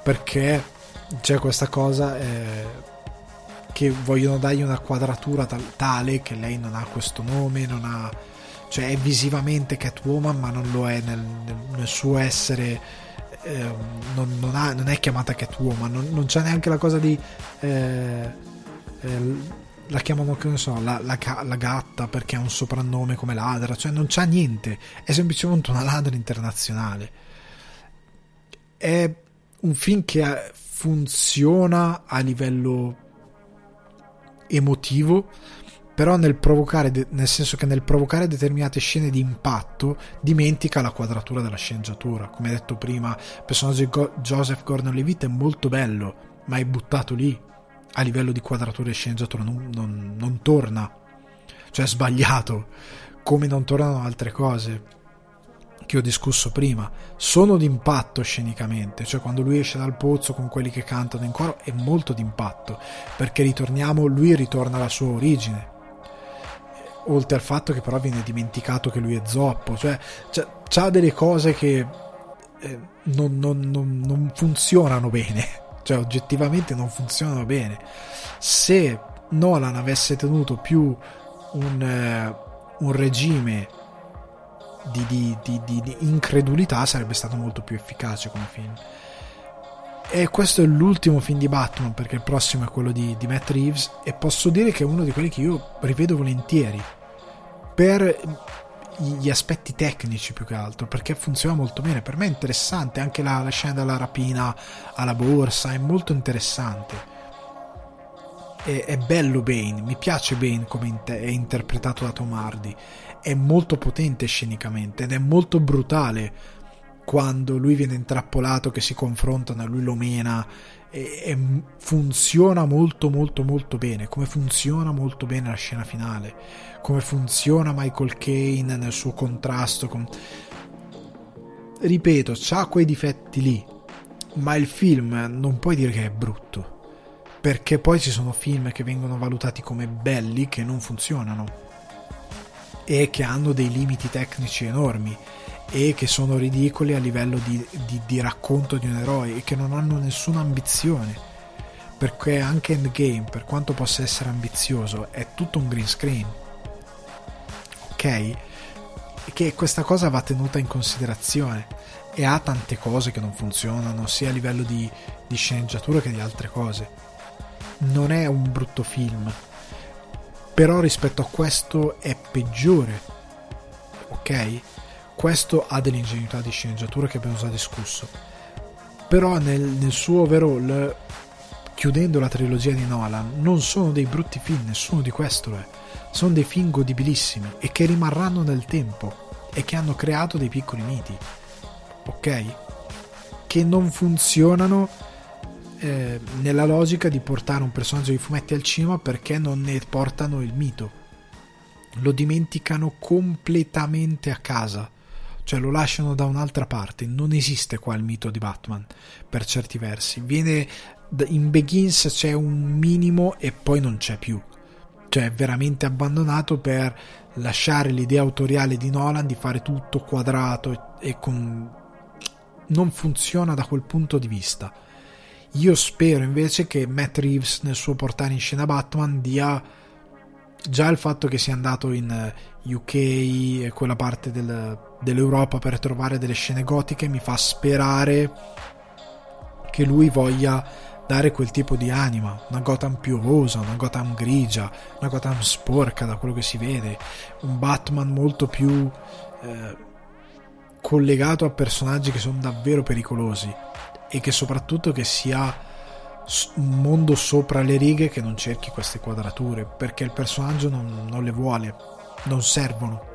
perché c'è questa cosa eh, che vogliono dargli una quadratura tal- tale che lei non ha questo nome non ha cioè è visivamente Catwoman ma non lo è nel, nel, nel suo essere eh, non, non, ha, non, è chiamata Catwoman non, non c'è neanche la cosa di eh, eh la chiamano, che ne so, la, la, la, gatta perché ha un soprannome come ladra, cioè non c'ha niente, è semplicemente una ladra internazionale. È un film che funziona a livello emotivo però nel provocare, nel senso che nel provocare determinate scene di impatto dimentica la quadratura della sceneggiatura. Come detto prima, il personaggio di Joseph Gordon-Levitt è molto bello, ma è buttato lì a livello di quadratura e sceneggiatura, non, non, non torna, cioè è sbagliato, come non tornano altre cose che ho discusso prima, sono d'impatto scenicamente, cioè quando lui esce dal pozzo con quelli che cantano in coro è molto d'impatto, perché ritorniamo, lui ritorna alla sua origine, oltre al fatto che però viene dimenticato che lui è zoppo, cioè c'ha delle cose che eh, non, non, non, non funzionano bene, cioè oggettivamente non funzionano bene. Se Nolan avesse tenuto più un, eh, un regime di, di, di, di, incredulità sarebbe stato molto più efficace come film. E questo è l'ultimo film di Batman perché il prossimo è quello di, di Matt Reeves e posso dire che è uno di quelli che io rivedo volentieri per gli aspetti tecnici più che altro perché funziona molto bene. Per me è interessante anche la, la scena della rapina alla borsa è molto interessante. È, è bello Bane mi piace Bane come inter- è interpretato da Tom Hardy. È molto potente scenicamente ed è molto brutale quando lui viene intrappolato che si confrontano lui lo mena. E, e, funziona molto molto molto bene come funziona molto bene la scena finale come funziona Michael Kane nel suo contrasto con ripeto ha quei difetti lì ma il film non puoi dire che è brutto perché poi ci sono film che vengono valutati come belli che non funzionano e che hanno dei limiti tecnici enormi e che sono ridicoli a livello di, di, di racconto di un eroe e che non hanno nessuna ambizione perché anche Endgame per quanto possa essere ambizioso è tutto un green screen che questa cosa va tenuta in considerazione e ha tante cose che non funzionano sia a livello di, di sceneggiatura che di altre cose. Non è un brutto film però rispetto a questo è peggiore ok? Questo ha dell'ingenuità di sceneggiatura che abbiamo già discusso. Però nel, nel suo overall chiudendo la trilogia di Nolan non sono dei brutti film nessuno di questo lo è sono dei film godibilissimi e che rimarranno nel tempo e che hanno creato dei piccoli miti ok che non funzionano eh, nella logica di portare un personaggio di fumetti al cinema perché non ne portano il mito. Lo dimenticano completamente a casa, cioè lo lasciano da un'altra parte. Non esiste qua il mito di Batman per certi versi. Viene in Begins c'è un minimo e poi non c'è più. Cioè veramente abbandonato per lasciare l'idea autoriale di Nolan di fare tutto quadrato e con non funziona da quel punto di vista. Io spero invece che Matt Reeves nel suo portare in scena Batman dia già il fatto che sia andato in eh, UK e quella parte del, dell'Europa per trovare delle scene gotiche mi fa sperare che lui voglia dare quel tipo di anima, una Gotham piovosa, una Gotham grigia, una Gotham sporca da quello che si vede, un Batman molto più eh, collegato a personaggi che sono davvero pericolosi e che soprattutto che sia un mondo sopra le righe che non cerchi queste quadrature perché il personaggio non, non le vuole non servono.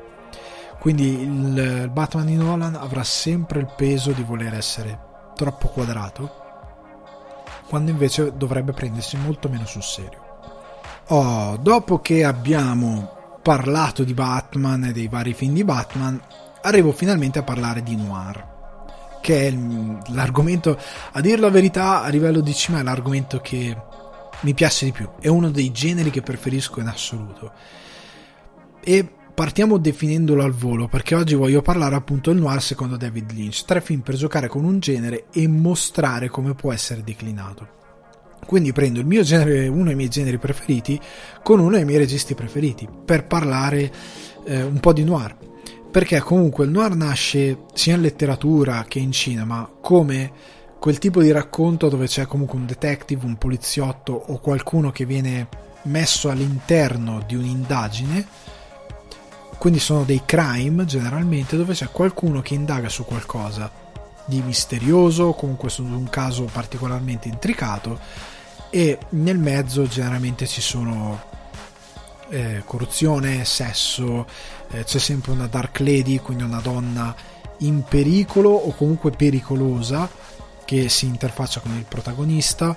Quindi il Batman di Nolan avrà sempre il peso di voler essere troppo quadrato quando invece dovrebbe prendersi molto meno sul serio oh, dopo che abbiamo parlato di Batman e dei vari film di Batman arrivo finalmente a parlare di Noir che è l'argomento, a dir la verità, a livello di cinema è l'argomento che mi piace di più, è uno dei generi che preferisco in assoluto. E partiamo definendolo al volo, perché oggi voglio parlare appunto del noir secondo David Lynch, tre film per giocare con un genere e mostrare come può essere declinato. Quindi prendo genere, uno dei miei generi preferiti, con uno dei miei registi preferiti, per parlare eh, un po' di noir perché comunque il noir nasce sia in letteratura che in cinema come quel tipo di racconto dove c'è comunque un detective, un poliziotto o qualcuno che viene messo all'interno di un'indagine quindi sono dei crime generalmente dove c'è qualcuno che indaga su qualcosa di misterioso, comunque su un caso particolarmente intricato e nel mezzo generalmente ci sono eh, corruzione, sesso, eh, c'è sempre una dark lady, quindi una donna in pericolo o comunque pericolosa che si interfaccia con il protagonista,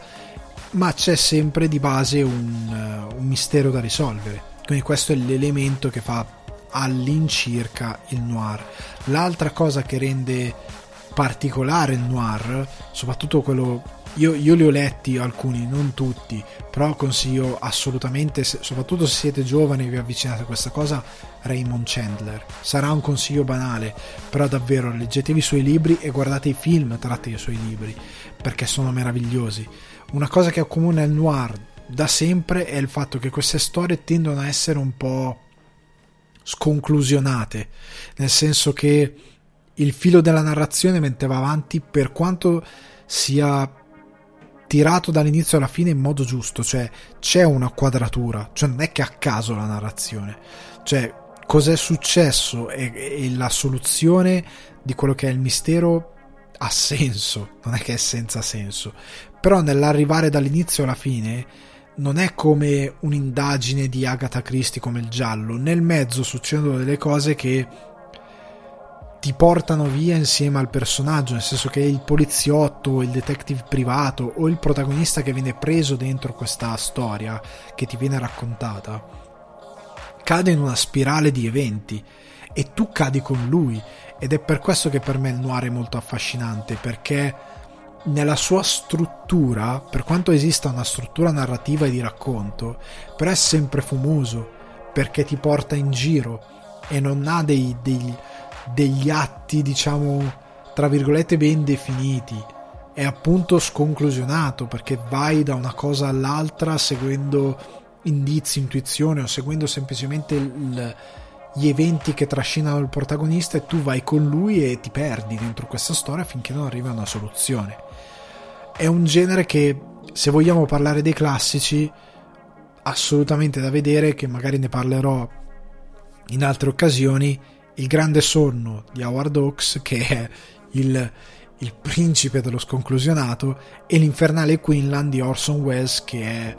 ma c'è sempre di base un, uh, un mistero da risolvere. Quindi questo è l'elemento che fa all'incirca il noir. L'altra cosa che rende particolare il noir, soprattutto quello io, io, li ho letti alcuni, non tutti, però consiglio assolutamente, soprattutto se siete giovani e vi avvicinate a questa cosa, Raymond Chandler. Sarà un consiglio banale, però davvero leggetevi i suoi libri e guardate i film tratti dai suoi libri, perché sono meravigliosi. Una cosa che accomuna il noir da sempre è il fatto che queste storie tendono a essere un po' sconclusionate, nel senso che il filo della narrazione mentre va avanti, per quanto sia tirato dall'inizio alla fine in modo giusto, cioè c'è una quadratura, cioè non è che a caso la narrazione, cioè cos'è successo e, e la soluzione di quello che è il mistero ha senso, non è che è senza senso, però nell'arrivare dall'inizio alla fine non è come un'indagine di Agatha Christie come il giallo, nel mezzo succedono delle cose che ti portano via insieme al personaggio, nel senso che il poliziotto, il detective privato o il protagonista che viene preso dentro questa storia che ti viene raccontata cade in una spirale di eventi e tu cadi con lui. Ed è per questo che per me il noir è molto affascinante perché nella sua struttura, per quanto esista una struttura narrativa e di racconto, però è sempre fumoso perché ti porta in giro e non ha dei, dei degli atti, diciamo, tra virgolette ben definiti. È appunto sconclusionato perché vai da una cosa all'altra seguendo indizi, intuizione o seguendo semplicemente il, gli eventi che trascinano il protagonista e tu vai con lui e ti perdi dentro questa storia finché non arriva a una soluzione. È un genere che, se vogliamo parlare dei classici, assolutamente da vedere, che magari ne parlerò in altre occasioni, il grande sonno di Howard Hawks, che è il, il principe dello sconclusionato, e l'infernale Quinlan di Orson Welles, che è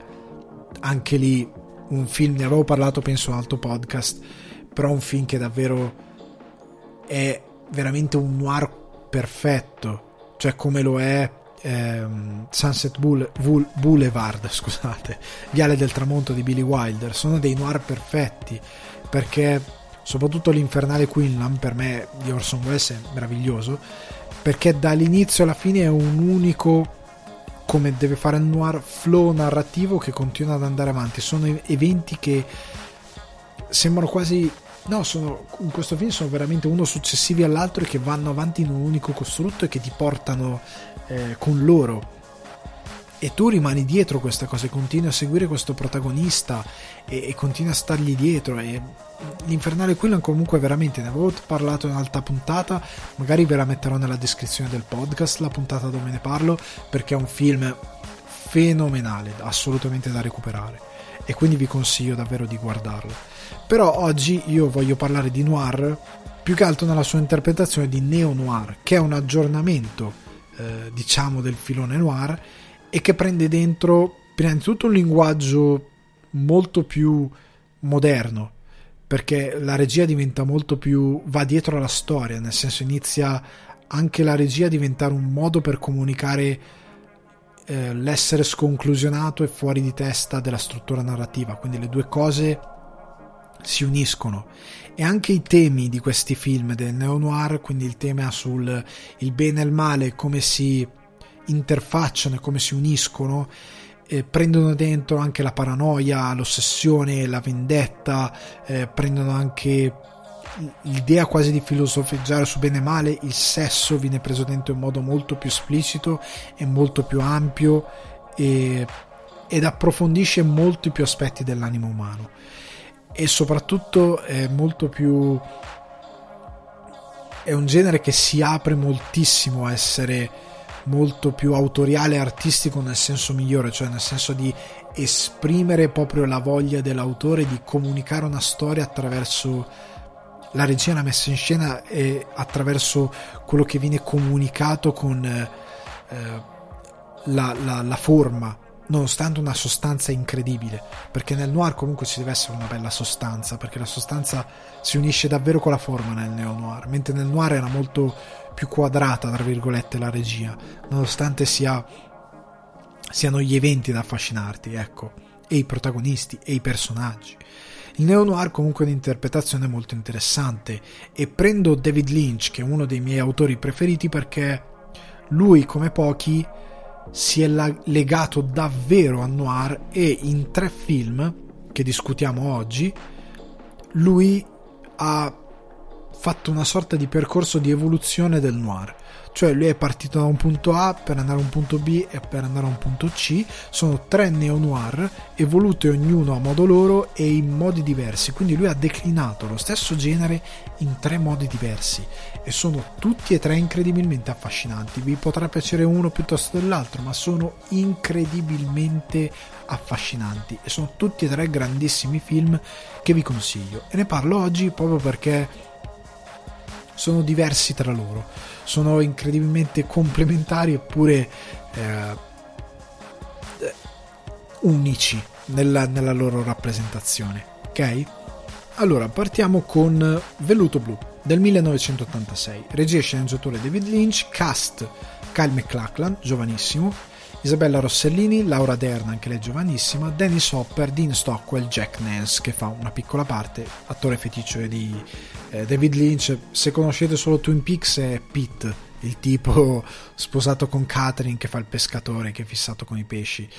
anche lì un film, ne avevo parlato penso in un altro podcast, però un film che davvero è veramente un noir perfetto, cioè come lo è ehm, Sunset Boule, Boulevard, *laughs* scusate, Viale del Tramonto di Billy Wilder, sono dei noir perfetti, perché soprattutto l'infernale Quinlan per me di Orson Welles è meraviglioso perché dall'inizio alla fine è un unico come deve fare il noir flow narrativo che continua ad andare avanti. Sono eventi che sembrano quasi no sono, in questo film sono veramente uno successivi all'altro e che vanno avanti in un unico costrutto e che ti portano eh, con loro. E tu rimani dietro questa cosa e continui a seguire questo protagonista e, e continui a stargli dietro. E l'infernale Quillan comunque veramente ne avevo parlato in alta puntata magari ve la metterò nella descrizione del podcast la puntata dove ne parlo perché è un film fenomenale assolutamente da recuperare. E quindi vi consiglio davvero di guardarlo. Però oggi io voglio parlare di noir più che altro nella sua interpretazione di neo noir che è un aggiornamento eh, diciamo del filone noir e che prende dentro prima di tutto un linguaggio molto più moderno perché la regia diventa molto più va dietro alla storia nel senso inizia anche la regia a diventare un modo per comunicare eh, l'essere sconclusionato e fuori di testa della struttura narrativa. Quindi le due cose si uniscono. E anche i temi di questi film del neo noir quindi il tema sul il bene e il male come si interfacciano e come si uniscono eh, prendono dentro anche la paranoia, l'ossessione, la vendetta, eh, prendono anche l'idea quasi di filosofeggiare su bene e male, il sesso viene preso dentro in modo molto più esplicito e molto più ampio e, ed approfondisce molti più aspetti dell'animo umano e soprattutto è molto più è un genere che si apre moltissimo a essere molto più autoriale e artistico nel senso migliore, cioè nel senso di esprimere proprio la voglia dell'autore di comunicare una storia attraverso la regia, la messa in scena e attraverso quello che viene comunicato con eh, la, la, la, forma nonostante una sostanza incredibile, perché nel noir comunque ci deve essere una bella sostanza, perché la sostanza si unisce davvero con la forma nel neo-noir, mentre nel noir era molto più quadrata, tra virgolette, la regia, nonostante sia, siano gli eventi ad affascinarti, ecco, e i protagonisti e i personaggi. Il neo-noir comunque è un'interpretazione molto interessante e prendo David Lynch, che è uno dei miei autori preferiti, perché lui, come pochi, si è legato davvero al noir e in tre film che discutiamo oggi lui ha fatto una sorta di percorso di evoluzione del noir cioè lui è partito da un punto A per andare a un punto B e per andare a un punto C. Sono tre neo-noir evolute ognuno a modo loro e in modi diversi. Quindi lui ha declinato lo stesso genere in tre modi diversi. E sono tutti e tre incredibilmente affascinanti. Vi potrà piacere uno piuttosto dell'altro ma sono incredibilmente affascinanti. E sono tutti e tre grandissimi film che vi consiglio. E ne parlo oggi proprio perché sono diversi tra loro, sono incredibilmente complementari eppure eh, unici nella, nella loro rappresentazione. Ok? Allora, partiamo con Velluto Blu del 1986, regia e sceneggiatore David Lynch, cast Kyle McLachlan, giovanissimo, Isabella Rossellini, Laura Dern, anche lei giovanissima, Dennis Hopper, Dean Stockwell, Jack Nance, che fa una piccola parte, attore feticcio di eh, David Lynch. Se conoscete solo Twin Peaks è Pete, il tipo *laughs* sposato con Catherine che fa il pescatore, che è fissato con i pesci. *laughs*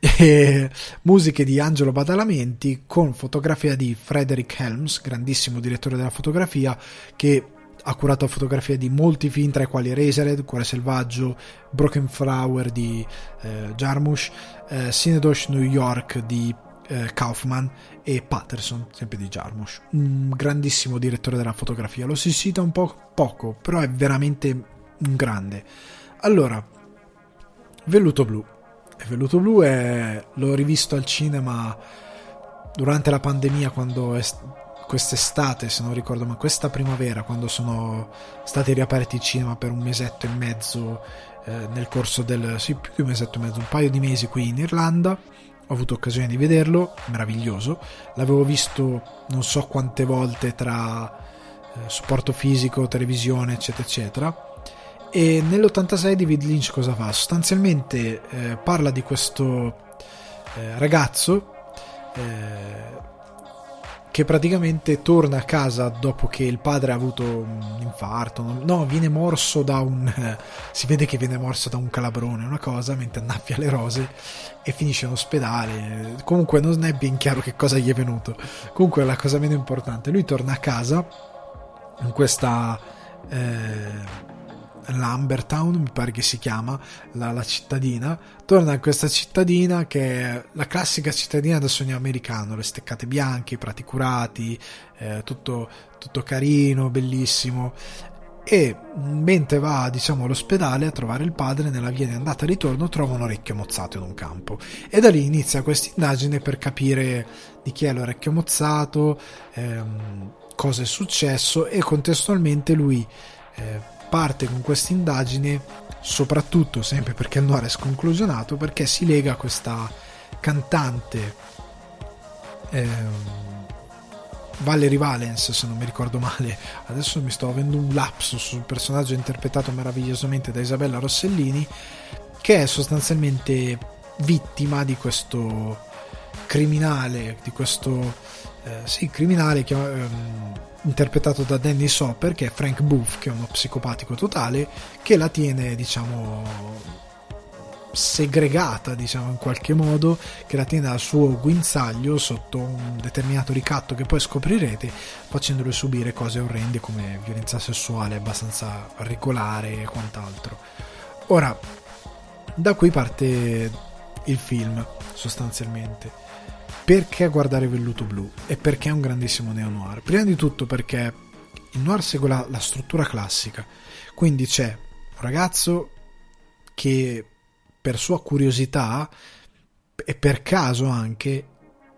E musiche di Angelo Badalamenti con fotografia di Frederick Helms, grandissimo direttore della fotografia, che ha curato la fotografia di molti film tra i quali Razorhead, Cuore Selvaggio, Broken Flower di eh, Jarmusch, eh, Synedosh New York di eh, Kaufman e Patterson, sempre di Jarmusch. Un grandissimo direttore della fotografia. Lo si cita un po' poco, però è veramente un grande. Allora, Velluto Blu. Velluto Blu è... l'ho rivisto al cinema durante la pandemia quando è quest'estate, se non ricordo, ma questa primavera, quando sono stati riaperti i cinema per un mesetto e mezzo eh, nel corso del, sì, più che un mesetto e mezzo, un paio di mesi qui in Irlanda, ho avuto occasione di vederlo, meraviglioso, l'avevo visto non so quante volte tra eh, supporto fisico, televisione, eccetera, eccetera. E nell'86 David Lynch cosa fa? Sostanzialmente eh, parla di questo eh, ragazzo eh, che praticamente torna a casa dopo che il padre ha avuto un infarto, no, viene morso da un... *laughs* si vede che viene morso da un calabrone, una cosa, mentre annaffia le rose e finisce in ospedale. Comunque non è ben chiaro che cosa gli è venuto. Comunque la cosa meno importante, lui torna a casa in questa... Eh, Lambertown, mi pare che si chiama la, la, cittadina. Torna in questa cittadina che è la classica cittadina del sogno americano, le steccate bianche, i prati curati, eh, tutto, tutto carino, bellissimo. E mentre va diciamo all'ospedale a trovare il padre nella via di andata e ritorno trova un orecchio mozzato in un campo e da lì inizia questa indagine per capire di chi è l'orecchio mozzato ehm, cosa è successo e contestualmente lui eh, parte con questa indagine soprattutto sempre perché il noir è sconclusionato perché si lega a questa cantante ehm, Valerie Valence se non mi ricordo male. Adesso mi sto avendo un lapsus sul personaggio interpretato meravigliosamente da Isabella Rossellini che è sostanzialmente vittima di questo criminale di questo eh, sì, criminale che, ehm, interpretato da Danny Sopper, che è Frank Booth, che è uno psicopatico totale, che la tiene, diciamo, segregata, diciamo, in qualche modo, che la tiene al suo guinzaglio sotto un determinato ricatto che poi scoprirete, facendole subire cose orrende come violenza sessuale abbastanza regolare e quant'altro. Ora, da qui parte il film, sostanzialmente perché guardare Velluto Blu? E perché è un grandissimo neo-noir? Prima di tutto perché il noir segue la, la struttura classica, quindi c'è un ragazzo che per sua curiosità e per caso anche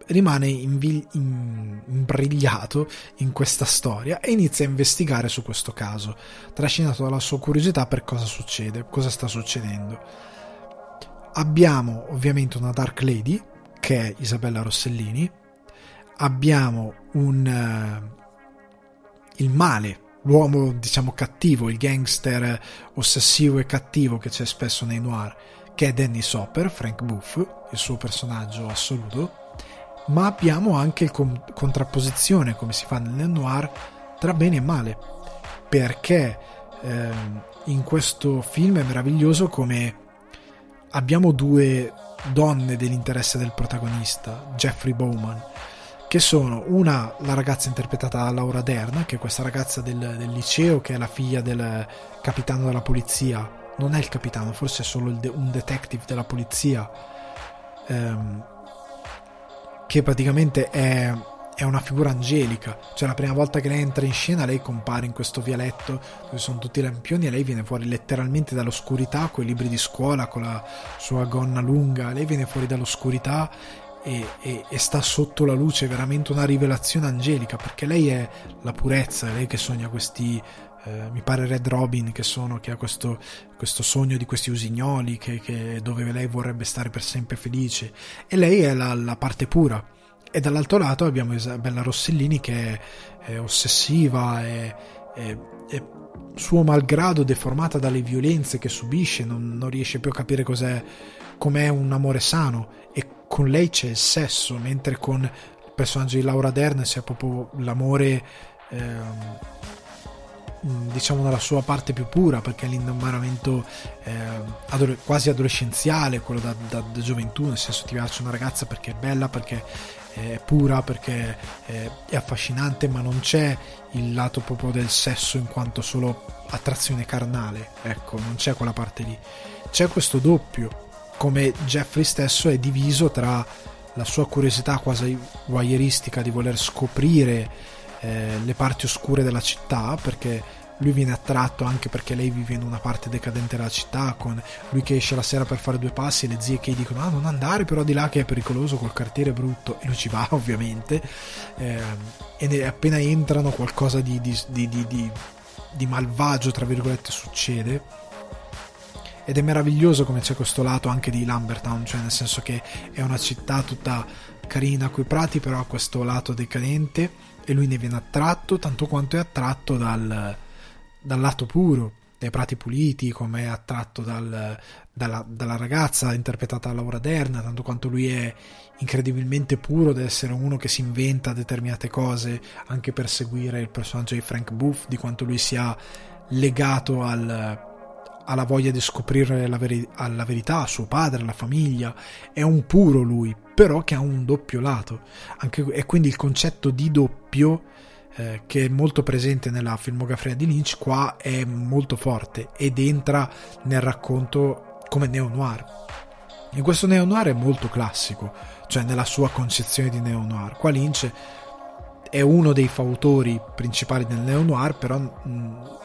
rimane imbrigliato in questa storia e inizia a investigare su questo caso, trascinato dalla sua curiosità per cosa succede, cosa sta succedendo. Abbiamo ovviamente una Dark Lady che è Isabella Rossellini, abbiamo un uh, il male, l'uomo diciamo cattivo, il gangster ossessivo e cattivo che c'è spesso nei noir, che è Danny Sopper, Frank Buff, il suo personaggio assoluto, ma abbiamo anche il con- contrapposizione, come si fa nel noir, tra bene e male, perché eh, in questo film è meraviglioso come abbiamo due donne dell'interesse del protagonista, Jeffrey Bowman, che sono una, la ragazza interpretata da Laura Dern, che è questa ragazza del, del liceo, che è la figlia del capitano della polizia, non è il capitano, forse è solo de- un detective della polizia, ehm, che praticamente è è una figura angelica, cioè la prima volta che lei entra in scena lei compare in questo vialetto dove sono tutti i lampioni e lei viene fuori letteralmente dall'oscurità con i libri di scuola, con la sua gonna lunga, lei viene fuori dall'oscurità e, e, e sta sotto la luce, è veramente una rivelazione angelica perché lei è la purezza, è lei che sogna questi eh, mi pare Red Robin che, sono, che ha questo, questo, sogno di questi usignoli che, che, dove lei vorrebbe stare per sempre felice. E lei è la, la parte pura e dall'altro lato abbiamo Isabella Rossellini che è, è ossessiva, è, suo malgrado deformata dalle violenze che subisce, non, non riesce più a capire cos'è, com'è un amore sano. E con lei c'è il sesso, mentre con il personaggio di Laura Dern c'è proprio l'amore... Ehm, diciamo nella sua parte più pura perché è l'innamoramento eh, adole- quasi adolescenziale quello da, da, da, gioventù nel senso ti piace una ragazza perché è bella perché è pura perché è affascinante, ma non c'è il lato proprio del sesso in quanto solo attrazione carnale, ecco, non c'è quella parte lì. C'è questo doppio, come Jeffrey stesso è diviso tra la sua curiosità quasi voyeuristica di voler scoprire eh, le parti oscure della città, perché lui viene attratto anche perché lei vive in una parte decadente della città, con lui che esce la sera per fare due passi e le zie che gli dicono ah non andare però di là che è pericoloso, col quartiere brutto, e lui ci va *laughs* ovviamente, eh, e appena entrano qualcosa di, di, di, di malvagio, tra virgolette, succede. Ed è meraviglioso come c'è questo lato anche di Lambertown, cioè nel senso che è una città tutta carina coi prati, però ha questo lato decadente e lui ne viene attratto tanto quanto è attratto dal, dal lato puro dei prati puliti, come è attratto dal, dalla, dalla, ragazza interpretata da Laura Dern, tanto quanto lui è incredibilmente puro ad essere uno che si inventa determinate cose anche per seguire il personaggio di Frank Booth, di quanto lui sia legato al, alla voglia di scoprire la, veri- la verità, suo padre, alla famiglia, è un puro lui, però che ha un doppio lato, anche, e quindi il concetto di doppio eh, che è molto presente nella filmografia di Lynch, qua è molto forte ed entra nel racconto come neo-noir. In questo neo-noir è molto classico, cioè nella sua concezione di neo-noir. Qua Lynch è uno dei fautori principali del neo-noir, però mh,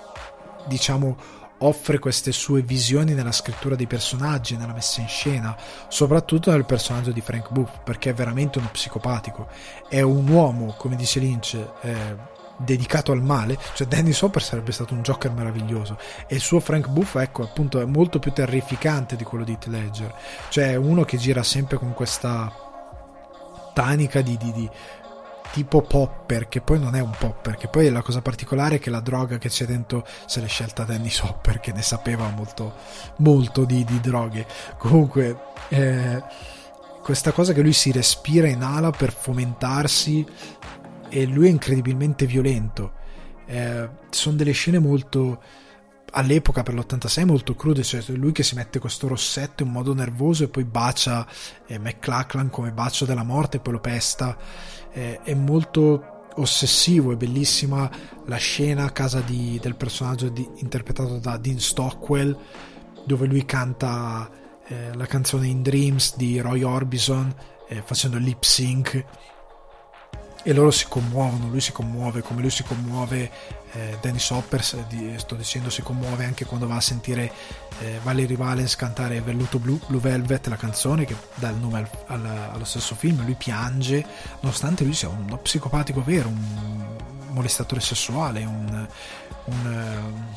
diciamo offre queste sue visioni nella scrittura dei personaggi, nella messa in scena, soprattutto nel personaggio di Frank Booth, perché è veramente uno psicopatico. È un uomo, come dice Lynch, eh, dedicato al male, cioè Danny Sopper sarebbe stato un Joker meraviglioso e il suo Frank Booth, ecco, appunto, è molto più terrificante di quello di Heath Ledger. Cioè è uno che gira sempre con questa tanica di, di, di tipo popper, che poi non è un popper, che poi la cosa particolare è che la droga che c'è dentro se l'è scelta Dennis Hopper, che ne sapeva molto, molto di, di droghe. Comunque, eh, questa cosa che lui si respira in ala per fomentarsi e lui è incredibilmente violento. Eh, sono delle scene molto all'epoca per l'86 molto crude, cioè lui che si mette questo rossetto in modo nervoso e poi bacia eh, McLachlan come bacio della morte e poi lo pesta eh, è molto ossessivo, è bellissima la scena a casa di, del personaggio di, interpretato da Dean Stockwell dove lui canta eh, la canzone In Dreams di Roy Orbison eh, facendo lip sync e loro si commuovono, lui si commuove come lui si commuove, eh, Dennis Hopper, sto dicendo, si commuove anche quando va a sentire eh, Valerie Valens cantare Velluto Blu, Blue Velvet, la canzone che dà il nome al, al, allo stesso film, lui piange, nonostante lui sia uno psicopatico vero, un molestatore sessuale, un, un,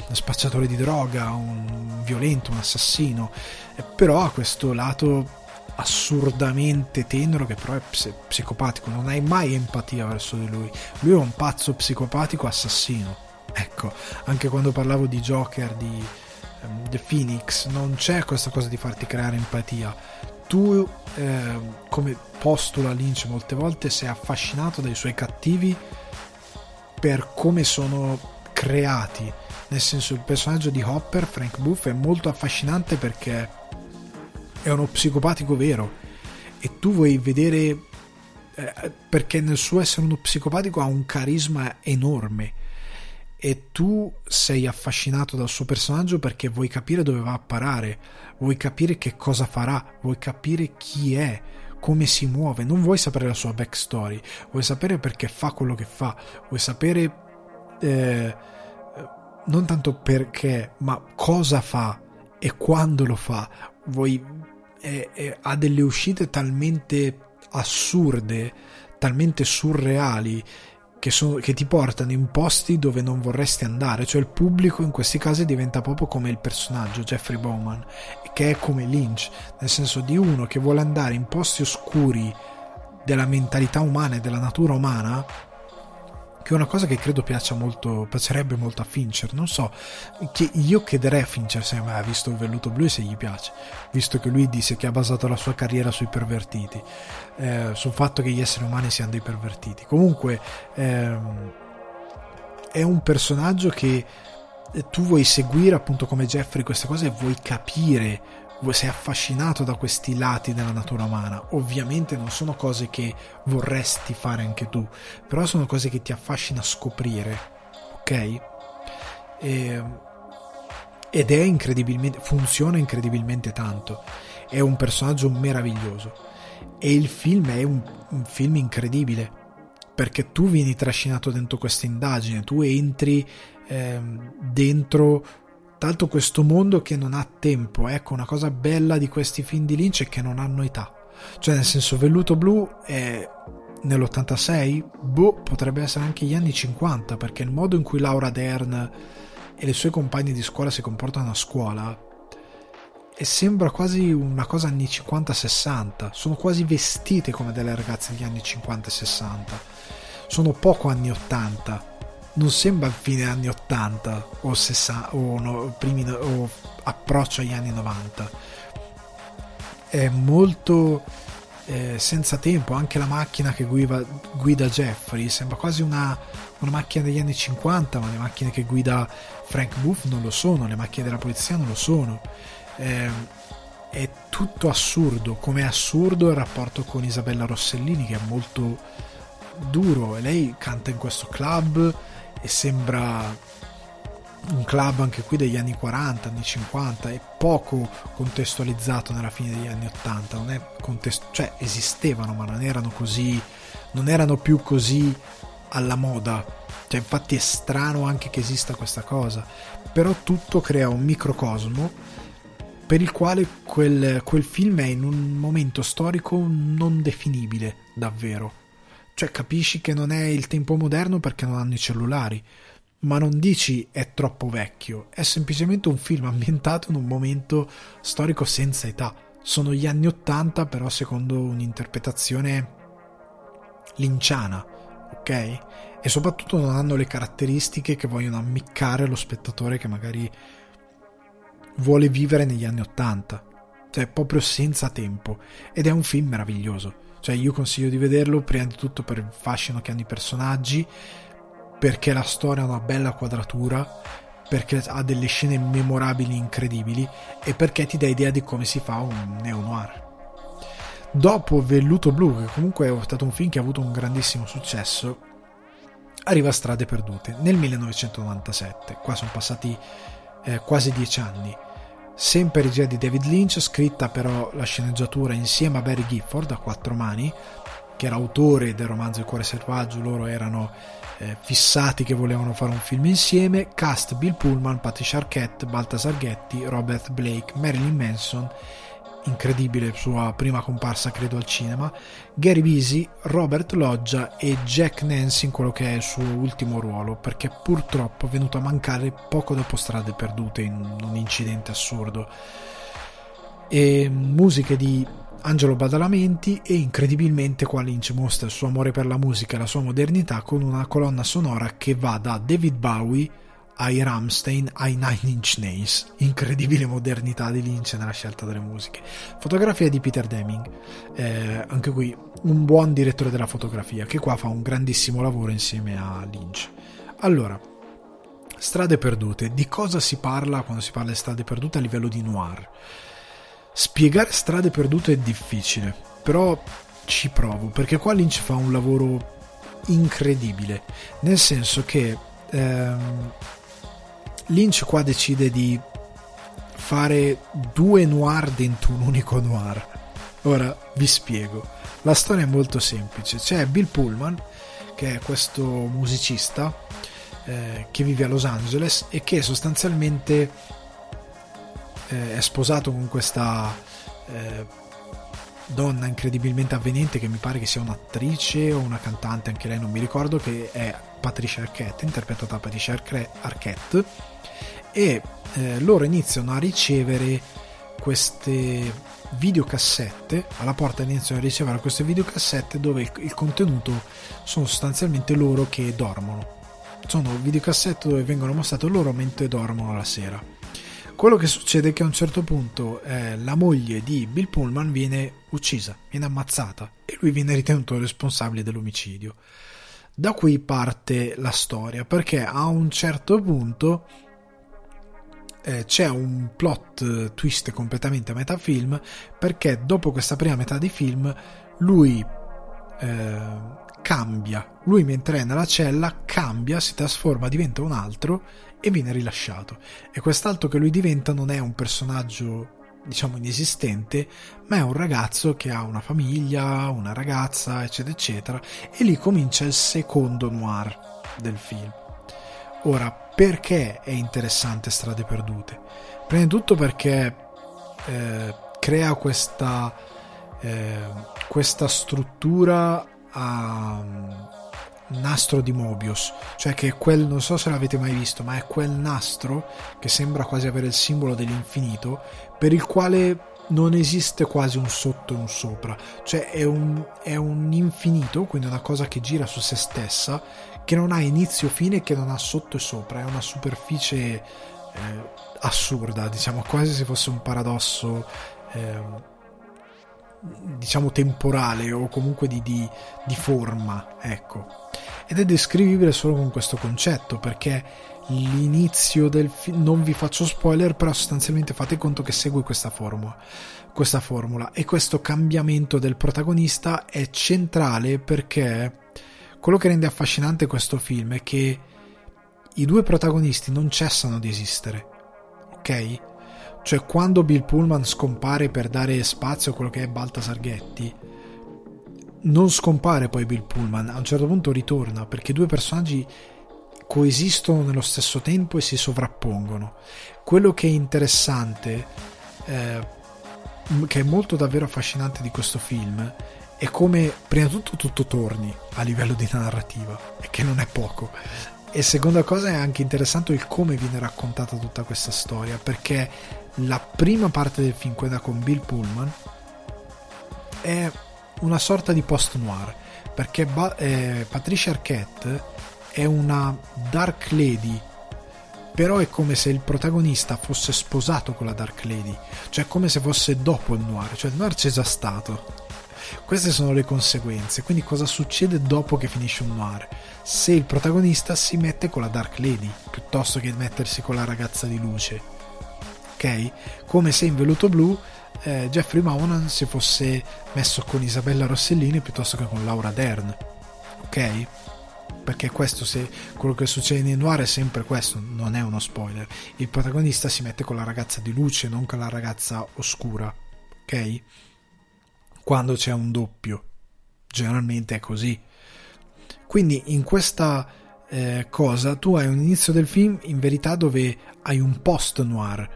uno spacciatore di droga, un violento, un assassino, eh, però ha questo lato assurdamente tenero che però è psicopatico, non hai mai empatia verso di lui. Lui è un pazzo psicopatico assassino. Ecco, anche quando parlavo di Joker, di um, The Phoenix, non c'è questa cosa di farti creare empatia. Tu, eh, come postula Lynch molte volte, sei affascinato dai suoi cattivi per come sono creati. Nel senso, il personaggio di Hopper, Frank Buff, è molto affascinante perché è uno psicopatico vero. E tu vuoi vedere eh, perché nel suo essere uno psicopatico ha un carisma enorme. E tu sei affascinato dal suo personaggio perché vuoi capire dove va a parare, vuoi capire che cosa farà, vuoi capire chi è, come si muove, non vuoi sapere la sua backstory, vuoi sapere perché fa quello che fa, vuoi sapere eh, non tanto perché, ma cosa fa e quando lo fa, vuoi, eh, eh, ha delle uscite talmente assurde, talmente surreali che, sono, che, ti portano in posti dove non vorresti andare, cioè il pubblico in questi casi diventa proprio come il personaggio Jeffrey Bowman, che è come Lynch, nel senso di uno che vuole andare in posti oscuri della mentalità umana e della natura umana che è una cosa che credo piaccia molto, piacerebbe molto a Fincher. Non so, che io chiederei a Fincher se ha visto il velluto blu e se gli piace, visto che lui disse che ha basato la sua carriera sui pervertiti, eh, sul fatto che gli esseri umani siano dei pervertiti. Comunque, ehm, è un personaggio che tu vuoi seguire appunto come Jeffrey queste cose e vuoi capire sei affascinato da questi lati della natura umana. Ovviamente non sono cose che vorresti fare anche tu, però sono cose che ti affascina scoprire, ok? E, ed è incredibilmente, funziona incredibilmente tanto. È un personaggio meraviglioso. E il film è un, un film incredibile perché tu vieni trascinato dentro questa indagine, tu entri ehm, dentro Tanto questo mondo che non ha tempo, ecco, una cosa bella di questi film di Lynch è che non hanno età. Cioè, nel senso, Velluto Blu è nell'86, boh, potrebbe essere anche gli anni 50, perché il modo in cui Laura Dern e le sue compagne di scuola si comportano a scuola e sembra quasi una cosa anni 50-60. Sono quasi vestite come delle ragazze degli anni 50 60. Sono poco anni 80 non sembra fine anni 80 o, 60, o, no, primi, o approccio agli anni 90 è molto eh, senza tempo anche la macchina che guida, guida Jeffrey sembra quasi una, una, macchina degli anni 50 ma le macchine che guida Frank Booth non lo sono le macchine della polizia non lo sono. Eh, è tutto assurdo come è assurdo il rapporto con Isabella Rossellini che è molto duro. E lei canta in questo club e sembra un club anche qui degli anni 40, anni 50 e poco contestualizzato nella fine degli anni 80, non è contest- cioè esistevano ma non erano così non erano più così alla moda. Cioè infatti è strano anche che esista questa cosa, però tutto crea un microcosmo per il quale quel, quel film è in un momento storico non definibile davvero cioè capisci che non è il tempo moderno perché non hanno i cellulari, ma non dici è troppo vecchio, è semplicemente un film ambientato in un momento storico senza età. Sono gli anni Ottanta però secondo un'interpretazione linciana, ok? E soprattutto non hanno le caratteristiche che vogliono ammiccare lo spettatore che magari vuole vivere negli anni Ottanta. Cioè proprio senza tempo. Ed è un film meraviglioso cioè io consiglio di vederlo prima di tutto per il fascino che hanno i personaggi, perché la storia ha una bella quadratura, perché ha delle scene memorabili incredibili e perché ti dà idea di come si fa un neo-noir. Dopo Velluto Blu, che comunque è stato un film che ha avuto un grandissimo successo, arriva a Strade Perdute nel 1997. Qua sono passati eh, quasi dieci anni sempre regia di David Lynch, scritta però la sceneggiatura insieme a Barry Gifford a quattro mani, che era autore del romanzo Il cuore selvaggio, loro erano eh, fissati che volevano fare un film insieme, cast Bill Pullman, Patricia Arquette, Baltasar Ghetti, Robert Blake, Marilyn Manson, incredibile sua prima comparsa credo al cinema, Gary Busey, Robert Loggia e Jack Nance in quello che è il suo ultimo ruolo, perché purtroppo è venuto a mancare poco dopo Strade Perdute in un incidente assurdo. E musiche di Angelo Badalamenti e incredibilmente qua Lynch mostra il suo amore per la musica e la sua modernità con una colonna sonora che va da David Bowie ai Ramstein ai Nine Inch Nails. Incredibile modernità di Lynch nella scelta delle musiche. Fotografia di Peter Deming, eh, anche qui un buon direttore della fotografia che qua fa un grandissimo lavoro insieme a Lynch. Allora, strade perdute. Di cosa si parla quando si parla di strade perdute a livello di noir? Spiegare strade perdute è difficile, però ci provo perché qua Lynch fa un lavoro incredibile, nel senso che ehm, Lynch qua decide di fare due noir dentro un unico noir. Ora vi spiego. La storia è molto semplice. C'è Bill Pullman, che è questo musicista eh, che vive a Los Angeles e che sostanzialmente eh, è sposato con questa eh, donna incredibilmente avvenente che mi pare che sia un'attrice o una cantante, anche lei non mi ricordo, che è Patricia Arquette, interpretata da Patricia Arquette, e eh, loro iniziano a ricevere queste videocassette, alla porta iniziano a ricevere queste videocassette dove il, il contenuto sono sostanzialmente loro che dormono. Sono videocassette dove vengono mostrate loro mentre dormono la sera quello che succede è che a un certo punto eh, la moglie di Bill Pullman viene uccisa, viene ammazzata e lui viene ritenuto responsabile dell'omicidio. Da qui parte la storia, perché a un certo punto eh, c'è un plot twist completamente a metà film, perché dopo questa prima metà di film lui eh, cambia, lui mentre è nella cella cambia, si trasforma, diventa un altro e viene rilasciato. E quest'altro che lui diventa non è un personaggio diciamo inesistente, ma è un ragazzo che ha una famiglia, una ragazza, eccetera, eccetera, e lì comincia il secondo noir del film. Ora, perché è interessante Strade Perdute? Prima di tutto perché eh, crea questa, eh, questa struttura a nastro di Mobius, cioè che quel, non so se l'avete mai visto, ma è quel nastro che sembra quasi avere il simbolo dell'infinito, per il quale non esiste quasi un sotto e un sopra, cioè è un, è un infinito, quindi una cosa che gira su se stessa, che non ha inizio fine, che non ha sotto e sopra, è una superficie eh, assurda, diciamo quasi se fosse un paradosso. Eh, diciamo temporale o comunque di, di, di forma, ecco. Ed è descrivibile solo con questo concetto perché l'inizio del film non vi faccio spoiler, però sostanzialmente fate conto che segue questa formula, questa formula e questo cambiamento del protagonista è centrale perché quello che rende affascinante questo film è che i due protagonisti non cessano di esistere, ok? Cioè, quando Bill Pullman scompare per dare spazio a quello che è Baltasar Ghetti, non scompare poi Bill Pullman, a un certo punto ritorna perché due personaggi coesistono nello stesso tempo e si sovrappongono. Quello che è interessante, eh, che è molto davvero affascinante di questo film, è come prima di tutto tutto torni a livello di narrativa, e che non è poco. E seconda cosa è anche interessante il come viene raccontata tutta questa storia, perché la prima parte del film, quella con Bill Pullman, è una sorta di post-noir, perché ba- eh, Patricia Arquette è una Dark Lady, però è come se il protagonista fosse sposato con la Dark Lady, cioè come se fosse dopo il noir, cioè il noir c'è già stato. Queste sono le conseguenze, quindi cosa succede dopo che finisce un noir? Se il protagonista si mette con la Dark Lady, piuttosto che mettersi con la ragazza di luce ok? Come se in Veluto Blu eh, Jeffrey Maunan si fosse messo con Isabella Rossellini piuttosto che con Laura Dern, ok? Perché questo, se quello che succede in Noir è sempre questo, non è uno spoiler. Il protagonista si mette con la ragazza di luce, non con la ragazza oscura, ok? Quando c'è un doppio, generalmente è così. Quindi in questa eh, cosa tu hai un inizio del film in verità dove hai un post noir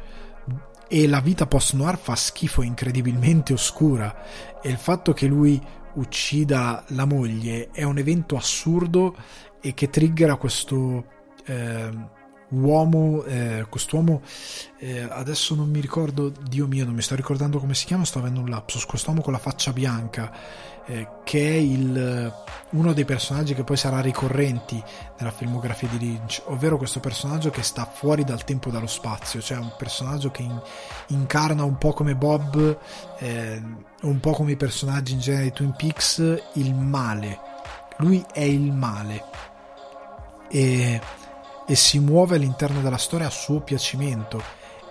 e la vita post-noir fa schifo incredibilmente oscura. E il fatto che lui uccida la moglie è un evento assurdo e che triggera questo eh, uomo, eh, quest'uomo, eh, adesso non mi ricordo, Dio mio, non mi sto ricordando come si chiama, sto avendo un lapsus, quest'uomo con la faccia bianca, eh, che è il, uno dei personaggi che poi sarà ricorrenti nella filmografia di Lynch, ovvero questo personaggio che sta fuori dal tempo e dallo spazio, cioè un personaggio che in, incarna un po' come Bob, eh, un po' come i personaggi in genere di Twin Peaks, il male. Lui è il male. E e si muove all'interno della storia a suo piacimento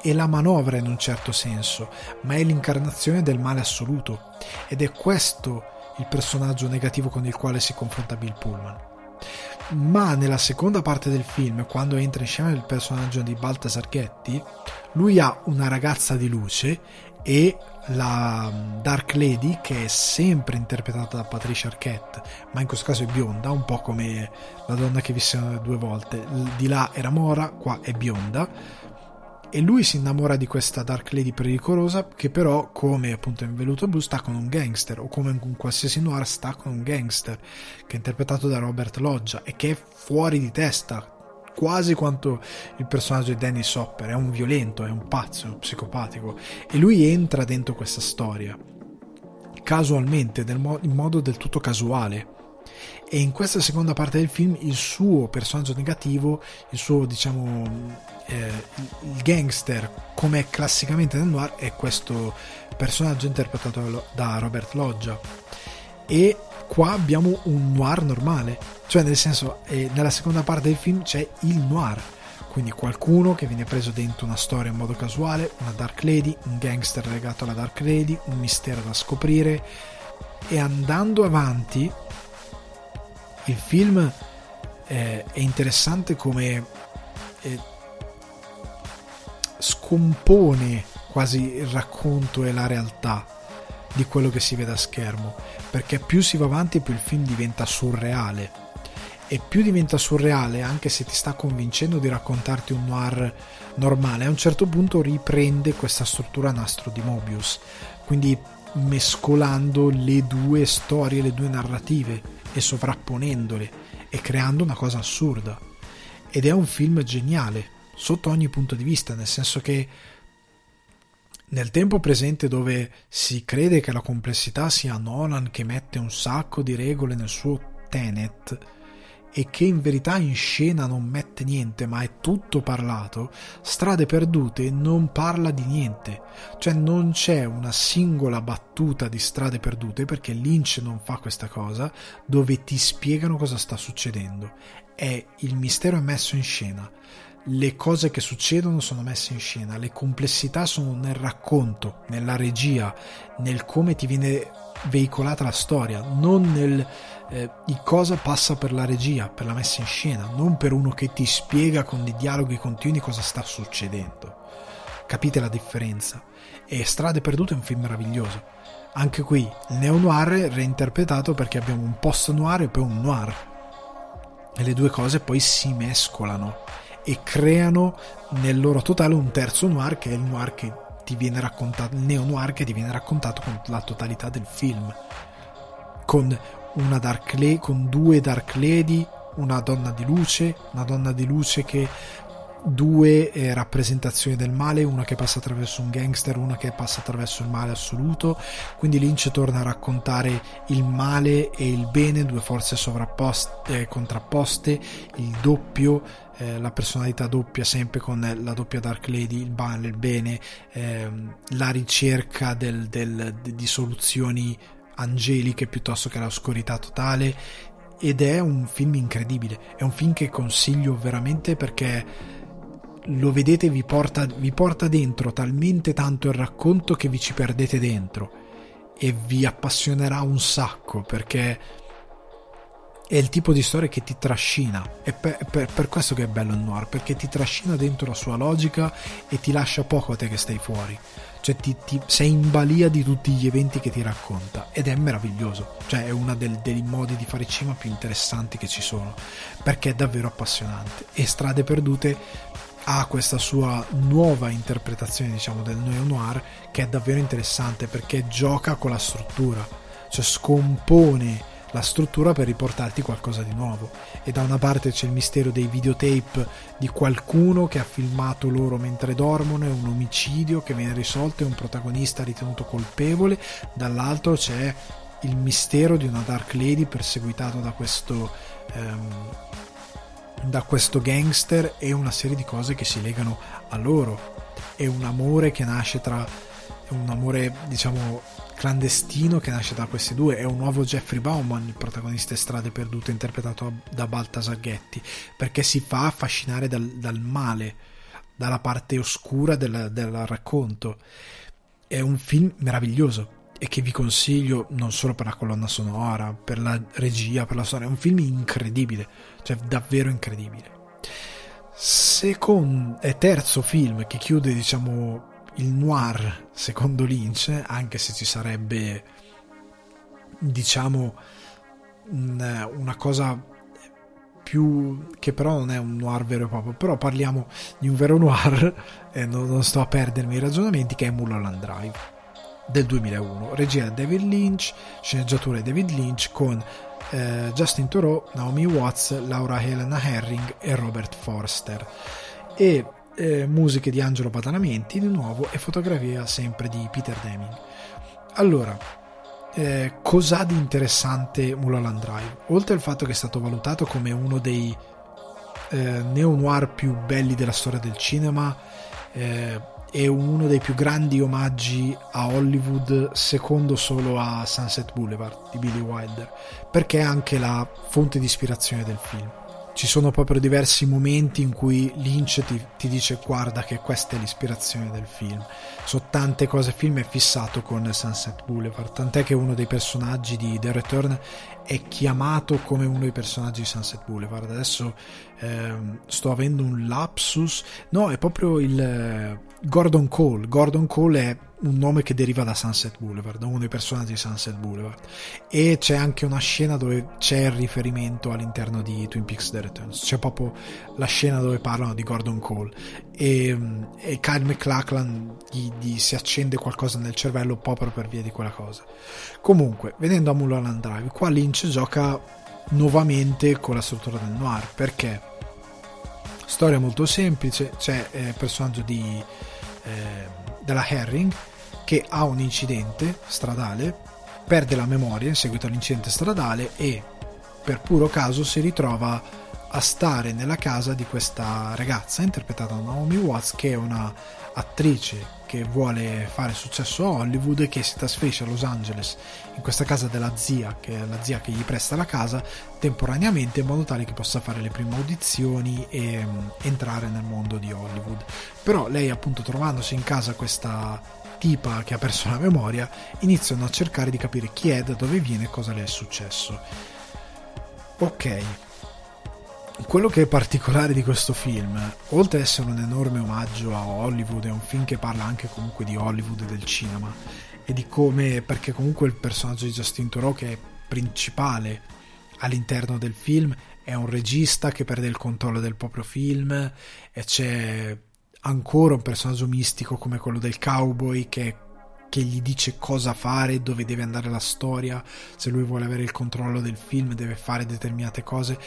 e la manovra in un certo senso, ma è l'incarnazione del male assoluto ed è questo il personaggio negativo con il quale si confronta Bill Pullman. Ma nella seconda parte del film, quando entra in scena il personaggio di Baltasar Ghetti, lui ha una ragazza di luce e la Dark Lady che è sempre interpretata da Patricia Arquette ma in questo caso è bionda un po' come la donna che visse due volte. Di là era mora qua è bionda. E lui si innamora di questa Dark Lady pericolosa che però come appunto in Veluto Blu sta con un gangster o come in qualsiasi noir sta con un gangster che è interpretato da Robert Loggia e che è fuori di testa quasi quanto il personaggio di Dennis Hopper, è un violento, è un pazzo, è un psicopatico. E lui entra dentro questa storia casualmente, in modo del tutto casuale. E in questa seconda parte del film il suo personaggio negativo, il suo diciamo eh, il gangster come classicamente nel noir è questo personaggio interpretato da Robert Loggia. E qua abbiamo un noir normale cioè, nel senso, eh, nella seconda parte del film c'è il noir, quindi qualcuno che viene preso dentro una storia in modo casuale, una Dark Lady, un gangster legato alla Dark Lady, un mistero da scoprire. E andando avanti il film eh, è interessante come eh, scompone quasi il racconto e la realtà di quello che si vede a schermo. Perché più si va avanti più il film diventa surreale e più diventa surreale anche se ti sta convincendo di raccontarti un noir normale a un certo punto riprende questa struttura nastro di Mobius quindi mescolando le due storie le due narrative e sovrapponendole e creando una cosa assurda. Ed è un film geniale sotto ogni punto di vista nel senso che nel tempo presente dove si crede che la complessità sia Nolan che mette un sacco di regole nel suo Tenet e che in verità in scena non mette niente ma è tutto parlato, Strade Perdute non parla di niente, cioè non c'è una singola battuta di Strade Perdute perché Lynch non fa questa cosa dove ti spiegano cosa sta succedendo, è il mistero è messo in scena, le cose che succedono sono messe in scena, le complessità sono nel racconto, nella regia, nel come ti viene veicolata la storia, non nel eh, cosa passa per la regia, per la messa in scena, non per uno che ti spiega con dei dialoghi continui cosa sta succedendo. Capite la differenza? E Strade Perdute è un film meraviglioso. Anche qui il neo-noir reinterpretato perché abbiamo un post-noir e poi un noir. E le due cose poi si mescolano e creano nel loro totale un terzo noir che è il noir che ti viene raccontato, il neo-noir che ti viene raccontato con la totalità del film. Con una Dark Lady, con due Dark Lady, una donna di luce, una donna di luce che due eh, rappresentazioni del male, una che passa attraverso un gangster, una che passa attraverso il male assoluto. Quindi Lynch torna a raccontare il male e il bene, due forze sovrapposte, eh, contrapposte, il doppio, eh, la personalità doppia sempre con la doppia Dark Lady, il male, il bene, ehm, la ricerca del, del, di soluzioni angeliche piuttosto che l'oscurità totale ed è un film incredibile, è un film che consiglio veramente perché lo vedete vi porta, vi porta dentro talmente tanto il racconto che vi ci perdete dentro. E vi appassionerà un sacco perché è il tipo di storia che ti trascina. È per, per, per, questo che è bello il noir perché ti trascina dentro la sua logica e ti lascia poco a te che stai fuori cioè ti, ti, sei in balia di tutti gli eventi che ti racconta. Ed è meraviglioso, cioè è uno dei modi di fare cinema più interessanti che ci sono, perché è davvero appassionante. E Strade Perdute ha questa sua nuova interpretazione diciamo del neo-noir che è davvero interessante perché gioca con la struttura. Cioè scompone la struttura per riportarti qualcosa di nuovo. E da una parte c'è il mistero dei videotape di qualcuno che ha filmato loro mentre dormono, è un omicidio che viene risolto e un protagonista ritenuto colpevole, dall'altro c'è il mistero di una Dark Lady perseguitato da questo ehm, da questo gangster e una serie di cose che si legano a loro. E un amore che nasce tra un amore diciamo clandestino che nasce da questi due è un nuovo Jeffrey Bauman il protagonista di Strade Perdute interpretato da Baltasar Ghetti perché si fa affascinare dal, dal male dalla parte oscura del, del racconto è un film meraviglioso e che vi consiglio non solo per la colonna sonora, per la regia, per la storia, è un film incredibile, cioè davvero incredibile. Secondo e terzo film che chiude, diciamo, il noir secondo Lynch, anche se ci sarebbe, diciamo, una cosa più che però non è un noir vero e proprio, però parliamo di un vero noir *laughs* e non, non sto a perdermi i ragionamenti che è Mulholland Drive del 2001, regia David Lynch, sceneggiatura David Lynch con eh, Justin Thoreau, Naomi Watts, Laura Helena Herring e Robert Forster. E eh, musiche di Angelo Badalamenti di nuovo e fotografia sempre di Peter Deming. Allora, eh, cos'ha di interessante Mulholland Drive? Oltre al fatto che è stato valutato come uno dei eh, neo-noir più belli della storia del cinema, eh, è uno dei più grandi omaggi a Hollywood, secondo solo a Sunset Boulevard di Billy Wilder, perché è anche la fonte di ispirazione del film. Ci sono proprio diversi momenti in cui Lynch ti, ti dice guarda che questa è l'ispirazione del film. Sono tante cose, il film è fissato con Sunset Boulevard, tant'è che uno dei personaggi di The Return è chiamato come uno dei personaggi di Sunset Boulevard. Adesso ehm, sto avendo un lapsus, no, è proprio il eh, Gordon Cole. Gordon Cole è un nome che deriva da Sunset Boulevard, uno dei personaggi di Sunset Boulevard. E c'è anche una scena dove c'è il riferimento all'interno di Twin Peaks The Returns. C'è proprio la scena dove parlano di Gordon Cole. E, e Kyle McLachlan gli, gli, si accende qualcosa nel cervello proprio per via di quella cosa. Comunque, venendo a Mulholland Drive, qua Lynch gioca nuovamente con la struttura del noir. Perché? Storia molto semplice, c'è il eh, personaggio di... Eh, della Herring che ha un incidente stradale, perde la memoria in seguito all'incidente stradale e per puro caso si ritrova a stare nella casa di questa ragazza interpretata da Naomi Watts che è una attrice che vuole fare successo a Hollywood e che si trasferisce a Los Angeles in questa casa della zia, che è la zia che gli presta la casa temporaneamente in modo tale che possa fare le prime audizioni e um, entrare nel mondo di Hollywood. Però lei appunto trovandosi in casa questa tipa che ha perso la memoria, iniziano a cercare di capire chi è, da dove viene e cosa le è successo. Ok, quello che è particolare di questo film, oltre ad essere un enorme omaggio a Hollywood, è un film che parla anche comunque di Hollywood e del cinema e di come, perché comunque il personaggio di Justin Thoreau che è principale all'interno del film è un regista che perde il controllo del proprio film e c'è ancora un personaggio mistico come quello del cowboy che, che gli dice cosa fare, dove deve andare la storia, se lui vuole avere il controllo del film deve fare determinate cose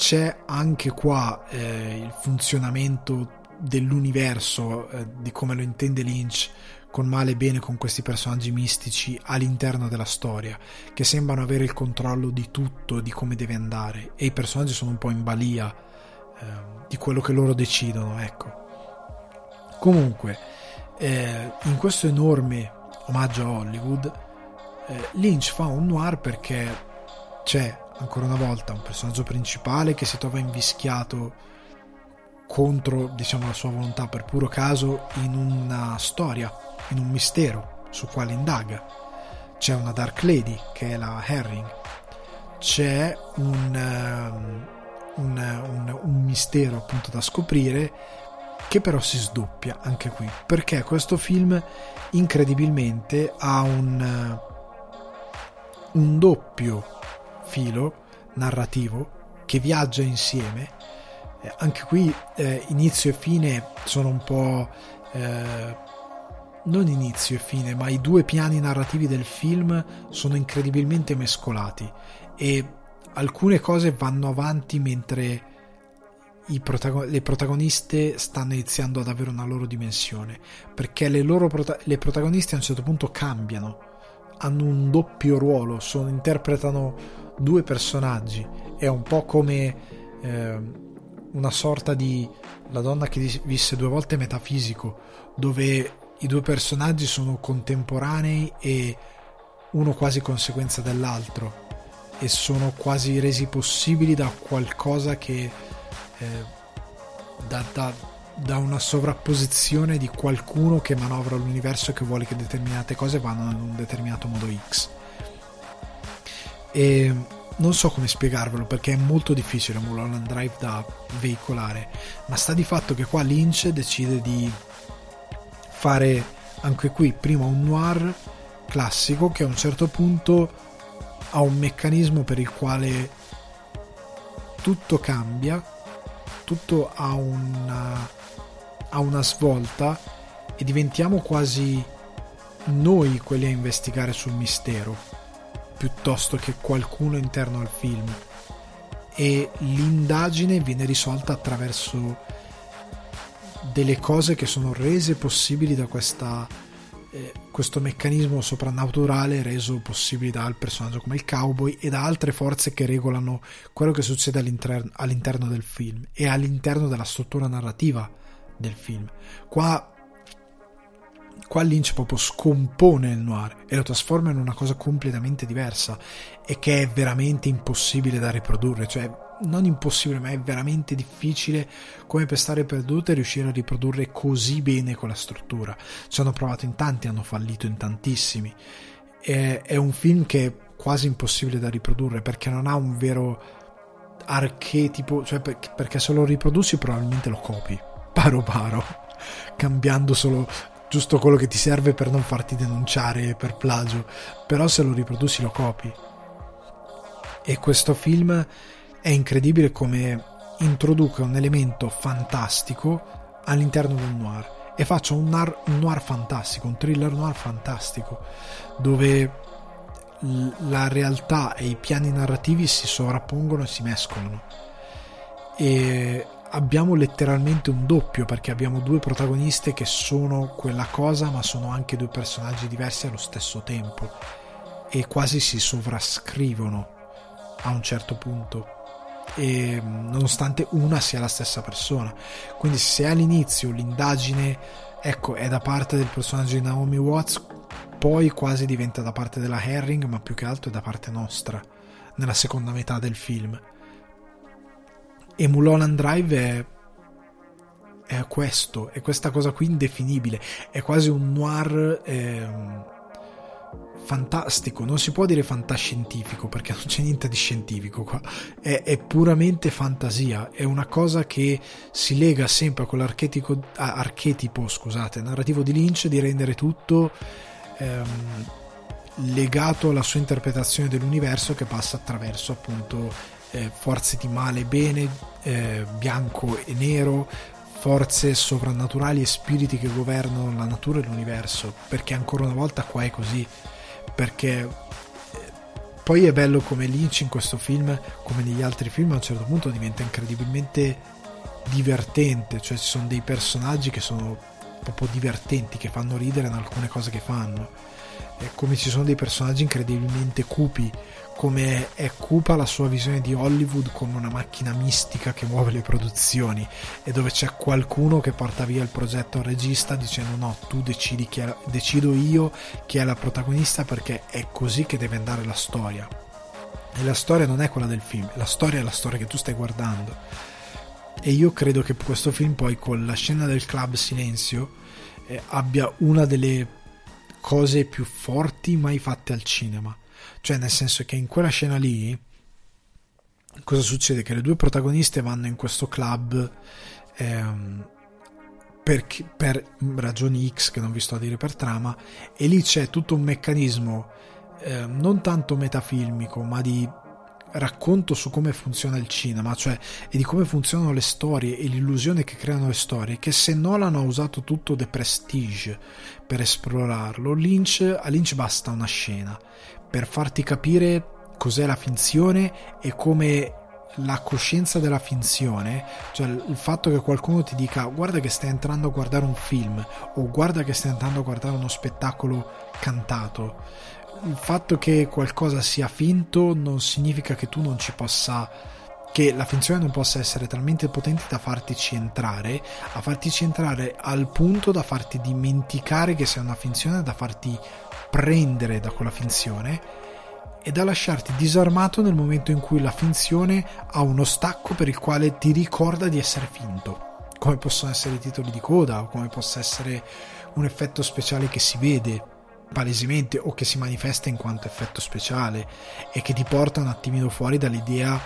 c'è anche qua eh, il funzionamento dell'universo, eh, di come lo intende Lynch, con male e bene con questi personaggi mistici all'interno della storia, che sembrano avere il controllo di tutto, di come deve andare, e i personaggi sono un po' in balia eh, di quello che loro decidono, ecco. Comunque, eh, in questo enorme omaggio a Hollywood, eh, Lynch fa un noir perché c'è ancora una volta un personaggio principale che si trova invischiato contro diciamo la sua volontà per puro caso in una storia in un mistero su quale indaga. C'è una Dark Lady che è la Herring. C'è un, um, un, un, un mistero appunto da scoprire che però si sdoppia anche qui perché questo film incredibilmente ha un, un doppio filo narrativo che viaggia insieme. Eh, anche qui eh, inizio e fine sono un po'... Eh, non inizio e fine, ma i due piani narrativi del film sono incredibilmente mescolati e alcune cose vanno avanti mentre protagon- le protagoniste stanno iniziando ad avere una loro dimensione perché le loro prota- le protagoniste a un certo punto cambiano hanno un doppio ruolo sono, interpretano due personaggi. È un po' come eh, una sorta di la donna che visse due volte metafisico dove i due personaggi sono contemporanei e uno quasi conseguenza dell'altro e sono quasi resi possibili da qualcosa che eh, da, da, da, una sovrapposizione di qualcuno che manovra l'universo e che vuole che determinate cose vadano in un determinato modo X e non so come spiegarvelo perché è molto difficile Mulholland Drive da veicolare ma sta di fatto che qua Lynch decide di fare anche qui prima un noir classico che a un certo punto ha un meccanismo per il quale tutto cambia, tutto ha una, ha una svolta e diventiamo quasi noi quelli a investigare sul mistero piuttosto che qualcuno interno al film e l'indagine viene risolta attraverso delle cose che sono rese possibili da questa, eh, questo meccanismo soprannaturale reso possibile dal personaggio come il cowboy e da altre forze che regolano quello che succede all'interno, all'interno del film e all'interno della struttura narrativa del film. Qua qua Lynch proprio scompone il noir e lo trasforma in una cosa completamente diversa e che è veramente impossibile da riprodurre, cioè non impossibile, ma è veramente difficile come per stare perdute riuscire a riprodurre così bene quella struttura. Ci hanno provato in tanti, hanno fallito in tantissimi. È, è un film che è quasi impossibile da riprodurre perché non ha un vero archetipo, cioè perché se lo riprodussi probabilmente lo copi, paro paro, *laughs* cambiando solo giusto quello che ti serve per non farti denunciare per plagio, però se lo riproduci lo copi. E questo film è incredibile come introduca un elemento fantastico all'interno del noir e faccia un un noir fantastico, un thriller noir fantastico, dove la realtà e i piani narrativi si sovrappongono e si mescolano. E abbiamo letteralmente un doppio perché abbiamo due protagoniste che sono quella cosa ma sono anche due personaggi diversi allo stesso tempo. E quasi si sovrascrivono a un certo punto. E nonostante una sia la stessa persona. Quindi se all'inizio l'indagine ecco è da parte del personaggio di Naomi Watts poi quasi diventa da parte della Herring ma più che altro è da parte nostra nella seconda metà del film e Mulholland è, è questo, è questa cosa qui indefinibile, è quasi un noir eh, fantastico, non si può dire fantascientifico perché *laughs* non c'è niente di scientifico qua, è, è puramente fantasia, è una cosa che si lega sempre a quell'archetipo archetipo, scusate, narrativo di Lynch di rendere tutto... Ehm, legato alla sua interpretazione dell'universo che passa attraverso appunto eh, forze di male e bene, eh, bianco e nero, forze sovrannaturali e spiriti che governano la natura e l'universo, perché ancora una volta qua è così, perché eh, poi è bello come Lynch in questo film, come negli altri film, a un certo punto diventa incredibilmente divertente, cioè ci sono dei personaggi che sono proprio divertenti, che fanno ridere in alcune cose che fanno, e come ci sono dei personaggi incredibilmente cupi, come è cupa la sua visione di Hollywood come una macchina mistica che muove le produzioni e dove c'è qualcuno che porta via il progetto al regista dicendo no, tu decidi chi è, decido io chi è la protagonista perché è così che deve andare la storia. E la storia non è quella del film, la storia è la storia che tu stai guardando. E io credo che questo film poi con la scena del club silenzio eh, abbia una delle cose più forti mai fatte al cinema cioè, nel senso che in quella scena lì cosa succede? Che le due protagoniste vanno in questo club ehm, per, per, ragioni X che non vi sto a dire per trama e lì c'è tutto un meccanismo eh, non tanto metafilmico ma di racconto su come funziona il cinema, cioè e di come funzionano le storie e l'illusione che creano le storie, che se Nolan ha usato tutto The Prestige per esplorarlo, Lynch, a Lynch basta una scena per farti capire cos'è la finzione e come la coscienza della finzione, cioè il fatto che qualcuno ti dica guarda che stai entrando a guardare un film o guarda che stai entrando a guardare uno spettacolo cantato, il fatto che qualcosa sia finto non significa che tu non ci possa che la finzione non possa essere talmente potente da fartici entrare, a fartici entrare al punto da farti dimenticare che sia una finzione, da farti prendere da quella finzione e da lasciarti disarmato nel momento in cui la finzione ha uno stacco per il quale ti ricorda di essere finto, come possono essere i titoli di coda o come possa essere un effetto speciale che si vede palesemente o che si manifesta in quanto effetto speciale e che ti porta un attimino fuori dall'idea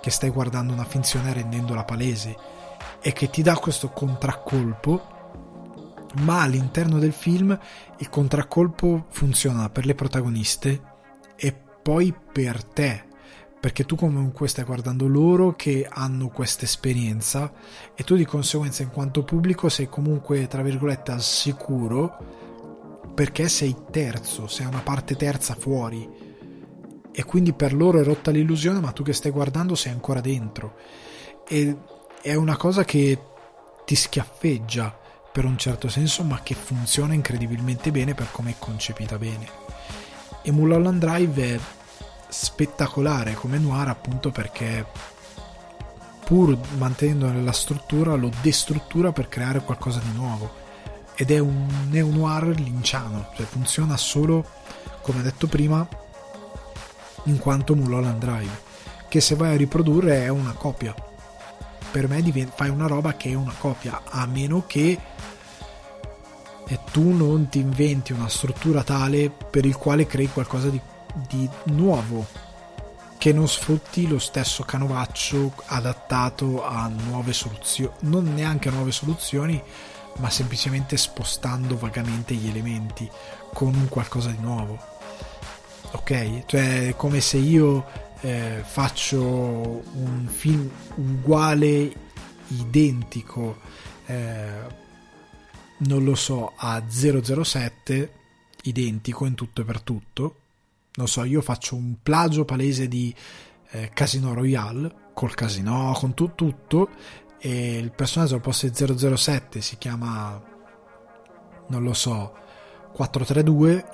che stai guardando una finzione rendendola palese e che ti dà questo contraccolpo ma all'interno del film il contraccolpo funziona per le protagoniste e poi per te perché tu comunque stai guardando loro che hanno questa esperienza e tu di conseguenza in quanto pubblico sei comunque tra virgolette al sicuro perché sei terzo, sei una parte terza fuori. E quindi per loro è rotta l'illusione ma tu che stai guardando sei ancora dentro. E è una cosa che ti schiaffeggia per un certo senso ma che funziona incredibilmente bene per come è concepita bene e Mulholland Drive è spettacolare come noir appunto perché pur mantenendo la struttura lo destruttura per creare qualcosa di nuovo ed è un neo-noir linciano, cioè funziona solo, come detto prima, in quanto Mulholland Drive, che se vai a riprodurre è una copia. Per me divent- fai una roba che è una copia, a meno che tu non ti inventi una struttura tale per il quale crei qualcosa di, di nuovo, che non sfrutti lo stesso canovaccio adattato a nuove soluzioni, non neanche a nuove soluzioni, ma semplicemente spostando vagamente gli elementi con un qualcosa di nuovo. Ok? Cioè, come se io eh, faccio un film uguale, identico, eh, non lo so, a 007, identico in tutto e per tutto. Non so, io faccio un plagio palese di eh, Casino Royale, col casino, con tu, tutto, e il personaggio al posto di 007 si chiama non lo so 432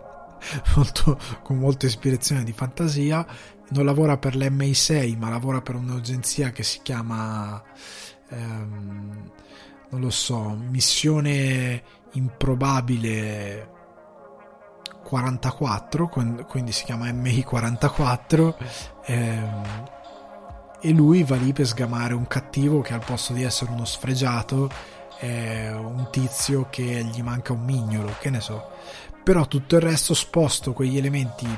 *laughs* *laughs* molto, con molte ispirazioni di fantasia non lavora per l'MI6 ma lavora per un'agenzia che si chiama ehm, non lo so missione improbabile 44 quindi si chiama MI44 ehm, e lui va lì per sgamare un cattivo che al posto di essere uno sfregiato è un tizio che gli manca un mignolo, che ne so. Però tutto il resto sposto quegli elementi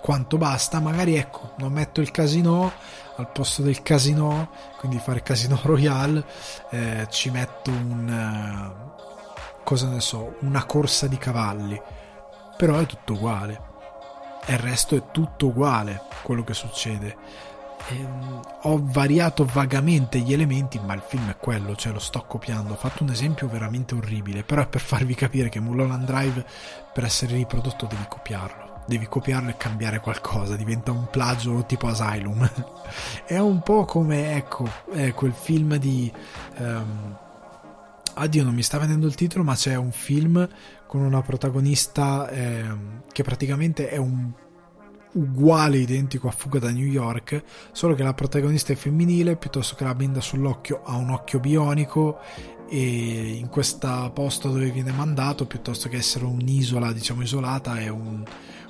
quanto basta, magari ecco, non metto il casino al posto del casino, quindi fare casino *laughs* royale, eh, ci metto un eh, cosa ne so, una corsa di cavalli. Però è tutto uguale. E il resto è tutto uguale quello che succede ehm, ho variato vagamente gli elementi, ma il film è quello, cioè lo sto copiando. Ho fatto un esempio veramente orribile, però è per farvi capire che Mulholland Drive per essere riprodotto devi copiarlo. Devi copiarlo e cambiare qualcosa, diventa un plagio tipo Asylum. *laughs* è un po' come, ecco, è quel film di... Um, addio non mi sta venendo il titolo ma c'è un film con una protagonista eh, che praticamente è un uguale, identico a Fuga da New York, solo che la protagonista è femminile, piuttosto che la benda sull'occhio ha un occhio bionico e in questo posto dove viene mandato, piuttosto che essere un'isola, diciamo isolata, è un,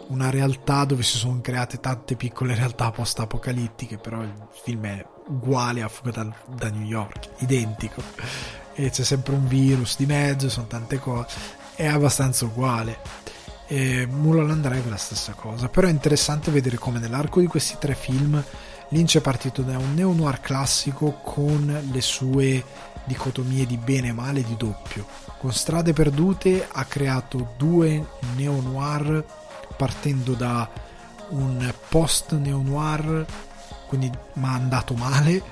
una realtà dove si sono create tante piccole realtà post-apocalittiche, però il film è uguale a Fuga da, da New York, identico. E c'è sempre un virus di mezzo, sono tante cose, è abbastanza uguale e Mulholland Drive è la stessa cosa però è interessante vedere come nell'arco di questi tre film Lynch è partito da un neo-noir classico con le sue dicotomie di bene e male di doppio. Con Strade Perdute ha creato due neo-noir partendo da un post neo-noir, quindi ma andato male,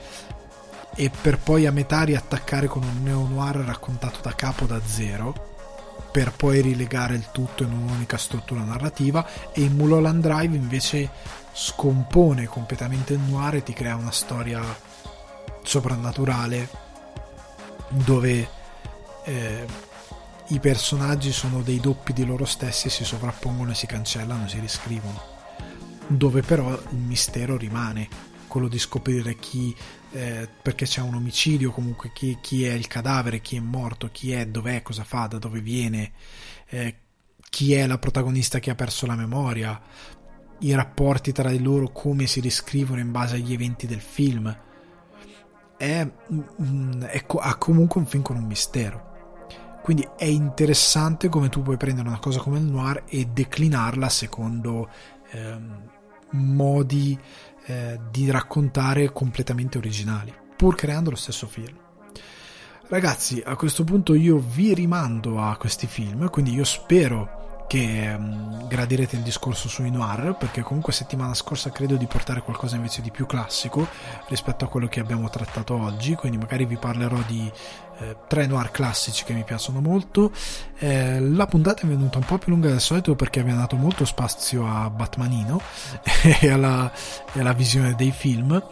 e per poi a metà riattaccare con un neo-noir raccontato da capo da zero, per poi rilegare il tutto in un'unica struttura narrativa, e in Mulholland Drive invece scompone completamente il noir e ti crea una storia soprannaturale dove eh, i personaggi sono dei doppi di loro stessi, si sovrappongono e si cancellano, si riscrivono. Dove però il mistero rimane, quello di scoprire chi, eh, perché c'è un omicidio, comunque chi, chi, è il cadavere, chi è morto, chi è, dov'è, cosa fa, da dove viene, eh, chi è la protagonista che ha perso la memoria, i rapporti tra di loro, come si riscrivono in base agli eventi del film. È, è, ha comunque un film con un mistero quindi è interessante come tu puoi prendere una cosa come il noir e declinarla secondo ehm, modi eh, di raccontare completamente originali, pur creando lo stesso film. Ragazzi, a questo punto io vi rimando a questi film, quindi io spero che um, gradirete il discorso sui noir perché comunque settimana scorsa credo di portare qualcosa invece di più classico rispetto a quello che abbiamo trattato oggi quindi magari vi parlerò di eh, tre noir classici che mi piacciono molto. Eh, la puntata è venuta un po' più lunga del solito perché abbiamo dato molto spazio a Batmanino *laughs* e alla, e alla visione dei film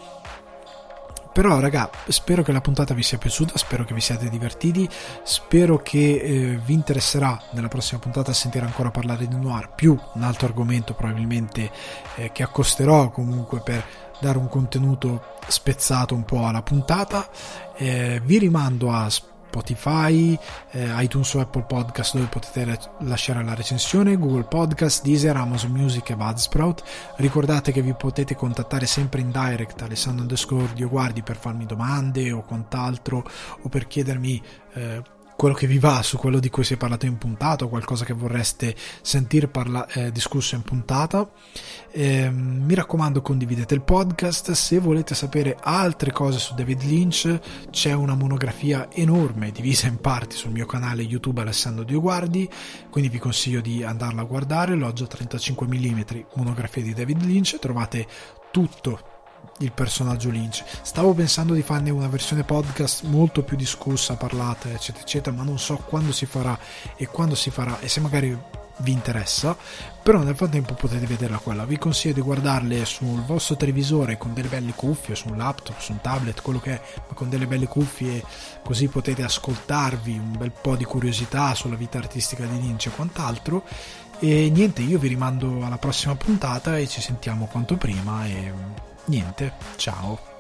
però, raga, spero che la puntata vi sia piaciuta, spero che vi siate divertiti, spero che eh, vi interesserà nella prossima puntata sentire ancora parlare di noir, più un altro argomento probabilmente eh, che accosterò comunque per dare un contenuto spezzato un po' alla puntata. Eh, vi rimando a Spotify, eh, iTunes o Apple Podcast dove potete lasciare la recensione, Google Podcast, Deezer, Amazon Music e Budsprout. Ricordate che vi potete contattare sempre in direct Alessandro underscore Dioguardi per farmi domande o quant'altro o per chiedermi eh, quello che vi va su quello di cui si è parlato in puntata o qualcosa che vorreste sentire parla- eh, discusso in puntata. Eh, mi raccomando condividete il podcast, se volete sapere altre cose su David Lynch c'è una monografia enorme divisa in parti sul mio canale YouTube Alessandro Dioguardi, quindi vi consiglio di andarla a guardare, l'oggi 35 mm monografia di David Lynch, trovate tutto il personaggio Lynch. Stavo pensando di farne una versione podcast molto più discussa, parlata, eccetera, eccetera, ma non so quando si farà e quando si farà e se magari vi interessa, però nel frattempo potete vederla quella. Vi consiglio di guardarle sul vostro televisore con delle belle cuffie, su un laptop, su un tablet, quello che è, ma con delle belle cuffie così potete ascoltarvi un bel po' di curiosità sulla vita artistica di Lynch e quant'altro. E niente, io vi rimando alla prossima puntata e ci sentiamo quanto prima e niente, ciao.